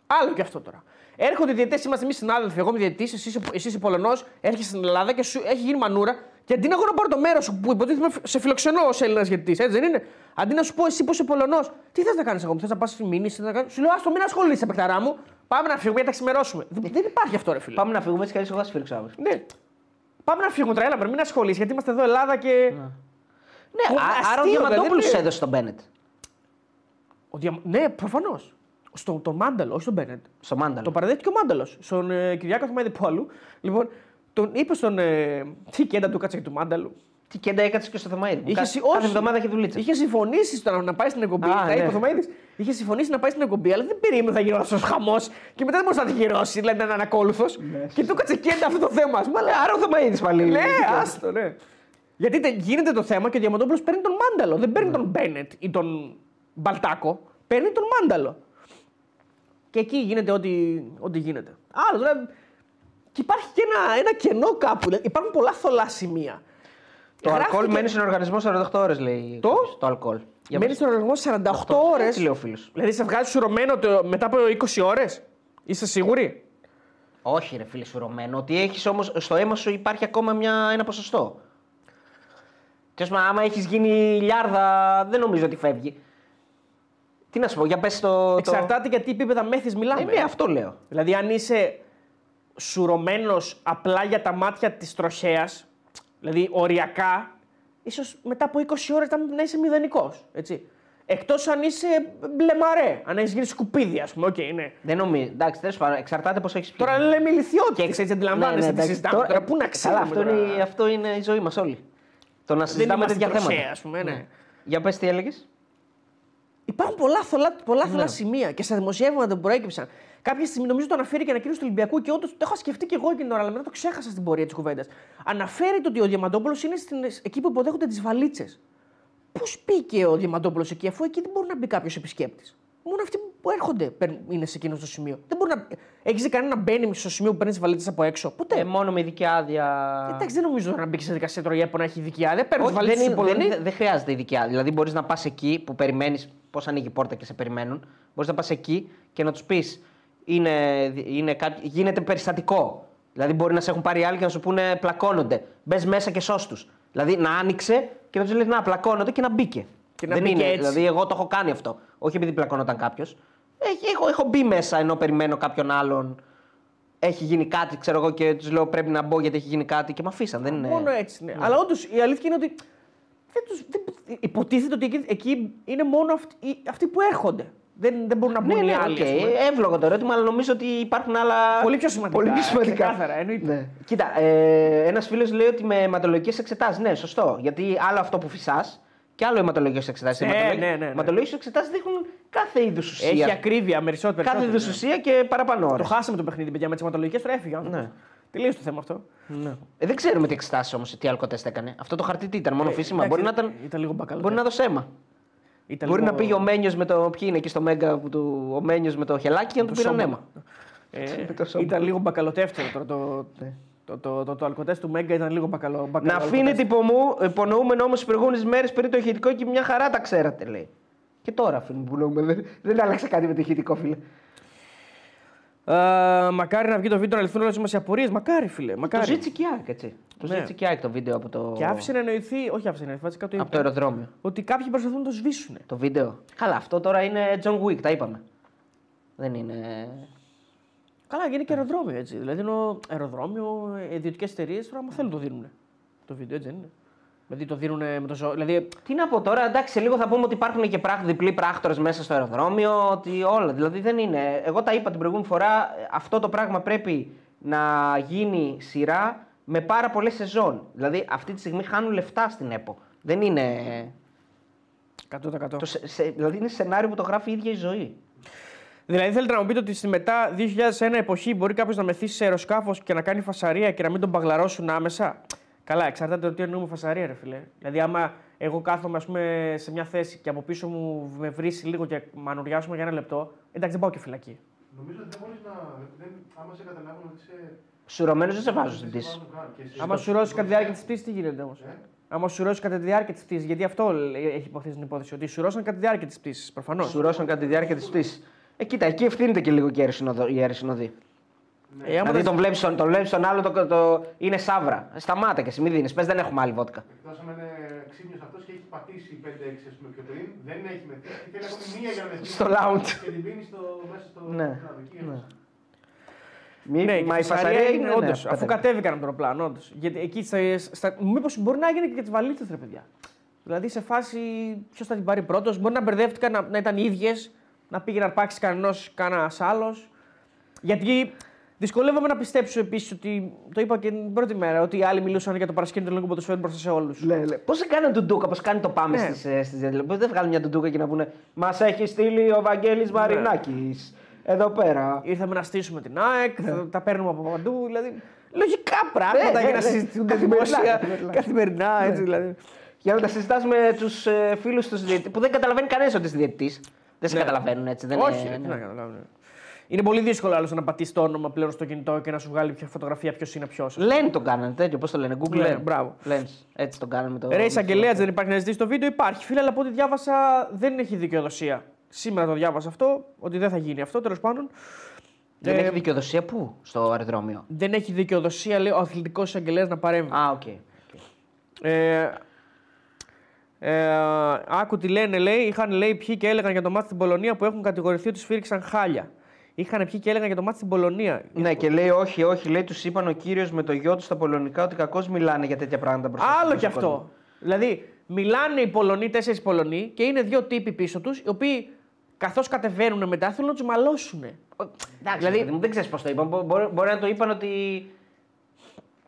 Άλλο και αυτό τώρα. Έρχονται οι διαιτητές, είμαστε εμείς συνάδελφοι. Εγώ είμαι διαιτητής, εσύ, είσαι- εσύ είσαι Πολωνός, έρχεσαι στην Ελλάδα και σου έχει γίνει μανούρα. Και αντί να εγώ να πάρω το μέρος σου που υποτίθεται είμαι σε φιλοξενώ ω Έλληνας διαιτητή, έτσι δεν είναι; Αντί να σου πω εσύ που είσαι Πολωνός, τι θες να κάνεις εγώ, θες να πας στη μήνυση, θες να κάνεις... Σου λέω, Άστο, μην ασχολείσαι, παιχταρά μου. Πάμε να φύγουμε για να τα ξημερώσουμε. Δεν, δεν υπάρχει αυτό, ρε φίλε. Πάμε να φύγουμε έτσι κι αλλιώς εγώ θα σφυρίξω αύριο. Ναι. Πάμε να φύγουμε τώρα, έλα, βρε, μην ασχολείσαι, γιατί είμαστε εδώ Ελλάδα και. Ναι, Ω, α- άρα ο αστείο, Διαμαντόπουλος δηλαδή, έδωσε τον Μπένετ. Ο Δια... Ναι, προφανώς. Στο τον Μάνταλο, όχι στον Μπένετ. Στο Μάνταλο. Το παραδέχτηκε ο Μάνταλος. Στον ε, Κυριάκο Θωμαίδη Πόλου. Λοιπόν, τον είπε στον. Ε, τι κέντα του κάτσε του Μάνταλου. Τι κέντα έκατσε και στο Θωμαίδη. μου. Είχε, Κα- συ- Κάθε όχι. εβδομάδα έχει δουλίτσα. Είχε συμφωνήσει στο να- να πάει στην εκπομπή. Α, τα ναι. είπε ο Θωμαίδης. Είχε συμφωνήσει να πάει στην εκπομπή, αλλά δεν περίμενε θα γίνει αυτός χαμός. Και μετά δεν μπορούσε να τη γυρώσει, δηλαδή να είναι ανακόλουθος. και του κάτσε κέντα αυτό το θέμα. Μα λέει, άρα ο Θωμαίδη πάλι. Ναι, άστο, ναι. Γιατί τε- γίνεται το θέμα και ο Διαμαντόπουλος παίρνει τον Μάνταλο. Δεν παίρνει τον Μπένετ ή τον Μπαλτάκο. Παίρνει τον Μάνταλο. Και εκεί γίνεται ό,τι, ό,τι γίνεται. Άλλο τώρα. Και υπάρχει και ένα, ένα κενό κάπου. Δηλαδή, υπάρχουν πολλά θολά σημεία. Το Γράφτηκε- αλκοόλ μένει στον οργανισμό 48 ώρες, λέει. Το; Το αλκοόλ. Για Μένει πες. στον οργανισμό 48 ώρες. Έτσι λέει ο φίλος. Δηλαδή σε βγάζει σουρωμένο το, μετά από 20 ώρες. Είστε σίγουροι. Όχι, ρε φίλε, σουρωμένο. Ότι έχεις όμω στο αίμα σου υπάρχει ακόμα μια, ένα ποσοστό. Τέλο πάντων, άμα έχεις γίνει λιάρδα, δεν νομίζω ότι φεύγει. Τι να σου πω, για πες το. το- Εξαρτάται για τι επίπεδα μέθης μιλάμε. Ε, ναι, αυτό λέω. Δηλαδή, αν είσαι σουρωμένος απλά για τα μάτια της τροχαίας, δηλαδή οριακά, ίσως μετά από 20 ώρες να είσαι μηδενικός. Εκτός αν είσαι μπλε μαρέν, αν έχεις γίνει σκουπίδι, ας πούμε. Οκ, ναι. Δεν νομίζω. Εντάξει, τέλος πάντων, εξαρτάται πώς έχεις πει. Τώρα λέμε ηλιθιότητα. Και ξέρει, αντιλαμβάνεσαι Ναι, ναι, τις εντάξει. συζητάμε. Τώρα, πού να ξέρουμε. Καλά, αυτό, τώρα; είναι, αυτό είναι η ζωή μας όλη. Το να συζητάμε είμαστε τέτοια τροχέα, θέματα. ας πούμε, ναι. Για πες τι έλεγες. Υπάρχουν πολλά θολά, πολλά Ναι. θολά σημεία και στα δημοσιεύματα που προέκυψαν. Κάποια στιγμή νομίζω το αναφέρει και ανακοίνωση του Ολυμπιακού και όντως το έχω σκεφτεί και εγώ εκείνη την ώρα, αλλά μετά το ξέχασα στην πορεία της κουβέντας. Αναφέρει το ότι ο Διαμαντόπουλος είναι στην, εκεί που υποδέχονται τις βαλίτσες. Πώς μπήκε ο Διαμαντόπουλος εκεί, αφού εκεί δεν μπορεί να μπει κάποιος επισκέπτης; Μόνο αυτοί που έρχονται παίρνουν- είναι σε εκείνο το σημείο. Δεν μπορεί να. Έχεις δει κανένα να μπαίνει στο σημείο που παίρνεις τι βαλίτσες από έξω; Ποτέ. Ε, μόνο με ειδική άδεια. Εντάξει, δεν νομίζω να μπει σε δικασία τώρα που να έχει ειδική άδεια. Παίρνεις τι Όχι, δεν, βαλίτσε είναι, στην δεν, Πολωνία. είναι- δεν χρειάζεται ειδική άδεια. Δηλαδή, μπορείς να πας εκεί που περιμένεις πώς ανοίγει η πόρτα και σε περιμένουν. Μπορείς να πας εκεί και να τους πεις: είναι, είναι κάποι- γίνεται περιστατικό. Δηλαδή, μπορεί να σε έχουν πάρει άλλοι και να σου πούνε πλακώνονται. Μπες μέσα και σώσ' τους. Δηλαδή, να άνοιξε και να τους λέει: Να, πλακώνονται και να μπήκε. Και να δεν μπήκε είναι. έτσι. Δηλαδή, εγώ το έχω κάνει αυτό. Όχι επειδή πλακώνονταν κάποιος. Έχω, έχω μπει μέσα ενώ περιμένω κάποιον άλλον. Έχει γίνει κάτι, ξέρω εγώ, και τους λέω: Πρέπει να μπω γιατί έχει γίνει κάτι και με αφήσαν. Δεν είναι... Μόνο έτσι, ναι. Αλλά όντως η αλήθεια είναι ότι δεν τους, δεν, υποτίθεται ότι εκεί, εκεί είναι μόνο αυτοί, οι- αυτοί που έρχονται. Δεν, δεν μπορούν να μπουν Ναι, οι ναι, άλλοι. οκ. ας πούμε. Εύλογο το ερώτημα, αλλά νομίζω ότι υπάρχουν άλλα. Πολύ πιο σημαντικά. Πολύ πιο σημαντικά. Ξεκάθαρα, εννοείται. Ναι. Κοίτα, ε, ένας φίλος λέει ότι με αιματολογικές εξετάσεις. Ναι, σωστό. Γιατί άλλο αυτό που φυσάς και άλλο αιματολογικές εξετάσεις. Ναι, ναι, ναι, ναι. Αιματολογικές εξετάσεις δείχνουν κάθε είδους ουσία. Έχει ακρίβεια περισσότερο. κάθε είδους περισσότερο, ναι. ουσία και παραπάνω Το ώρες. χάσαμε το παιχνίδι, παιδιά, με τις αιματολογικέ τώρα έφυγε. ο άνθρωπος. Ναι. Τελείωσε το θέμα αυτό. Ναι. Ε, δεν ξέρουμε τι εξετάσεις όμως, τι αλκοτέστ έκανε. Αυτό το χαρτί τι ήταν, μόνο φύσιμα; Ε, Εντάξει, Μπορεί να ήταν. Ήταν λίγο μπακαλό. Μπορεί να δώσει αίμα. Ήταν Μπορεί λίγο- να πήγε ο Μένιος με το. Ποιοι είναι εκεί στο Μέγκα που του. Ο Μένιος με το χελάκι και να του το πήραν σώμα. αίμα. Ε, το σώμα. ήταν λίγο μπακαλοτεύτερο τώρα. Το, το, το, το, το, αλκοτέστ του Μέγκα ήταν λίγο μπακαλό. μπακαλό Να αφήνετε υπομού, υπονοούμενο όμως τις προηγούμενες μέρες περί το ηχητικό και μια χαρά τα ξέρατε, λέει. Και τώρα αφήνουμε υπονοούμενο. Δεν, δεν άλλαξε κάτι με το ηχητικό, φίλε. Ε, μακάρι να βγει το βίντεο να λυθούν όλες μας οι απορίες. Μακάρι, φίλε. Το Μακάρι. ζήτησε και η ΑΕΚ, έτσι. Το Ναι. ζήτησε και η ΑΕΚ το βίντεο από το, Και άφησε να εννοηθεί, όχι άφησε να εννοηθεί, βασικά το από το είπε, αεροδρόμιο. ότι κάποιοι προσπαθούν να το σβήσουν. Το βίντεο. Καλά, αυτό τώρα είναι John Wick, τα είπαμε. Δεν είναι. Καλά, γίνει και αεροδρόμιο έτσι. Δηλαδή, ενώ αεροδρόμιο, ιδιωτικές εταιρείες τώρα, άμα θέλουν το δίνουν. Το βίντεο έτσι δεν είναι. Δηλαδή το δίνουν με το ζώο. Δηλαδή, Τι να πω τώρα, εντάξει, σε λίγο θα πούμε ότι υπάρχουν και πράγ, διπλοί πράκτορες μέσα στο αεροδρόμιο, ότι όλα. Δηλαδή δεν είναι. Εγώ τα είπα την προηγούμενη φορά, αυτό το πράγμα πρέπει να γίνει σειρά με πάρα πολλές σεζόν. Δηλαδή αυτή τη στιγμή χάνουν λεφτά στην ΕΠΟ. Δεν είναι. 100%. Το, σε, σε- δηλαδή είναι σενάριο που το γράφει η ίδια η ζωή. Δηλαδή, θέλετε να μου πείτε ότι στη μετά 2001 εποχή μπορεί κάποιος να μεθύσει σε αεροσκάφος και να κάνει φασαρία και να μην τον παγλαρώσουν άμεσα; Καλά, εξαρτάται το τι εννοούμε φασαρία, ρε φιλέ. Δηλαδή, άμα εγώ κάθομαι ας πούμε, σε μια θέση και από πίσω μου με βρίσει λίγο και μανουριάσουμε για ένα λεπτό, εντάξει, δεν πάω και φυλακή. Νομίζω ότι δεν μπορείς να. Δεν, άμα σε καταλάβουν ότι είσαι. Σουρωμένος δεν σε βάζω στην δεν σε πτήση. βάζουν καν. Και εσύ- Άμα σου ρώσει κατά τη διάρκεια της πτήσης, τι γίνεται όμως; Ε; Άμα σου ρώσει κατά τη διάρκεια της πτήσης, γιατί αυτό λέει- έχει υποθέσει την υπόθεση, ότι σου ρώσαν κατά τη διάρκεια της πτήσης. Προφανώς. Σουρώσαν κατά τη διάρκεια της πτήσης. Ε, κοίτα, εκεί ευθύνεται και λίγο και η αεροσυνοδο- η αεροσυνοδή. Ε, άμα Δηλαδή δεν- τον βλέπεις τον, τον, βλέπεις τον άλλο, το, το, είναι σαύρα. Σταμάτα και εσύ, μην δίνεις. Πες δεν έχουμε άλλη βότκα. Εκτό αν είναι ξύπνιος αυτός και έχει πατήσει 5-6 ας πούμε, πιο πριν, δεν έχει μεθύσει και θέλει ακόμη μία για να μεθύσει. Στο lounge. Και την πίνει στο, μέσα στο. Ναι. κλάδο, εκεί, Ναι. μέσα. Μη, Ναι, μα και η φασαρία είναι. όντως, ναι, αφού κατέβηκε. κατέβηκαν από το αεροπλάνο, όντως. Γιατί εκεί στα, στα, μήπως μπορεί να έγινε και για τις βαλίτσε, ρε παιδιά. Δηλαδή σε φάση ποιος θα την πάρει πρώτος, μπορεί να μπερδεύτηκαν να, να ήταν ίδιες, να πήγε να αρπάξει κανένας κανένας άλλος. Γιατί δυσκολεύομαι να πιστέψω επίσης ότι. Το είπα και την πρώτη μέρα, ότι οι άλλοι μιλούσαν για το παρασκήνιο του ελληνικού ποδοσφαίρου μπροστά σε όλους. Λέ, λέ. Πώς σε κάνουν τουντούκα, πώς κάνει το πάμε Ναι. στις, ε, στις διαδηλώσεις; Πώς δεν βγάλουν μια τουντούκα και να πούνε Μας έχει στείλει ο Βαγγέλης Μαρινάκης. Εδώ πέρα. Ήρθαμε να στήσουμε την ΑΕΚ, θα τα παίρνουμε από παντού. Δηλαδή, λογικά πράγματα Ναι, για ναι, να ναι. συζητούνται Καθημερινά, δημόσια καθημερινά. καθημερινά. Έτσι, δηλαδή. Για να τα συζητάς με τους ε, φίλους τους διαιτητές που δεν καταλαβαίνει κανένας ότι είσαι διαιτητής. Δεν σε Ναι. καταλαβαίνουν έτσι. Δεν Όχι, είναι, ρε, τι ναι. να καταλάβουν. Είναι πολύ δύσκολο άλλος να πατήσει το όνομα πλέον στο κινητό και να σου βγάλει ποια φωτογραφία ποιος είναι ποιος. Λένε τον κάνανε τέτοιο, πώς το λένε, Google Ναι, Lens. μπράβο. Lens. Έτσι τον κάνανε με το. Ρε, με το- εισαγγελέα δεν υπάρχει να ζητήσει το βίντεο. Υπάρχει. Φίλε, αλλά από ό,τι διάβασα δεν έχει δικαιοδοσία. Σήμερα το διάβασα αυτό, ότι δεν θα γίνει αυτό τέλος πάντων. Δεν Ε, έχει δικαιοδοσία πού, στο αεροδρόμιο; Δεν έχει δικαιοδοσία, λέει, ο αθλητικός εισαγγελέας να παρέμβει. Α, οκ. Ε, Ε, άκου τι λένε, λέει. Είχαν λέει ποιοι και έλεγαν για το μάτι στην Πολωνία που έχουν κατηγορηθεί ότι σφύριξαν χάλια. Είχαν ποιοι και έλεγαν για το μάτι στην Πολωνία. Ναι, και λέει όχι, όχι, λέει τους είπαν ο κύριος με το γιο τους στα πολωνικά ότι κακώς μιλάνε για τέτοια πράγματα μπροστά Άλλο στον κι κόσμο. αυτό. Δηλαδή, μιλάνε οι Πολωνοί, τέσσερις Πολωνοί και είναι δύο τύποι πίσω τους, οι οποίοι καθώς κατεβαίνουν μετά θέλουν να τους μαλώσουν. Εντάξει, δηλαδή, δεν ξέρεις πώς το είπαν. Μπο- Μπορεί, μπορεί να το είπαν ότι.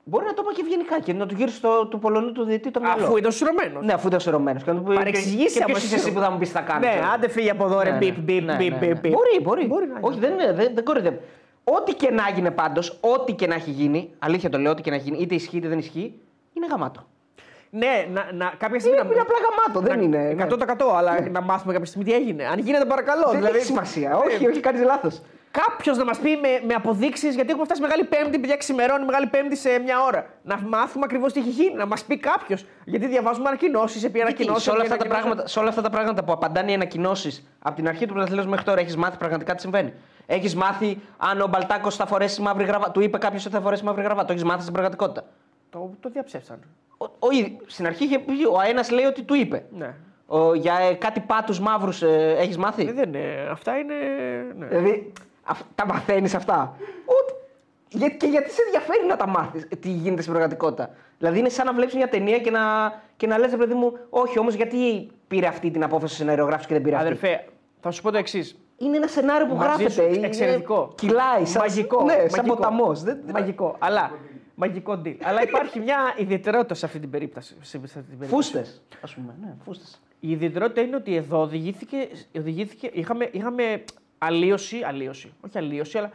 Μπορεί να το είπαν και ευγενικά και να του γύρισε το, του Πολωνού του διετή το μυαλό. Αφού ήταν σουρωμένος. Ναι, αφού ήταν σωρωμένο. Και να του πει. Παρεξηγήσει και άμα ποιος είσαι εσύ που θα μου πεις τι θα κάνω. Ναι, ξέρω. άντε φύγει από εδώ, ρε. Ναι, Μπιπ, ναι. μπιπ, Ναι, μπιπ, ναι, μπιπ, ναι. μπιπ. Μπορεί, μπορεί. Μπορεί να Όχι, γίνει. δεν, δεν, δεν κοροϊδεύω. Ό,τι και να γίνει πάντως, ό,τι και να έχει γίνει, αλήθεια το λέω, ό,τι και να γίνει, είτε ισχύει είτε δεν ισχύει, είναι γαμάτο. Ναι, να, να, κάποια στιγμή. Είναι, είναι απλά γαμάτο, δεν είναι. ναι. 100% αλλά να μάθουμε κάποια στιγμή τι έγινε. Αν γίνεται, παρακαλώ. Δεν δηλαδή, έχει σημασία. Όχι, όχι, κάνεις λάθος. Κάποιος να μας πει με, με αποδείξεις, γιατί έχουμε φτάσει Μεγάλη Πέμπτη, παιδιά ξημερώνει Μεγάλη Πέμπτη σε μια ώρα. Να μάθουμε ακριβώς τι έχει γίνει, να μας πει κάποιος. Γιατί διαβάζουμε ανακοινώσεις, επί ανακοινώσει. Σε όλα, αυτά τα πράγματα, σε όλα αυτά τα πράγματα που απαντάνε οι ανακοινώσεις από την αρχή του πρωταθλήματος μέχρι τώρα, έχεις μάθει πραγματικά τι συμβαίνει; Έχεις μάθει αν ο Μπαλτάκος θα φορέσει μαύρη γραβάτα. Του είπε κάποιος ότι θα φορέσει μαύρη γραβάτα. Το έχεις μάθει στην πραγματικότητα; Το, το διαψεύσαν. Ο, ο, ίδ- στην αρχή είχε πει, ο ένας λέει ότι του είπε. Ναι. Ο, για ε, κάτι πάτους μαύρους ε, έχεις μάθει; Ε, δεν, είναι- αυτά είναι. Ναι. Δηλαδή, αυ- τα μαθαίνεις αυτά; Ούτε- Για, και γιατί σε ενδιαφέρει να τα μάθεις τι γίνεται στην πραγματικότητα; Δηλαδή, είναι σαν να βλέπεις μια ταινία και να, και να λες, παιδί μου, Όχι, όμως, γιατί πήρε αυτή την απόφαση ο σενάριογράφος και δεν πήρε αυτή; Αδερφέ, θα σου πω το εξής. Είναι ένα σενάριο που Μαζί γράφεται. σου, είναι- εξαιρετικό. Κυλάει. Σαν, Μαγικό. Ναι, σαν μαγικό. ποταμός. Μαγικό. Αλλά. Μαγικό deal. Αλλά υπάρχει μια ιδιαιτερότητα σε αυτή την περίπτωση. σε αυτή την περίπτωση. Φούστες. Α πούμε. Ναι, φούστες. Η ιδιαιτερότητα είναι ότι εδώ οδηγήθηκε, οδηγήθηκε είχαμε, είχαμε αλλίωση, αλλίωση, όχι αλλίωση, αλλά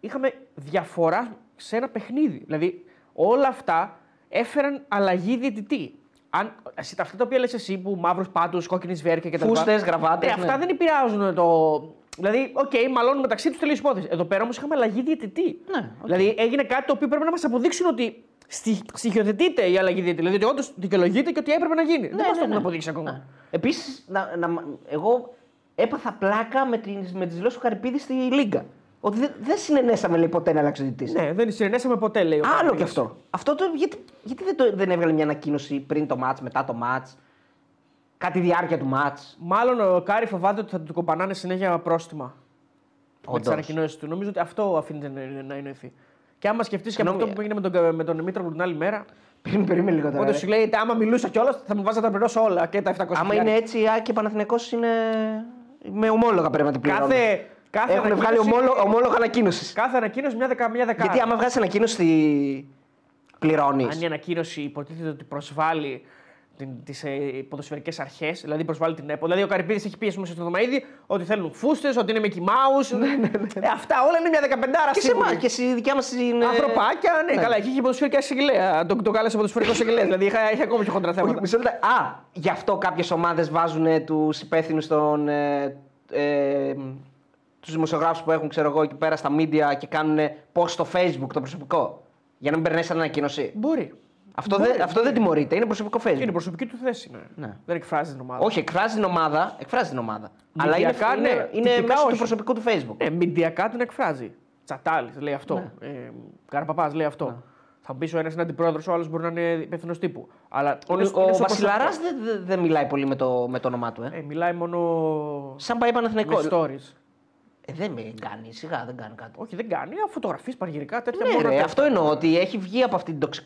είχαμε διαφορά σε ένα παιχνίδι. Δηλαδή όλα αυτά έφεραν αλλαγή διαιτητή. Αν, εσύ, αυτά τα οποία λες εσύ που μαύρους πάτους, κόκκινης βέρκα κτλ. Φούστες, γραβάτες, Ε, αυτά ναι. δεν επηρεάζουν το. Δηλαδή, οκ, μαλώνουν μεταξύ τους τελείως υπόθεση. Εδώ πέρα όμως είχαμε αλλαγή διαιτητή. Ναι, οκ. Δηλαδή έγινε κάτι το οποίο πρέπει να μας αποδείξουν ότι στοιχ- στοιχειοθετείται η αλλαγή διαιτητή. Δηλαδή ότι όντως δικαιολογείται και ότι έπρεπε να γίνει. δεν μας το έχουν αποδείξει ακόμα. Επίσης, να, να, εγώ έπαθα πλάκα με, τις, με τις δηλώσεις του Καρυπίδη στη Λίγκα. Ότι δεν, δεν συναινέσαμε λέει, ποτέ να αλλάξει ο διαιτητής. Ναι, δεν συναινέσαμε ποτέ, λέει ο Άλλο Καρυπίδης. κι αυτό. Αυτό το, γιατί, γιατί δεν, το, δεν έβγαλε μια ανακοίνωση πριν το ματς, μετά το ματς, κατά τη διάρκεια του ματς; Μάλλον ο Κάρι φοβάται ότι θα του κοπανάνε συνέχεια πρόστιμα. Με τις Όντως. ανακοινώσεις του. Νομίζω ότι αυτό αφήνεται να, να εννοηθεί. Και άμα σκεφτείς και από Συγγνώμη, αυτό που έγινε με τον, με τον Μήτρογλου την άλλη μέρα, Περίμενε, περίμενε λίγο τώρα. Οπότε ρε. σου λέει, άμα μιλούσα κιόλας, θα μου βάζατε να πληρώσω όλα και τα 700 Άμα είναι έτσι, η ΑΕΚ και Παναθηναϊκός είναι με ομόλογα πρέπει να την πληρώνουν. Κάθε, κάθε, Έχουν βγάλει ανακοίνωση- ομόλογα, ομόλογα ανακοίνωσης. κάθε ανακοίνωση μια, δεκα, μια δεκάρα. Γιατί άμα βγάζεις ανακοίνωση, πληρώνεις. Αν η ανακοίνωση υποτίθεται ότι προσβάλλει τις ε, ποδοσφαιρικές αρχές, δηλαδή προσβάλλει την ΕΠΟ. Δηλαδή ο Καρυπίδης έχει πει ας πούμε, στο Δωμαίδη ότι θέλουν φούστες, ότι είναι Mickey Mouse. Ε, αυτά όλα είναι μια δεκαπεντάρα Ναι, Και σε σίγουρη. εμά, και στη δικιά μας την. Ανθρωπάκια, ναι, ναι. καλά, εκεί είχε ποδοσφαιρικά εισαγγελέα. Τον, τον κάλεσε ποδοσφαιρικό εισαγγελέας. δηλαδή είχε, είχε ακόμα πιο χοντρά Όχι, θέματα. μισό λεπτό. Α, γι' αυτό κάποιες ομάδες βάζουν τους υπεύθυνους των. Ε, ε, τους δημοσιογράφους που έχουν, ξέρω εγώ, εκεί πέρα στα media και κάνουν post στο facebook το προσωπικό. Για να μην περνάει σαν ανακοίνωση. Μπορεί. Αυτό, δεν, αυτό δεν τιμωρείται, είναι προσωπικό facebook. Είναι προσωπική του θέση. Ναι. Ναι. Δεν εκφράζει την ομάδα. Όχι, εκφράζει την ομάδα. Εκφράζει την ομάδα. Αλλά είναι, Μηντιακά, είναι, ναι. είναι Τυπικά μέσω του όχι. προσωπικού του facebook. Ναι, μηντιακά την εκφράζει. Τσατάλης λέει αυτό. Ε, Καραπαπάς λέει αυτό. Θα μου πει ο ένας είναι αντιπρόεδρος, ο άλλος μπορεί να είναι υπεύθυνος τύπου. Αλλά Ο, είναι στο- ο είναι στο Βασιλαράς προσωπικό. δεν δεν- δεν μιλάει πολύ με το, με το όνομά του. Ε. Ε, μιλάει μόνο Σαν πάει με Παναθηναϊκό. stories. Ε, δεν με κάνει, σιγά δεν κάνει κάτι. Όχι, δεν κάνει. Φωτογραφίε, πανηγυρικά, τέτοια Ναι, μόνο. ρε, τέτοια. αυτό εννοώ ότι έχει βγει από αυτή την τοξη...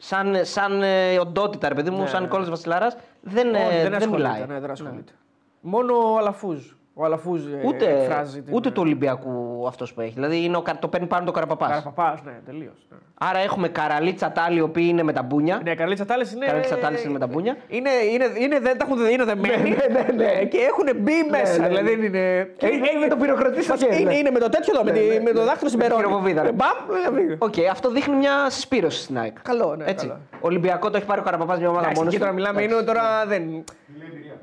Σαν, σαν ε, οντότητα, ρε παιδί μου, Ναι, σαν ναι. Νικόλας Βασιλαράς, δεν, ε, Όχι, δεν, ασχολείται, μιλάει. Ναι, δεν ασχολείται. Μόνο ο Αλαφούζ. Ο Αλαφούζ ε, Ούτε, εκφράζει την... ούτε του Ολυμπιακού αυτός που έχει. Δηλαδή είναι ο, Κα- το παίρνει πάνω το Καραπαπάς. Καραπαπάς, ναι, τελείως. Ναι. Άρα έχουμε Καραλίτσα Τάλι, οι οποίοι είναι με τα μπούνια. Ναι, καλή τσατάλε είναι. Καραλίτσα Τάλι είναι με τα μπούνια. Είναι, είναι, είναι, δεν τα έχουν είναι δεμένοι. ναι, ναι, ναι. Και έχουν μπει μέσα. ναι, Δηλαδή ναι. είναι. Ε, είναι με το πυροκροτή στο χέρι, Είναι, ναι. είναι με το τέτοιο εδώ, με, τη- με το δάχτυλο στην Με τη περόνη. χειροβοβίδα, ρε. Ε, Μπαμ, ε, Οκ, αυτό δείχνει μια συσπήρωση στην ΑΕΚ. Καλό, ναι, Έτσι. καλό. Ολυμπιακό το έχει πάρει ο Καραπαπάς μια ομάδα Εντάξει, μόνος εκεί τώρα μιλάμε, είναι τώρα δεν.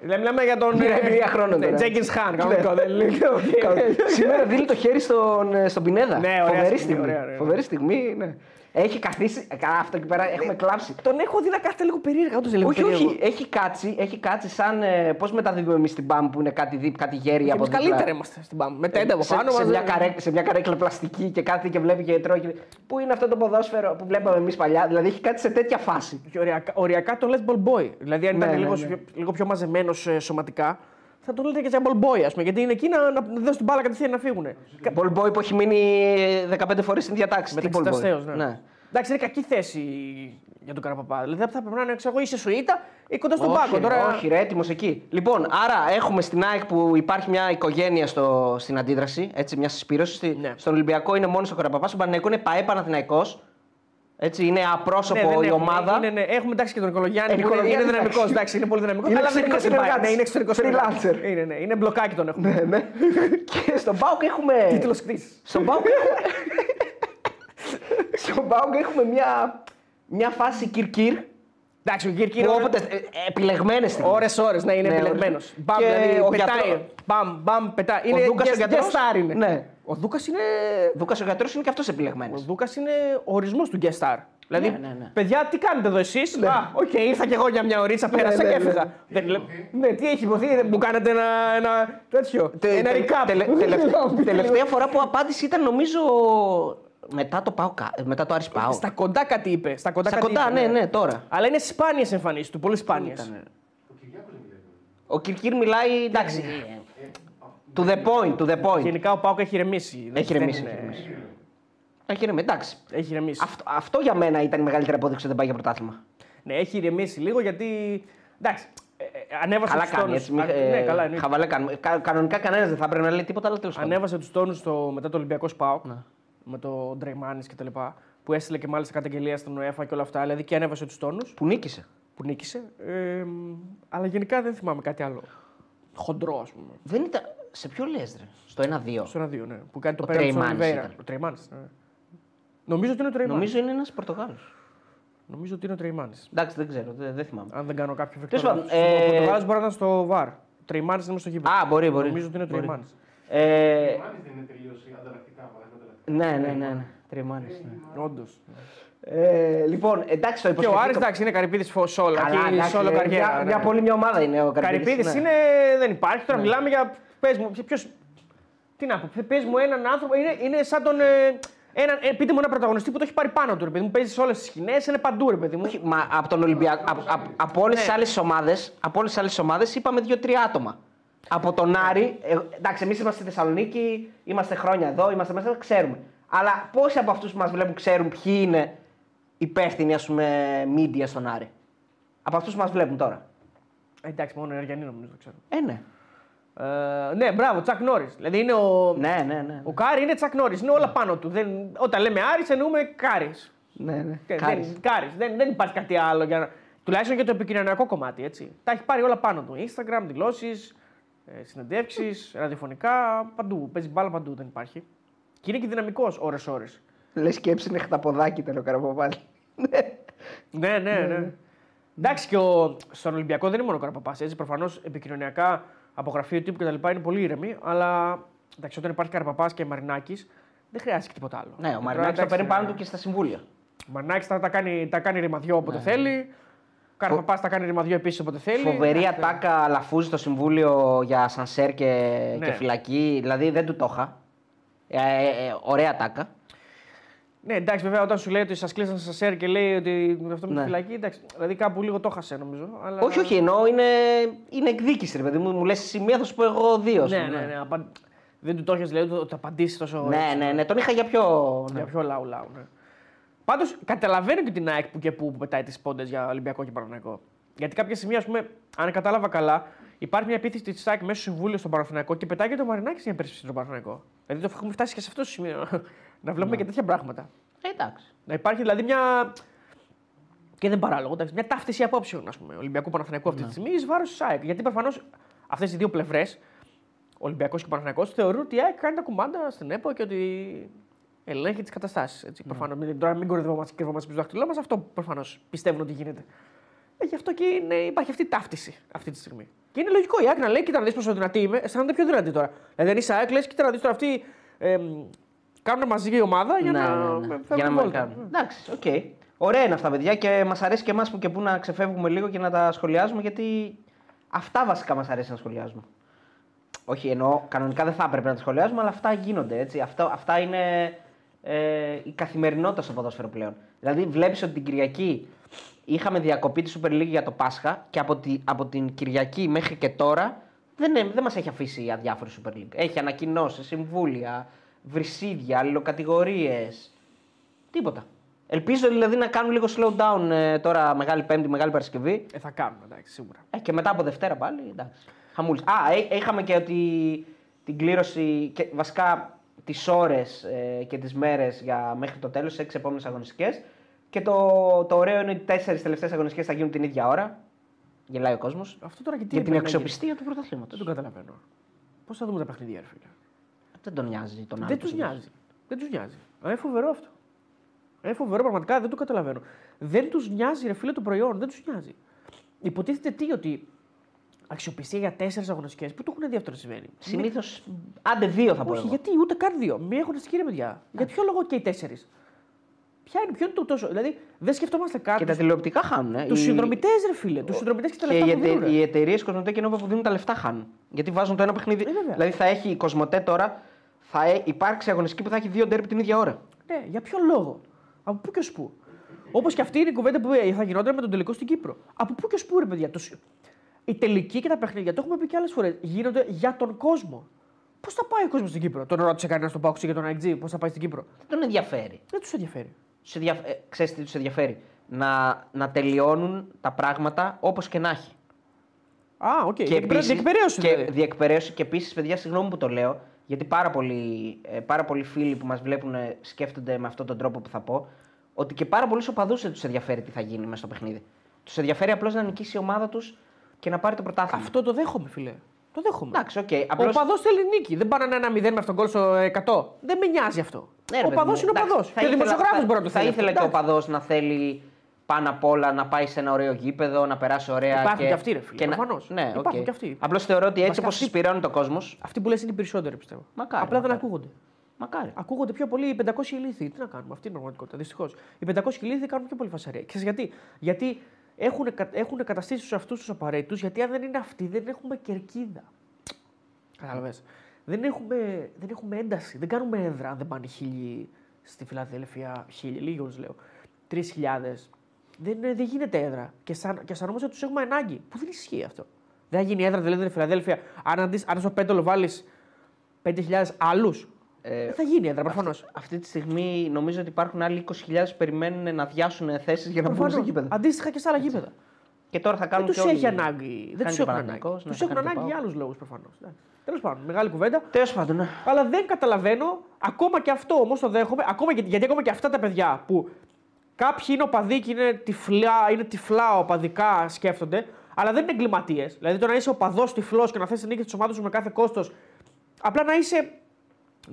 Δεν μιλάμε για τον. Μιλάει εμπειρία χρόνων τώρα. Τζέγκιν Χάν, κανονικό. δεν είναι. Σήμερα δίνει το χέρι στον, ε, στον Πινέδα. Ναι, ωραία Φοβερή στιγμή, στιγμή. ωραία, ωραία. Φοβερή στιγμή, ναι. Έχει καθίσει. ε, Καλά, αυτό εκεί πέρα έχουμε κλάψει. Τον έχω δει να κάθεται λίγο περίεργα, όντως λίγο Όχι, περίεργο. όχι. Έχει κάτσει, έχει κάτσει σαν. Ε, Πώς μεταδίδουμε εμείς την μπαμ που είναι κάτι, δι- κάτι γέρι από Εμείς δίπλα. καλύτερα είμαστε στην πάμε. Με τέντα από σε, πάνω σε, μας, μια δεν- καρέ, σε μια καρέκλα πλαστική και κάθεται και βλέπει και τρώει. και- Πού είναι αυτό το ποδόσφαιρο που βλέπαμε εμείς παλιά; Δηλαδή έχει κάτι σε τέτοια φάση. Και οριακά, οριακά το λες ball boy. Δηλαδή, αν Ναι, ήταν ναι, λίγο, ναι. πιο- λίγο πιο μαζεμένος σωματικά, θα τον λέτε και σαν ball boy, ας πούμε. Γιατί είναι εκεί να, να δώσει την μπάλα κατευθείαν να φύγουν. Ball boy που έχει μείνει 15 φορές στην διατάξη. Τι Μεταξύ ball boy. ταστέως, ναι. Ναι. Εντάξει, είναι κακή θέση για τον Καραπαπά. Δηλαδή, θα πρέπει να είναι, ξέρω εγώ, είσαι σουίτα ή κοντά στον όχι, πάγκο. Τώρα... όχι, ρε, έτοιμος εκεί. Λοιπόν, άρα έχουμε στην ΑΕΚ που υπάρχει μια οικογένεια στο, στην αντίδραση, έτσι, μια συσπήρωση. Στη- Ναι. Στον Ολυμπιακό είναι μόνος ο Καραπαπάς, στον Παναγενικός είναι ΠαΕ Παναθηναϊκός. Έτσι, είναι απρόσωπο Ναι, δεν η έχουμε, ομάδα. Είναι, ναι, έχουμε εντάξει και τον Νικολογιάννη. Ε, που είναι, Νικολογιάννη, είναι δυναμικός, εντάξει. εντάξει, είναι πολύ δυναμικός. Είναι αλλά δεν είναι εξωτερικός στην ΠΑΕ. συνεργάτης. Ναι, είναι εξωτερικός Freelancer. Είναι, ναι, είναι μπλοκάκι τον έχουμε. Ναι, ναι. και στον Πάουκ έχουμε. Τίτλος κτήση. Στον Πάουκ έχουμε. στον Πάουκ έχουμε μια, μια φάση κυρκύρ. Εντάξει, ο Κύρκυρ Που όποτε. Ε, επιλεγμένες στιγμές. Ώρες ώρες, ναι, είναι Ναι, επιλεγμένος. ώρες. Μπαμ, Και δηλαδή ο πετάει. γιατρός- Μπαμ, μπαμ, πετάει. Ο Είναι Δούκας ο guest- γιατρός- guest star είναι. Ναι. Ο Δούκας είναι. Δούκας ο γιατρός είναι και αυτός επιλεγμένος. Ο Δούκας είναι ο ορισμός του guest star. Δηλαδή, Ναι, ναι, ναι. παιδιά, τι κάνετε εδώ εσείς; Α, οκ, ήρθα κι εγώ για μια ωρίτσα, πέρασα ναι, και ναι. έφυγα. Δεν λέ- Ναι, τι έχει ειπωθεί, δεν μου κάνετε ένα, ένα τέτοιο. Τε- ένα τε- recap. τελε- τελευ- Τελευταία φορά που απάντηση ήταν νομίζω μετά το ΠΑΟ, μετά το Άρης ΠΑΟ. Στα κοντά κάτι είπε. Στα κοντά, Στα κάτι κοντά, είπε, ναι, ναι, τώρα. Αλλά είναι σπάνιες εμφανίσεις του, πολύ σπάνιες. Ο Κυρκύρ μιλάει, εντάξει. To the point, to the point. Γενικά ο ΠΑΟΚ έχει ηρεμήσει. Έχει Δεν ηρεμήσει, είναι- έχει ηρεμήσει. Έχει ρεμίσει, εντάξει. Έχει ρεμίσει. Αυτό, αυτό για μένα ήταν η μεγαλύτερη απόδειξη ότι δεν πάει για πρωτάθλημα. Ναι, έχει ηρεμήσει λίγο γιατί. Εντάξει, ε, ε, ανέβασε Καλά τους κάνει τόνους. έτσι. μη- Α, ε, ναι, καλά, εννοείται. χαβαλέ κάνουμε. Κα- κανονικά κανένας δεν θα έπρεπε να λέει τίποτα, αλλά τέλος πάντων. Ανέβασε τους τόνους μετά το Ολυμπιακό Σπάουκ. Ναι. Με το Ντρεϊμάνης και τα λοιπά. Που έστειλε και μάλιστα καταγγελία στον ΟΕΦΑ και όλα αυτά. Δηλαδή και ανέβασε τους τόνους Που νίκησε. που νίκησε. Ε, μ, αλλά γενικά δεν θυμάμαι κάτι άλλο. Χοντρό, ας πούμε. Δεν ήταν. Σε ποιο λες, ρε; Στο 1-2. Στο 1-2, ναι. Που κάνει το Ο πέραν του Τρεϊμάνης Ολιβέηρα. ήταν. Ο Τρεϊμάνη. Ναι. Νομίζω ότι είναι ο Τρεϊμάνη. Νομίζω είναι ένας Πορτογάλος. Νομίζω ότι είναι ο Τρεϊμάνη. Εντάξει, δεν ξέρω, δεν, δεν θυμάμαι. Αν δεν κάνω κάποιο Τέλος φεκτόριο. πάντων, ε, Ο Πορτογάλος μπορεί να ήταν στο βαρ. Ο Τρεϊμάνη είναι στο γήπεδο. Α, μπορεί, μπορεί. Νομίζω ότι είναι ο Μπορεί. Τρεϊμάνη. Ε, Μάλιστα δεν είναι τελείως ανταλλακτικά. παραδείγματα. ναι, ναι, ναι. ναι. Τριμάνης, ναι. Όντως. Ε, λοιπόν, εντάξει, το Και ο υποσχεθήκα- Άρης εντάξει είναι Καρυπίδης σόλο. Καλά, Εκεί εντάξει, σόλο ε, καριέρα. Μια, ναι. μια πολύ μια ομάδα είναι ο Καρυπίδης. Καρυπίδης ναι. είναι. Δεν υπάρχει. Τώρα μιλάμε για. Πες μου, ποιος... Τι να πω, πες μου έναν άνθρωπο. Είναι, είναι σαν τον. Ε, έναν, ε, πείτε μου ένα πρωταγωνιστή που το έχει πάρει πάνω του. Ρε παιδί μου, παίζει σε όλες τις σκηνές, είναι παντού, ρε παιδί μου. Όχι, μα από τον Ολυμπιακό. Από, από, από όλες τις Ναι. άλλες ομάδες από όλες τις άλλες ομάδες είπαμε δύο-τρία άτομα. Από τον Άρη, ε, εντάξει, εμείς είμαστε στη Θεσσαλονίκη, είμαστε χρόνια εδώ, είμαστε μέσα, ξέρουμε. Αλλά πόσοι από αυτούς που μας βλέπουν ξέρουν ποιοι είναι υπεύθυνοι, ας πούμε, media στον Άρη; Από αυτούς που μας βλέπουν τώρα. Ε, εντάξει, μόνο οι Αρειανοί νομίζω το ξέρω. Ε, ναι. Ε, ναι, μπράβο, Τσακ Νόρις. Δηλαδή είναι ο. Ναι, ναι, ναι. Ο Κάρι είναι Τσακ Νόρις, είναι όλα πάνω του. Δεν, όταν λέμε Άρης, εννοούμε Κάρις. ναι, ναι. Δεν, Κάρις. Κάρις. Δεν, δεν υπάρχει κάτι άλλο για να. Τουλάχιστον για το επικοινωνιακό κομμάτι. Έτσι. Τα έχει πάρει όλα πάνω του. Instagram, δηλώσεις, ε, συνεντεύξεις, ραδιοφωνικά, παντού. Παίζει μπάλα παντού, δεν υπάρχει. Και είναι και δυναμικός ώρες-ώρες. Λες σκέψη είναι χταποδάκι ήταν ο Καραποπάλη. Ναι, ναι, ναι. Εντάξει, και ο, στον Ολυμπιακό δεν είναι μόνο ο Καραπαπά. Έτσι, προφανώς επικοινωνιακά από γραφείο τύπου κτλ. είναι πολύ ήρεμοι. Αλλά εντάξει, όταν υπάρχει Καραπαπά και Μαρινάκης, δεν χρειάζεται και τίποτα άλλο. ναι, ο Τώρα, Μαρινάκης θα εντάξει, παίρνει πάνω ε, του και στα συμβούλια. Ο Μαρινάκης τα, τα κάνει, τα κάνει ρημαδιό όποτε θέλει. Ο Καραπαπά τα κάνει ρημαδιό επίσης όποτε θέλει. Φοβερή Εντάξει, ατάκα λαφούζει στο συμβούλιο για σανσέρ και, Ναι. και φυλακή. Δηλαδή δεν του το είχα. Ε, ε, ε, ωραία ατάκα. Ναι, εντάξει, βέβαια, όταν σου λέει ότι σας κλείσαν σα σέρ και λέει ότι αυτό με Ναι. τη φυλακή, εντάξει, δηλαδή κάπου λίγο το χασε νομίζω. Αλλά... Όχι, όχι, εννοώ είναι, είναι εκδίκηση, ρε παιδί μου. Μου λες εσύ μία, θα σου πω εγώ δύο. ας Ναι, πούμε, ναι, ναι. απαν- Δεν του το έχεις, δηλαδή, ότι θα απαντήσεις τόσο. Ναι, έτσι. ναι, ναι, τον είχα για πιο. ναι. Για πιο λαού λαού. Ναι. Πάντως καταλαβαίνω και την ΑΕΚ που και που, που πετάει τις πόντες για Ολυμπιακό και Παναθηναϊκό. Γιατί κάποια στιγμή, ας πούμε, αν κατάλαβα καλά, υπάρχει μια επίθεση της ΑΕΚ μέσα στο συμβούλιο στον Παναθηναϊκό και πετάει και το Μαρινάκης για περίπτωση στον Παναθηναϊκό. Δηλαδή το έχουμε φτάσει και σε αυτό το σημείο. Να βλέπουμε και τέτοια πράγματα. Ε, εντάξει. Να υπάρχει δηλαδή μια. Και δεν παράλογο, εντάξει, μια ταύτιση απόψεων, ας πούμε, Ολυμπιακού Παναθηναϊκού αυτή τη στιγμή εις βάρος της ΑΕΚ. Γιατί προφανώς αυτές οι δύο πλευρές, Ολυμπιακός και Παναθηναϊκός, θεωρούν ότι η ΑΕΚ κάνει τα κουμάντα στην ΕΠΟ και ότι ελέγχει τις καταστάσεις. Mm. Προφανώς, μην, τώρα μην κορυδευόμαστε και κρυβόμαστε πίσω στο δάχτυλό μας, αυτό προφανώς πιστεύουν ότι γίνεται. Ε, γι' αυτό και είναι, υπάρχει αυτή η ταύτιση αυτή τη στιγμή. Και είναι λογικό η ΑΕΚ να λέει: Κοίτα να δεις πόσο δυνατή είμαι, αισθάνονται πιο δυνατή τώρα. Δηλαδή, αν είσαι ΑΕΚ, λες: Κοίτα να δεις τώρα αυτή. Ε, Κάνουν μαζί η ομάδα για Ναι, να. ναι, ναι. φεύγουν Για να μην βόλτα. κάνουν. Εντάξει, οκ. Ωραία είναι αυτά, παιδιά, και μας αρέσει και εμάς που και που να ξεφεύγουμε λίγο και να τα σχολιάζουμε, γιατί αυτά βασικά μας αρέσει να σχολιάζουμε. Όχι, εννοώ κανονικά δεν θα έπρεπε να τα σχολιάζουμε, αλλά αυτά γίνονται. Έτσι. Αυτά, αυτά είναι ε, η καθημερινότητα στο ποδόσφαιρο πλέον. Δηλαδή, βλέπεις ότι την Κυριακή είχαμε διακοπή τη Super League για το Πάσχα και από, τη, από την Κυριακή μέχρι και τώρα δεν, ε- δεν μας έχει αφήσει αδιάφορη Super League. Έχει ανακοινώσει, συμβούλια, βρυσίδια, αλληλοκατηγορίες. Τίποτα. Ελπίζω δηλαδή να κάνουν λίγο slow down ε, τώρα Μεγάλη Πέμπτη, Μεγάλη Παρασκευή. Ε, θα κάνουμε, εντάξει, σίγουρα. Ε, και μετά από Δευτέρα πάλι, εντάξει. Χαμούλης. Α, ε, είχαμε και ότι την κλήρωση, και, βασικά τις ώρες ε, και τις μέρες για μέχρι το τέλος, έξι επόμενες αγωνιστικές. Και το, το ωραίο είναι ότι οι τέσσερις τελευταίες αγωνιστικές θα γίνουν την ίδια ώρα. Γελάει ο κόσμος. Αυτό τώρα και τι Για την έπρεπε να γίνει. αξιοπιστία του Δεν πρωταθλήματος. τον καταλαβαίνω. Πώς θα δούμε τα παιχνίδια, ρε φίλε; Δεν τον νοιάζει τον άλλο. Δεν του νοιάζει. Δεν τους νοιάζει. Ε, Είναι φοβερό αυτό. Είναι φοβερό, πραγματικά δεν το καταλαβαίνω. Δεν τους νοιάζει, ρε φίλε, το προϊόν. Δεν τους νοιάζει. Υποτίθεται τι, ότι αξιοπιστία για τέσσερις αγωνιστικές. Πού το έχουν δει αυτό να συμβαίνει. Συνήθως, άντε δύο θα πω Όχι, εγώ. γιατί ούτε καν δύο. Μία αγωνιστική ρε παιδιά. Για ποιο λόγο και οι τέσσερις; Ποια είναι, ποιο είναι το τόσο. Δηλαδή δεν σκεφτόμαστε καν. Και τα τηλεοπτικά χάνουν. Ε. Τους Οι- συνδρομητές, ρε φίλε. Τους συνδρομητές και τα Και λεφτά οι, που δίνουν. εται, οι εταιρείες Κοσμοτέ και Νόβα που δίνουν τα λεφτά χάνουν. Γιατί βάζουν το ένα παιχνίδι. Ε, βέβαια. δηλαδή θα έχει η Κοσμοτέ τώρα, θα ε- υπάρξει αγωνιστική που θα έχει δύο ντέρμπι την ίδια ώρα. Ναι, για ποιο λόγο; Από πού και ως πού; Όπως και αυτή είναι η κουβέντα που ε, θα γινόταν με τον τελικό στην Κύπρο. Από πού και ως πού, ρε παιδιά. Το... σ- Η τελική και τα παιχνίδια, το έχουμε πει και άλλες φορές, γίνονται για τον κόσμο. Πώς θα πάει ο κόσμος στην Κύπρο; Τον ρώτησε κανένας στον Πάουξη για τον IG, πώς θα πάει στην Κύπρο; Δεν τον ενδιαφέρει. Δεν τους ενδιαφέρει. Τους ενδια... ε, ξέρεις τι τους ενδιαφέρει; Να, να τελειώνουν τα πράγματα όπως και να έχει. Α, οκ. Και Διεκπαιρέ- επίσης- Διεκπαιρέωση και δηλαδή. διεκπαιρέωση. Και επίσης, παιδιά, συγγνώμη που το λέω, γιατί πάρα πολλοί, ε, πάρα πολλοί φίλοι που μας βλέπουν ε, σκέφτονται με αυτόν τον τρόπο που θα πω, ότι και πάρα πολλοί οπαδού δεν τους ενδιαφέρει τι θα γίνει μέσα στο παιχνίδι. Τους ενδιαφέρει απλώς να νικήσει η ομάδα τους και να πάρει το πρωτάθλημα. Αυτό το δέχομαι, φιλέ. Το δέχομαι. Εντάξει, οκ. Ο Απλώς... παδός θέλει νίκη. Δεν πάνε ένα 0 με αυτόν τον κόλ στο 100. Δεν με νοιάζει αυτό. Ναι, ρε ο παιδί παδός μου, είναι ο εντάξει, παδός. θα Και ο ήθελα- δημοσιογράφος θα- μπορεί να το Θα θέλει. ήθελε και ο Εντάξει. παδός να θέλει πάνω απ' όλα να πάει σε ένα ωραίο γήπεδο, να περάσει ωραία. Υπάρχουν και, και αυτοί, ρε φίλε, να- προφανώς. Ναι, Υπάρχουν οκ. και αυτοί. Απλώς θεωρώ ότι έτσι Βασικά όπως αυτοί- συσπειρώνει το κόσμο. Αυτοί που λες είναι οι περισσότεροι πιστεύω. Μακάρι, Απλά δεν μακάρι. ακούγονται. Μακάρι. Ακούγονται πιο πολύ οι 500 ηλίθιοι. Τι να κάνουμε, αυτή είναι η πραγματικότητα. Δυστυχώς. Οι 500 ηλίθιοι κάνουν πιο πολύ φασαρία. Ξέρεις γιατί, γιατί έχουν, κα- έχουν καταστήσει τους αυτούς τους απαραίτητους, γιατί αν δεν είναι αυτοί δεν έχουμε κερκίδα. Κατάλαβες. Δεν έχουμε, δεν έχουμε ένταση. Δεν κάνουμε έδρα αν δεν πάνε χίλιοι στη Φιλαδέλφια. Χίλιοι, λίγου λέω. Τρεις χιλιάδες. Δεν, δεν γίνεται έδρα. Και, σαν, και αισθανόμαστε ότι τους έχουμε ανάγκη. Που δεν ισχύει αυτό. Δεν θα γίνει έδρα δηλαδή στην Φιλαδέλφια. Αν, αντί, αν στο πέντολο βάλεις 5.000 άλλους. Ε, δεν θα γίνει έδρα προφανώς. Αυτή τη στιγμή νομίζω ότι υπάρχουν άλλοι 20.000 που περιμένουν να διάσουν θέσεις για να μπουν στο γήπεδο. Αντίστοιχα και σε άλλα γήπεδα. Και τώρα θα Δεν κάνουν τους και όλοι. έχει ανάγκη. Δεν Κάνει τους και έχουν ανάγκη. Παναθηναϊκός, ναι, Τους θα έχουν κάνει και ανάγκη για ΠΑΟΚ. άλλους λόγους προφανώς. Τέλος πάντων, μεγάλη κουβέντα. Τέλος πάντων, ναι. Αλλά δεν καταλαβαίνω, ακόμα και αυτό όμως το δέχομαι, ακόμα και, γιατί ακόμα και αυτά τα παιδιά που κάποιοι είναι οπαδοί και είναι τυφλά, είναι τυφλά οπαδικά σκέφτονται, αλλά δεν είναι εγκληματίες. Δηλαδή το να είσαι οπαδός τυφλός και να θες την νίκη της ομάδας σου με κάθε κόστος, απλά να είσαι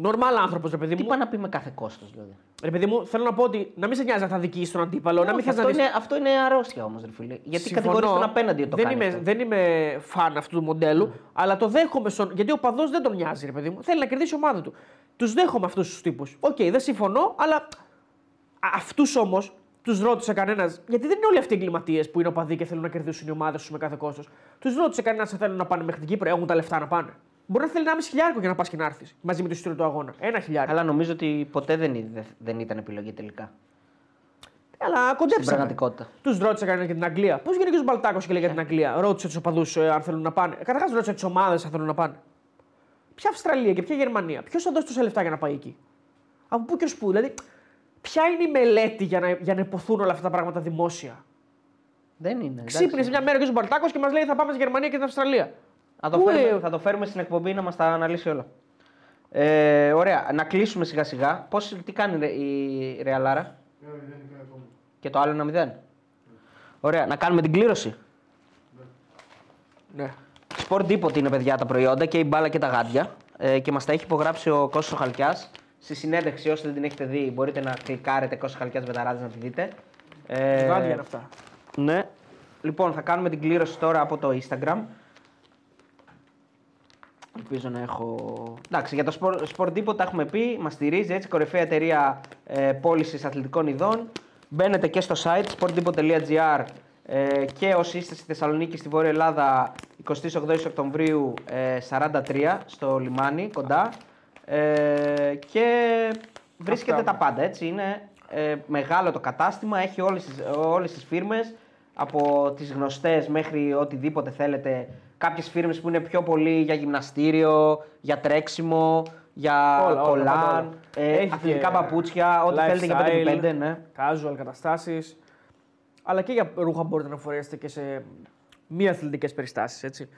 normal άνθρωπος, ρε παιδί Τι μου. πάει να πει με κάθε κόστος, δηλαδή; Ρε παιδί μου, θέλω να πω ότι να μην σε νοιάζει να θα δικήσει τον αντίπαλο, να μην θες αυτό, να δεις- είναι, αυτό είναι αρρώστια όμως, ρε φίλε. Γιατί Συμφωνώ. κατηγορείς τον απέναντι ότι το δεν κάνεις είμαι, αυτό. δεν είμαι φαν αυτού του μοντέλου, αλλά το δέχομαι. Στον, γιατί ο οπαδός δεν τον νοιάζει, ρε παιδί μου. Θέλει να κερδίσει η ομάδα του. Τους δέχομαι αυτούς τους τύπους. Οκ, δεν συμφωνώ, αλλά αυτούς όμως τους ρώτησε κανένας. Γιατί δεν είναι όλοι αυτοί οι εγκληματίες που είναι οπαδοί και θέλουν να κερδίσουν οι ομάδες τους με κάθε κόστος. Τους ρώτησε κανένας αν θέλουν να πάνε μέχρι την Κύπρο, έχουν τα λεφτά να πάνε. Μπορεί να θέλει ενάμισι χιλιάρικο για να πας και να έρθεις μαζί με το εισιτήριο του αγώνα. Ένα χιλιάρικο. Αλλά νομίζω ότι ποτέ δεν, είδε- δεν ήταν επιλογή τελικά. Αλλά Στην κοντέψαμε. πραγματικότητα. Τους ρώτησε κανένας για την Αγγλία. Πώς βγαίνει και ο Μπαλτάκος και λέει για την Αγγλία; Ρώτησε τους οπαδούς αν θέλουν να πάνε. Καταρχάς ρώτησε τις ομάδες αν θέλουν να πάνε. Ποια Αυστραλία και ποια Γερμανία; Ποιος θα δώσει τόσα λεφτά για να πάει εκεί; Από πού και ως πού; Δηλαδή, ποια είναι η μελέτη για να, για να υποθούν όλα αυτά τα πράγματα δημόσια; Δεν είναι. εντάξει. Ξύπνησε μια μέρα και ο Μπαλτάκος και μας λέει θα πάμε στη Γερμανία και την Αυστραλία. Θα το, Πού, φέρουμε, ε, θα το φέρουμε στην εκπομπή να μας τα αναλύσει όλα. Ε, ωραία, να κλείσουμε σιγά σιγά. Πώς, τι κάνει ρε- η Ρεαλάρα Ε, δεν είναι ακόμα. και το άλλο ένα μηδέν. Ωραία, να κάνουμε την κλήρωση. Ναι. Sport Depot είναι παιδιά τα προϊόντα και η μπάλα και τα γάντια. Ε, και μας τα έχει υπογράψει ο Κώστας ο Χαλκιάς. Στη συνέντευξη, όσοι δεν την έχετε δει, μπορείτε να κλικάρετε Κώστας Χαλκιάς Βεταράδης να τη δείτε. Ε, Γάντια είναι αυτά. Ναι. Λοιπόν, θα κάνουμε την κλήρωση τώρα από το Instagram. Ελπίζω να έχω. Εντάξει, για το Sport, Sport Depot τα έχουμε πει, μας στηρίζει έτσι, κορυφαία εταιρεία ε, πώλησης αθλητικών ειδών. Μπαίνετε και στο site sportdepot.gr ε, και όσοι είστε στη Θεσσαλονίκη, στη Βόρεια Ελλάδα, 28 Οκτωβρίου ε, 43 στο λιμάνι, κοντά. Ε, και βρίσκεται Αυτά. τα πάντα, έτσι. Είναι ε, μεγάλο το κατάστημα, έχει όλες τις, όλες τις φίρμες, από τις γνωστές μέχρι οτιδήποτε θέλετε. Κάποιες φίρμες που είναι πιο πολύ για γυμναστήριο, για τρέξιμο, για Όλα, όλα, κολάν, πάντα όλα. ε, Έχει αθλητικά και παπούτσια, ό,τι θέλετε για 5x5, lifestyle, ναι. Casual καταστάσεις. Αλλά και για ρούχα μπορείτε να φορέσετε και σε μη αθλητικές περιστάσεις. Έτσι.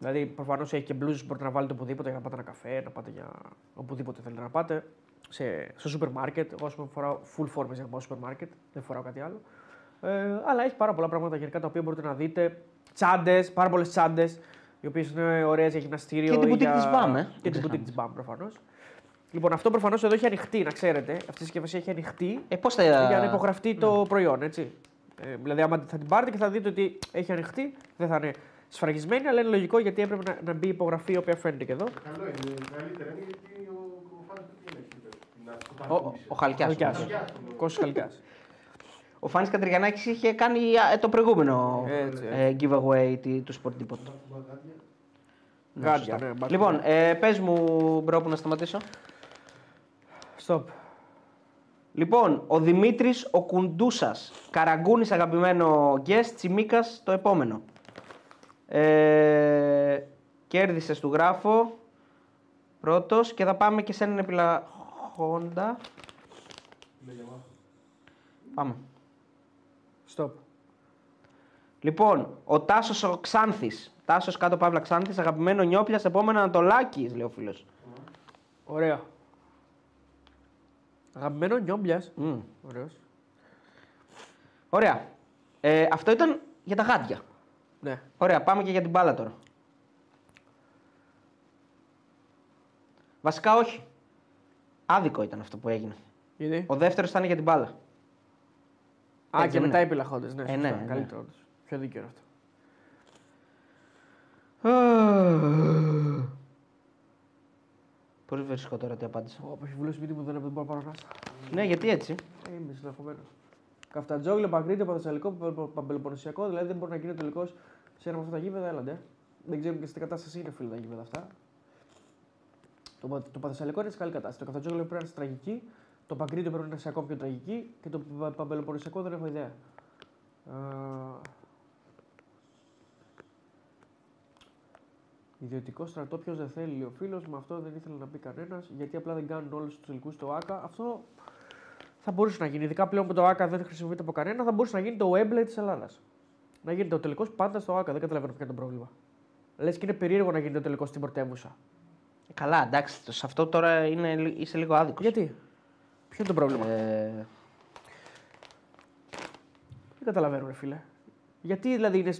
Δηλαδή, προφανώς έχει και μπλούζες που μπορείτε να βάλετε οπουδήποτε για να πάτε ένα καφέ, να πάτε για οπουδήποτε θέλετε να πάτε. Σε, στο σούπερ μάρκετ. Εγώ, ας πούμε, φοράω full form για να πάω στο σούπερ μάρκετ. Δεν φοράω κάτι άλλο. Ε, αλλά έχει πάρα πολλά πράγματα γενικά τα οποία μπορείτε να δείτε. Τσάντες, πάρα πολλές τσάντες, οι οποίες είναι ωραίες για γυμναστήριο. Και την ή boutique για... της BAM, ε. Και Δεν την ξεχνάμε. boutique της BAM προφανώς. Λοιπόν, αυτό προφανώς εδώ έχει ανοιχτεί, να ξέρετε. Αυτή η συσκευασία έχει ανοιχτεί Ε, πώς θα... για να υπογραφτεί το προϊόν, έτσι. Ε, δηλαδή, άμα θα την πάρετε και θα δείτε ότι έχει ανοιχτεί, δεν θα είναι σφραγισμένη, αλλά είναι λογικό γιατί έπρεπε να, να μπει η υπογραφή, η οποία φαίνεται και εδώ. Καλό είναι, καλύτερα είναι γιατί ο, ο Φάνης δεν έχει την άσχη, Ο, το ο, παρακολούθησε. ο Χαλκιάς. Χαλκιάς. Χαλκιάς είναι ο- Κώστας Χαλκιάς. Ο Φάνης Κατριγιαννάκης είχε κάνει ε, το προηγούμενο Έτσι, ε, giveaway τη- του Sport Depot. Ναι, Γάντια, σωστά. ναι, μπακ- Λοιπόν, ε, πες μου bro που να σταματήσω. Stop. Λοιπόν, ο Δημήτρης ο Κουντούσας, Καραγκούνης αγαπημένο guest, Τσιμίκας το επόμενο. Ε, κέρδισες του γράφω, πρώτος και θα πάμε και σε έναν επιλαχόντα. Πάμε. Stop. Λοιπόν, ο Τάσος ο Ξάνθης, Τάσος κάτω Παύλα Ξάνθης, αγαπημένο νιόπλιας, επόμενο Ανατολάκης, λέει ο φίλος. Ωραία. Αγαπημένο νιόμπια. Μμ. Ωραίος. Ωραία. Ε, αυτό ήταν για τα γάντια. Ναι. Ωραία, πάμε και για την μπάλα τώρα. Βασικά όχι. Άδικο ήταν αυτό που έγινε. Γιατί. Ο δεύτερο ήταν για την μπάλα. Α, έτσι και δεν μετά είναι. οι πυλαχόντε. Ναι, Ε, σωστά. ναι, ναι. Καλύτερο όντως. Πιο δίκαιο είναι αυτό. Πώ βρίσκω τώρα τι απάντησα. Ω, έχει βουλώσει μύτη μου, δεν δεν μπορώ να πάρω ανάσα. Ναι, γιατί έτσι. Ε, είμαι συναχωμένο. Καφτατζόγλιο, Παγκρίτιο, Παθεσσαλικό, Παμπελοποννησιακό, δηλαδή δεν μπορεί να γίνει τελικό σε ένα από αυτά τα γήπεδα, έλαντε. Δεν ξέρουμε και στην κατάσταση είναι φίλε τα γήπεδα αυτά. Το, Πα- το Παθεσσαλικό είναι σε καλή κατάσταση. Το Καφτατζόγλιο πρέπει να είναι σε τραγική. Το Παγκρίτιο πρέπει να είναι σε ακόμη πιο τραγική. Και το Πα- Παμπελοποννησιακό δεν έχω ιδέα. Α, Ιδιωτικό στρατό, ποιος δεν θέλει ο φίλος μου, αυτό δεν ήθελε να πει κανένας. Γιατί απλά δεν κάνουν όλους τους τελικού στο ΑΚΑ. Αυτό θα μπορούσε να γίνει. Ειδικά πλέον που το ΑΚΑ δεν χρησιμοποιείται από κανένα, θα μπορούσε να γίνει το Wembley της Ελλάδας. Να γίνεται ο τελικός πάντα στο ΑΚΑ. Δεν καταλαβαίνω ποιο είναι το πρόβλημα. Λες και είναι περίεργο να γίνει το τελικός στην πρωτεύουσα. Καλά, εντάξει, το- σε αυτό τώρα είναι, λι- είσαι λίγο άδικος. Γιατί; Ποιο είναι το πρόβλημα; Ε, Δεν καταλαβαίνω, ρε φίλε. Γιατί δηλαδή είναι.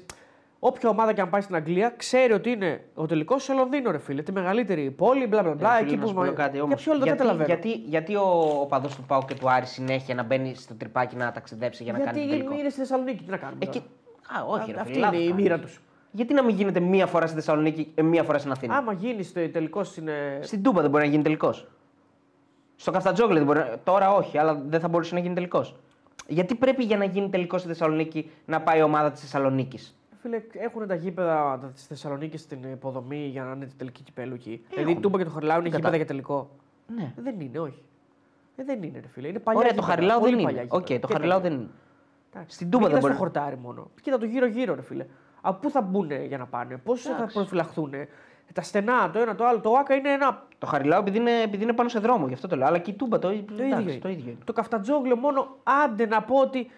Όποια ομάδα και αν πάει στην Αγγλία, ξέρει ότι είναι ο τελικός σε Λονδίνο, ρε φίλε. Τη μεγαλύτερη πόλη, μπλα μπλα μπλα. ε, φίλε, εκεί να που. σου πω κάτι, Για όμως. ποιο άλλο δεν γιατί, καταλαβαίνω; γιατί, γιατί ο οπαδό του Πάου και του Άρη συνέχεια να μπαίνει στο τρυπάκι να ταξιδέψει για να Γιατί κάνει το τελικό; είναι στη Θεσσαλονίκη, τι να κάνουμε. Εκεί... τώρα; Α, όχι, ρε, Αυτή φίλε, είναι η λάθος μοίρα κάνεις. τους. Γιατί να μην γίνεται μία φορά στη Θεσσαλονίκη και μία φορά στην Αθήνα; Άμα γίνει το τελικός στην. ε, Στην Τούμπα δεν μπορεί να γίνει τελικός. Στο Καφτατζόγλε δεν μπορεί. να- Τώρα όχι, αλλά δεν θα μπορούσε να γίνει τελικός. Γιατί πρέπει για να γίνει τελικός στη Θεσσαλονίκη να πάει η ομάδα της Θεσσαλονίκης; Φίλε, έχουν τα γήπεδα της Θεσσαλονίκης στην υποδομή για να είναι τη τελική κυπέλου εκεί. δηλαδή η Έχουν. Τούμπα και το Χαριλάου είναι Κατά- γήπεδα για τελικό. Ναι. Ε, δεν είναι, όχι. Ε, δεν είναι, ρε φίλε. Είναι παλιά Ωραία, το γήπεδα, Χαριλάου πολύ δεν παλιά είναι. Οκ, γήπεδα. το Και Χαριλάου τέτοια. δεν είναι. Εντάξει. Στην Τούμπα Μην δεν κοιτάς μπορεί. το χορτάρι μόνο. Κοίτα το γύρω-γύρω, ρε φίλε. Από πού θα μπουν για να πάνε, πώς θα Εντάξει. προφυλαχθούν. Τα στενά, το ένα το άλλο. Το Άκα είναι ένα. Το Χαριλάου επειδή είναι, επειδή είναι πάνω σε δρόμο, γι' αυτό το λέω. Αλλά και η Τούμπα το, Το εντάξει, ίδιο, είναι. το ίδιο είναι. Το Καυτανζόγλειο μόνο άντε να πω ότι.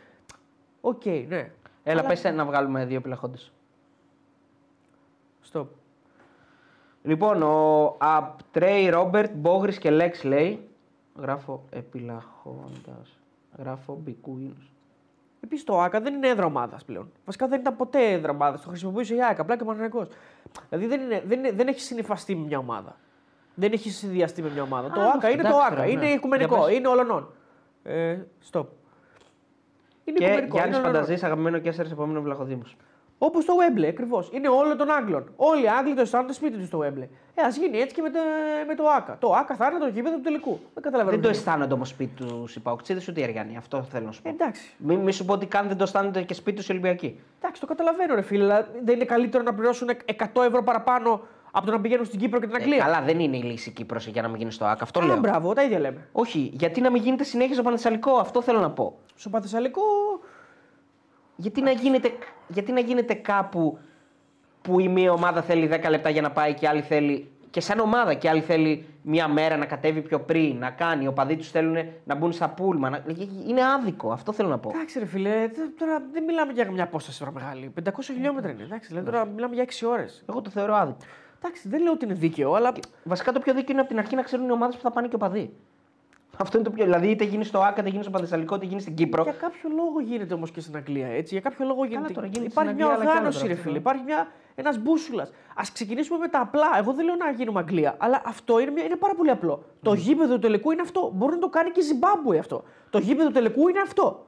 Οκ, ναι. Έλα, Αλλά- πες να βγάλουμε δύο επιλαχόντες. Stop. Λοιπόν, ο Απτρέι Ρόμπερτ, Μπόγρης και Λέξ λέει. Γράφω επιλαχώντας. Γράφω μπικουίνου. Επίσης το ΑΚΑ δεν είναι έδρα ομάδας πλέον. Βασικά δεν ήταν ποτέ έδρα ομάδας. Το χρησιμοποιούσε η ΑΚΑ απλά και ο Δηλαδή δεν, είναι, δεν, είναι, δεν έχει συνειφαστεί με μια ομάδα. Δεν έχει συνδυαστεί με μια ομάδα. το αυτό, ΑΚΑ είναι το εντάξει, ΑΚΑ. τώρα, Είναι ναι. οικουμενικό. Για πες. Είναι όλων. Ε, stop. Είναι Και οικουμενικό. Γιάννης είναι όλων. Φανταζής, αγαπημένο και έσσερι επόμενο βλαχοδήμος. Όπως το Wembley ακριβώς. Είναι όλο των Άγγλων. Όλοι οι Άγγλοι το αισθάνονται σπίτι τους στο Wembley. Ε, ας γίνει έτσι και με το, με το ΑΚΑ. Το ΑΚΑ θα είναι το γήπεδο του τελικού. Δεν καταλαβαίνω. Δεν το τι αισθάνονται όμως σπίτι τους οι Παοξίδε ούτε οι Αριανοί. Αυτό θέλω να σου πω. είναι. Εντάξει. Μη, μη σου πω ότι καν δεν το αισθάνονται και σπίτι τους οι Ολυμπιακοί. Εντάξει, το καταλαβαίνω, ρε φίλε. αλλά Δεν είναι καλύτερο να πληρώσουν 100 ευρώ παραπάνω από το να πηγαίνουν στην Κύπρο και την Ε, Αγγλία. καλά, δεν είναι η λύση Κύπρος για να μην γίνει στο ΑΚΑ. Αυτό Α, λέω. μπράβο, τα ίδια λέμε. Όχι, γιατί να μην γίνεται συνέχεια στο Πανεσσαλικό, αυτό θέλω να πω. Στο Παθεσσαλικό. Γιατί να γίνεται, γιατί να γίνεται κάπου που η μία ομάδα θέλει 10 λεπτά για να πάει και η άλλη θέλει. και σαν ομάδα και η άλλη θέλει μία μέρα να κατέβει πιο πριν, να κάνει. Οι οπαδοί τους θέλουν να μπουν στα πούλμα. Να... Είναι άδικο, αυτό θέλω να πω. Εντάξει, ρε φίλε, τε- τώρα δεν μιλάμε για μια απόσταση τώρα μεγάλη. 500 χιλιόμετρα είναι. Εντάξει, δηλαδή τώρα μιλάμε για 6 ώρες. Εγώ το θεωρώ άδικο. Εντάξει, δεν λέω ότι είναι δίκαιο, αλλά. Βασικά το πιο δίκαιο είναι από την αρχή να ξέρουν οι ομάδες που θα πάνε και οπαδοί. Αυτό είναι το πιο. Δηλαδή είτε γίνεις στο ΑΚΑ, είτε γίνεις στο Πανθεσσαλικό, είτε γίνεις στην Κύπρο. Για κάποιο λόγο γίνεται όμως και στην Αγγλία έτσι. Για κάποιο λόγο γίνεται. τώρα γίνεται Υπάρχει στην μια Αγγλία, αλλά κι άλλο οργάνωση, τώρα ρε αυτό. φίλε. Υπάρχει μια, ένας μπούσουλας. Α ξεκινήσουμε με τα απλά. Εγώ δεν λέω να γίνουμε Αγγλία, αλλά αυτό είναι, μια, είναι πάρα πολύ απλό. Το γήπεδο του τελικού είναι αυτό. Μπορεί να το κάνει και η Ζιμπάμπουε αυτό. Το γήπεδο του τελικού είναι αυτό.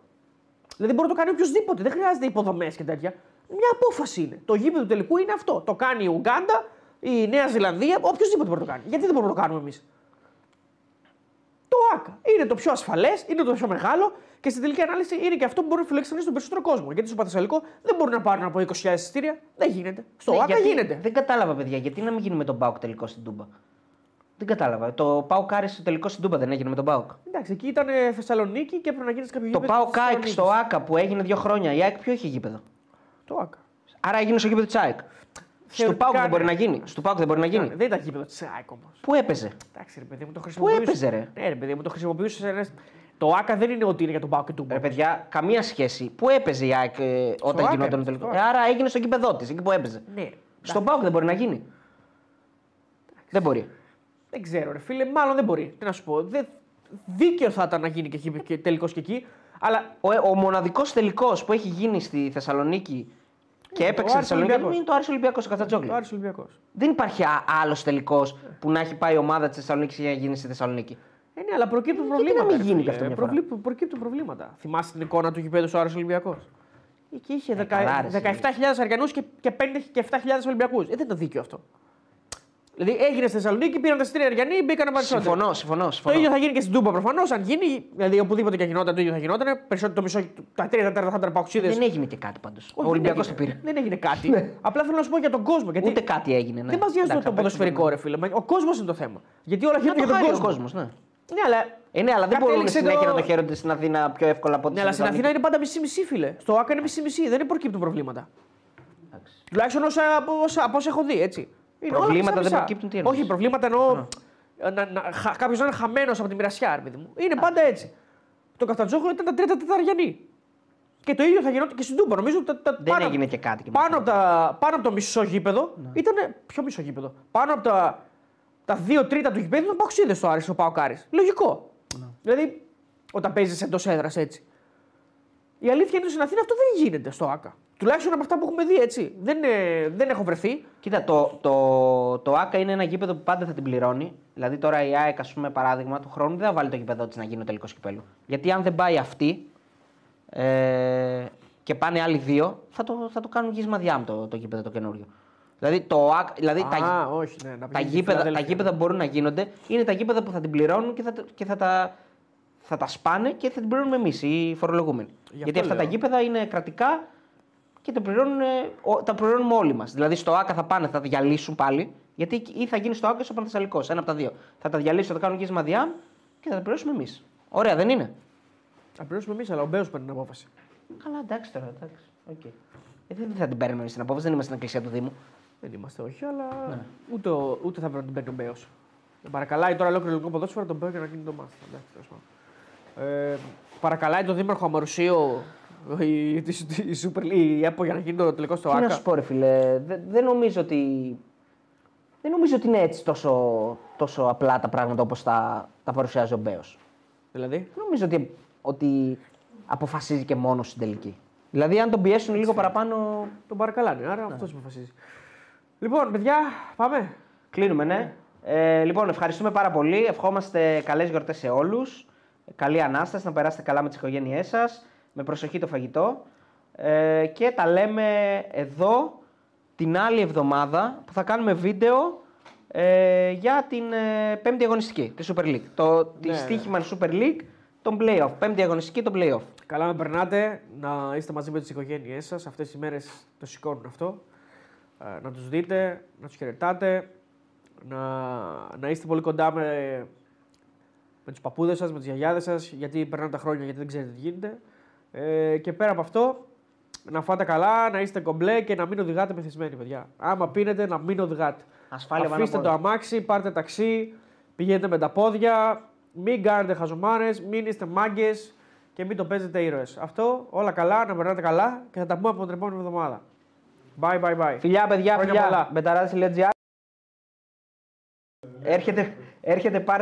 Δηλαδή μπορεί να το κάνει οποιοδήποτε. Δεν χρειάζεται υποδομές και τέτοια. Μια απόφαση είναι. Το γήπεδο του τελικού είναι αυτό. Το κάνει η Ουγγάντα, η Νέα Ζηλανδία, οποιοδήποτε μπορεί να το κάνει. Γιατί δεν μπορούμε να το κάνουμε εμείς; Το ΑΚΑ. Είναι το πιο ασφαλές, είναι το πιο μεγάλο και στην τελική ανάλυση είναι και αυτό που μπορεί να φιλέξει τον περισσότερο κόσμο. Γιατί στο Παθεσσαλικό δεν μπορούν να πάρουν από 20.000 εισιτήρια. Δεν γίνεται. Στο Ναι, ΑΚΑ γιατί- γίνεται. Δεν κατάλαβα, παιδιά, γιατί να μην γίνει με τον Πάουκ τελικό στην Τούμπα. Δεν κατάλαβα. Το Πάουκ Άρη στο τελικό στην Τούμπα δεν έγινε με τον Πάουκ. Εντάξει, εκεί ήταν ε, Θεσσαλονίκη και έπρεπε να γίνεις κάποιο Το γήπεδο Πάουκ της ΑΕΚ Θεσσαλονίκης. στο ΑΚΑ που έγινε δύο χρόνια, η ΑΕΚ ποιο είχε γήπεδο; Το ΑΚΑ. Άρα έγινε στο γήπεδο της ΑΕΚ. Στο Θεωρητικά, Πάουκ δεν ναι. μπορεί να γίνει. Στο Πάουκ δεν μπορεί να γίνει. Δεν ήταν γήπεδο τη ΑΕΚ όμως. Πού έπαιζε; Εντάξει, ρε παιδί μου το χρησιμοποιούσε. έπαιζε, ρε; Ναι, ρε παιδί μου το χρησιμοποιούσε. Ένας... Το ΑΚΑ δεν είναι ότι είναι για τον Πάουκ και του Ρε παιδιά, καμία σχέση. Πού έπαιζε η ΑΕΚ ε, όταν ΑΚΑ γινόταν έπαιζε, το τελικό; στο Ε, άρα έγινε στο γήπεδό της, εκεί που έπαιζε. Ναι. Στον Πάουκ δεν μπορεί να γίνει. Δεν μπορεί. Δεν ξέρω, ρε φίλε, μάλλον δεν μπορεί. Τι να σου πω. Δεν... Δίκαιο θα ήταν να γίνει και, εκεί- και τελικός και εκεί. Αλλά Ο, ο μοναδικός τελικός που έχει γίνει στη Θεσσαλονίκη και Είναι έπαιξε ο στη Άρης Θεσσαλονίκη Ολυμπιακός. είναι το Άρης Ολυμπιακός στο Κατσατζόγλιο. το Άρης Ολυμπιακός. Δεν υπάρχει άλλος τελικός που να έχει πάει η ομάδα της Θεσσαλονίκης για να γίνει στη Θεσσαλονίκη. Ε, ναι, αλλά προκύπτουν Γιατί να προβλήματα. μην ρε γίνει φίλε. και αυτό μια φορά; Προβλή- Προκύπτουν προβλήματα. Θυμάστε την εικόνα του γηπέδου στο Άρης Ολυμπιακός; Εκεί είχε δεκα- καλά, ρε, 17.000 Αριανού και, και 5 και 7.000 Ολυμπιακούς. Ε, δεν είναι δίκαιο αυτό. Δηλαδή έγινε στη Θεσσαλονίκη, πήραν τα στήρια Αριανοί, μπήκαν να περισσότερο. Συμφωνώ, συμφωνώ. Το συμφωνώ. ίδιο θα γίνει και στην Τούμπα προφανώς. Αν γίνει, δηλαδή οπουδήποτε και γινόταν, το ίδιο θα γινόταν. Περισσότερο το μισό, τα τρία τέταρτα θα ήταν παουξίδε. Δεν έγινε και κάτι πάντως. Ο Ολυμπιακός το πήρε. Δεν έγινε κάτι. Απλά θέλω να σου πω για τον κόσμο. Γιατί Ούτε κάτι έγινε. Ναι. δεν μας νοιάζει το, Εντάξει, το απ' έξω ποδοσφαιρικό, ρε φίλε. Ο κόσμος είναι το θέμα. Γιατί όλα Να γίνονται το για τον χάρει ο κόσμο. κόσμος, ναι. Ναι, αλλά Ε, ναι, αλλά δεν μπορούν Κατέληξε συνέχεια το- να το χαίρονται στην Αθήνα πιο εύκολα από ό,τι Ναι, αλλά στην Θεσσαλονίκη. Αθήνα είναι πάντα μισή-μισή, φίλε. Στο ΑΚΑ είναι μισή-μισή. Δεν προκύπτουν προβλήματα. Εντάξει. Τουλάχιστον όσα, από, όσα, από όσα έχω δει, έτσι. Είναι όλα Προβλήματα δεν μισά-μισά. προκύπτουν, τι εννοείς; Όχι, προβλήματα εννοώ. Να, να, Κάποιος να είναι χαμένος από τη μοιρασιά, ρε παιδί μου. Είναι πάντα έτσι. Το Καφτατζόχο ήταν τα τρίτα τεταριανή. Και το ίδιο θα γινόταν και στην Τούμπα. Νομίζω τα, τα, Δεν πάνω, έγινε και κάτι. Και πάνω, από τα, πάνω από το μισό γήπεδο ήταν. Ποιο μισό γήπεδο; Πάνω από τα, τα δύο τρίτα του γήπεδου ήταν παοξίδες στο Άρης, ο Παοκάρης. Λογικό. Δηλαδή, όταν παίζεις εντός έδρας έτσι. Η αλήθεια είναι ότι στην Αθήνα αυτό δεν γίνεται στο ΑΚΑ. Τουλάχιστον από αυτά που έχουμε δει έτσι. Δεν, ε, δεν έχω βρεθεί. Κοίτα, το, το, το ΑΚΑ είναι ένα γήπεδο που πάντα θα την πληρώνει. Δηλαδή τώρα η ΑΕΚ, ας πούμε, παράδειγμα του χρόνου δεν θα βάλει το γήπεδο της να γίνει ο τελικός κυπέλου. Γιατί αν δεν πάει αυτή ε, και πάνε άλλοι δύο, θα το, θα το κάνουν γύσμα διάμ το, το γήπεδο το καινούριο. Δηλαδή, το, ΑΚΑ, δηλαδή Α, τα, όχι, ναι, να τα, πηγαίνει στη γήπεδα, τα Φιλαδέλφια. γήπεδα που μπορούν να γίνονται είναι τα γήπεδα που θα την πληρώνουν και θα, τα- και θα τα, θα τα σπάνε και θα την πληρώνουμε εμείς, οι φορολογούμενοι. Γι' Γιατί αυτό αυτά τα λέω. γήπεδα είναι κρατικά και τα πληρώνουν, ε, ο- τα πληρώνουμε όλοι μας. Δηλαδή στο ΑΚΑ θα πάνε, θα τα διαλύσουν πάλι, γιατί ή θα γίνει στο ΑΚΑ ή στο Πανθεσσαλικός. Ένα από τα δύο. Θα τα διαλύσουν, θα τα κάνουν γύσμα διάμ και θα τα πληρώσουμε εμείς. Ωραία, δεν είναι; Θα πληρώσουμε εμείς, αλλά ο Μπέος παίρνει την απόφαση. Καλά, εντάξει τώρα, εντάξει. Okay. Ε, δεν θα την παίρνουμε εμείς την απόφαση, δεν είμαστε στην εκκλησία του Δήμου. Δεν είμαστε, όχι, αλλά Ναι. ούτε, ο- ούτε θα πρέπει να την παίρνει ο Μπέος. Τον παρακαλάει τώρα ολόκληρο ελληνικό ποδόσφαιρο τον Μπέο για να γίνει το μάθημα. Εντάξει, τέλος πάντων. Ε, παρακαλάει τον Δήμαρχο Αμαρουσίου η, τη, η, Super League, η ΕΠΟ για να γίνει το τελικό στο Τι να ΑΚΑ. σου πω, ρε φίλε, δεν, δεν νομίζω ότι. Δεν νομίζω ότι είναι έτσι τόσο, τόσο απλά τα πράγματα όπως τα, τα παρουσιάζει ο Μπέος. Δηλαδή; Δεν νομίζω ότι, ότι αποφασίζει και μόνος στην τελική. Δηλαδή, αν τον πιέσουν λίγο παραπάνω. Τον παρακαλάνε, άρα αυτός αποφασίζει. Λοιπόν, παιδιά, πάμε. Κλείνουμε, ναι. Ε, λοιπόν, ευχαριστούμε πάρα πολύ. Ευχόμαστε καλές γιορτές σε όλους. Καλή ανάσταση, να περάσετε καλά με τις οικογένειές σας. Με προσοχή το φαγητό. Ε, και τα λέμε εδώ την άλλη εβδομάδα που θα κάνουμε βίντεο ε, για την ε, πέμπτη αγωνιστική της Super League. Το, τη Ναι, στοίχημα Super League, τον playoff. Πέμπτη αγωνιστική, τον playoff. Καλά να περνάτε, να είστε μαζί με τις οικογένειές σας. Αυτές οι μέρες το σηκώνουν αυτό. Ε, να τους δείτε, να τους χαιρετάτε, να, να είστε πολύ κοντά με, με τους παππούδες σας, με τις γιαγιάδες σας, γιατί περνάνε τα χρόνια, γιατί δεν ξέρετε τι γίνεται. Ε, και πέρα από αυτό, να φάτε καλά, να είστε κομπλέ και να μην οδηγάτε μεθυσμένοι, παιδιά. Άμα πίνετε, να μην οδηγάτε. Ασφάλεια πάνω Αφήστε απ' το όλα. αμάξι, πάρτε ταξί, πηγαίνετε με τα πόδια, μην κάνετε χαζομάρες, μην είστε μάγκες και μην το παίζετε ήρωες. Αυτό όλα καλά, να περνάτε καλά και θα τα πούμε από την επόμενη εβδομάδα. Bye, bye, bye. Φιλιά, παιδιά, Χρόνια φιλιά. πολλά. Μπεταράδε.gr Έρχεται, έρχεται part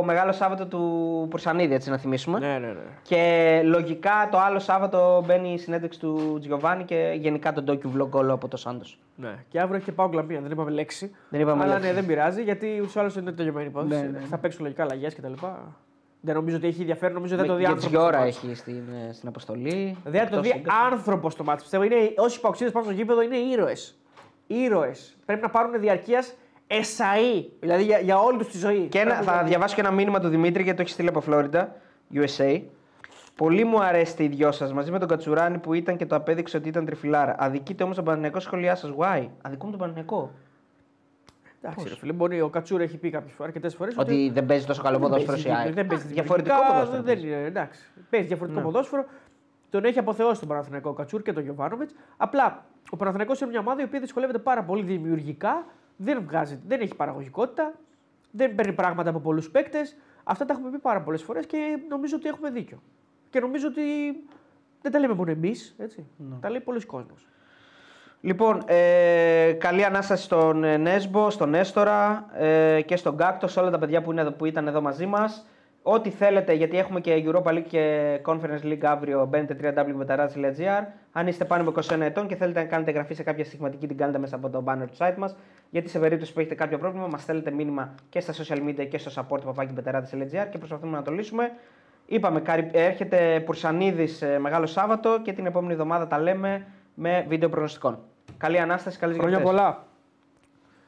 2 μεγάλο Σάββατο του Πουρσανίδη, έτσι να θυμίσουμε. Ναι, ναι, ναι. Και λογικά το άλλο Σάββατο μπαίνει η συνέντευξη του Τζιοβάνι και γενικά το docu vlog όλο από το Σάντος. ναι. Και αύριο έχει και πάω γκλαμία, δεν είπαμε λέξη. Δεν είπαμε Αλλά λέξη. ναι, δεν πειράζει γιατί ούτως ή άλλως είναι τελειωμένη η υπόθεση. Ναι, ναι, ναι. Θα παίξουν λογικά αλλαγέ κτλ. Δεν νομίζω ότι έχει ενδιαφέρον, νομίζω δεν το δει Για άνθρωπος. τη στο ώρα μάτς. έχει στην, ε, στην αποστολή. Δεν θα το Εκτός δει σύγκριση. άνθρωπος στο μάτι. Πιστεύω είναι, όσοι παοξίδε πάνω στο γήπεδο είναι ήρωες. Ήρωες. Πρέπει να πάρουν διαρκείας εσαΐ. Δηλαδή για, για όλη του τη ζωή. Και ένα, θα διαβάσω και ένα μήνυμα του Δημήτρη γιατί το έχεις στείλει από Φλόριντα, USA. Πολύ μου αρέσει οι δυο σας μαζί με τον Κατσουράνη που ήταν και το απέδειξε ότι ήταν τριφυλάρα. Αδικείτε όμως τον Παναγενικό σχολιά σας. Why? Αδικούμε τον Παναγενικό. Εντάξει, ρε φίλε, μπορεί, ο Κατσούρα έχει πει κάποιες φορές, αρκετές φορές. Ότι δεν παίζει τόσο καλό ποδόσφαιρο η ΑΕΚ. Δεν παίζει Διαφορετικό δημιουργικά, ποδόσφαιρο. Δεν είναι, εντάξει. Παίζει διαφορετικό Ναι. ποδόσφαιρο. Τον έχει αποθεώσει τον Παναθηναϊκό ο Κατσούρ και τον Γιωβάνοβιτς. Απλά ο Παναθηναϊκός είναι μια ομάδα η οποία δυσκολεύεται πάρα πολύ δημιουργικά. Δεν, βγάζει, δεν έχει παραγωγικότητα. Δεν παίρνει πράγματα από πολλούς παίκτες. Αυτά τα έχουμε πει πάρα πολλές φορές και νομίζω ότι έχουμε δίκιο. Και νομίζω ότι δεν τα λέμε μόνο εμείς. Ναι. Τα λέει πολλοί κόσμος. Λοιπόν, ε, καλή ανάσταση στον ε, Νέσμπο, στον Νέστορα ε, και στον Κάκτο, σε όλα τα παιδιά που, είναι, εδώ- που ήταν εδώ μαζί μας. Ό,τι θέλετε, γιατί έχουμε και Europa League και Conference League αύριο, μπαίνετε www.metaraz.gr. Αν είστε πάνω από 21 ετών και θέλετε να κάνετε εγγραφή σε κάποια στιγματική, την κάνετε μέσα από το banner του site μας. Γιατί σε περίπτωση που έχετε κάποιο πρόβλημα, μας στέλνετε μήνυμα και στα social media και στο support papakibeteradas.gr και προσπαθούμε να το λύσουμε. Είπαμε, καρι- έρχεται Πουρσανίδης μεγάλο Σάββατο και την επόμενη εβδομάδα τα λέμε με βίντεο προγνωστικών. Καλή ανάσταση, καλή Χρόνια πολλά.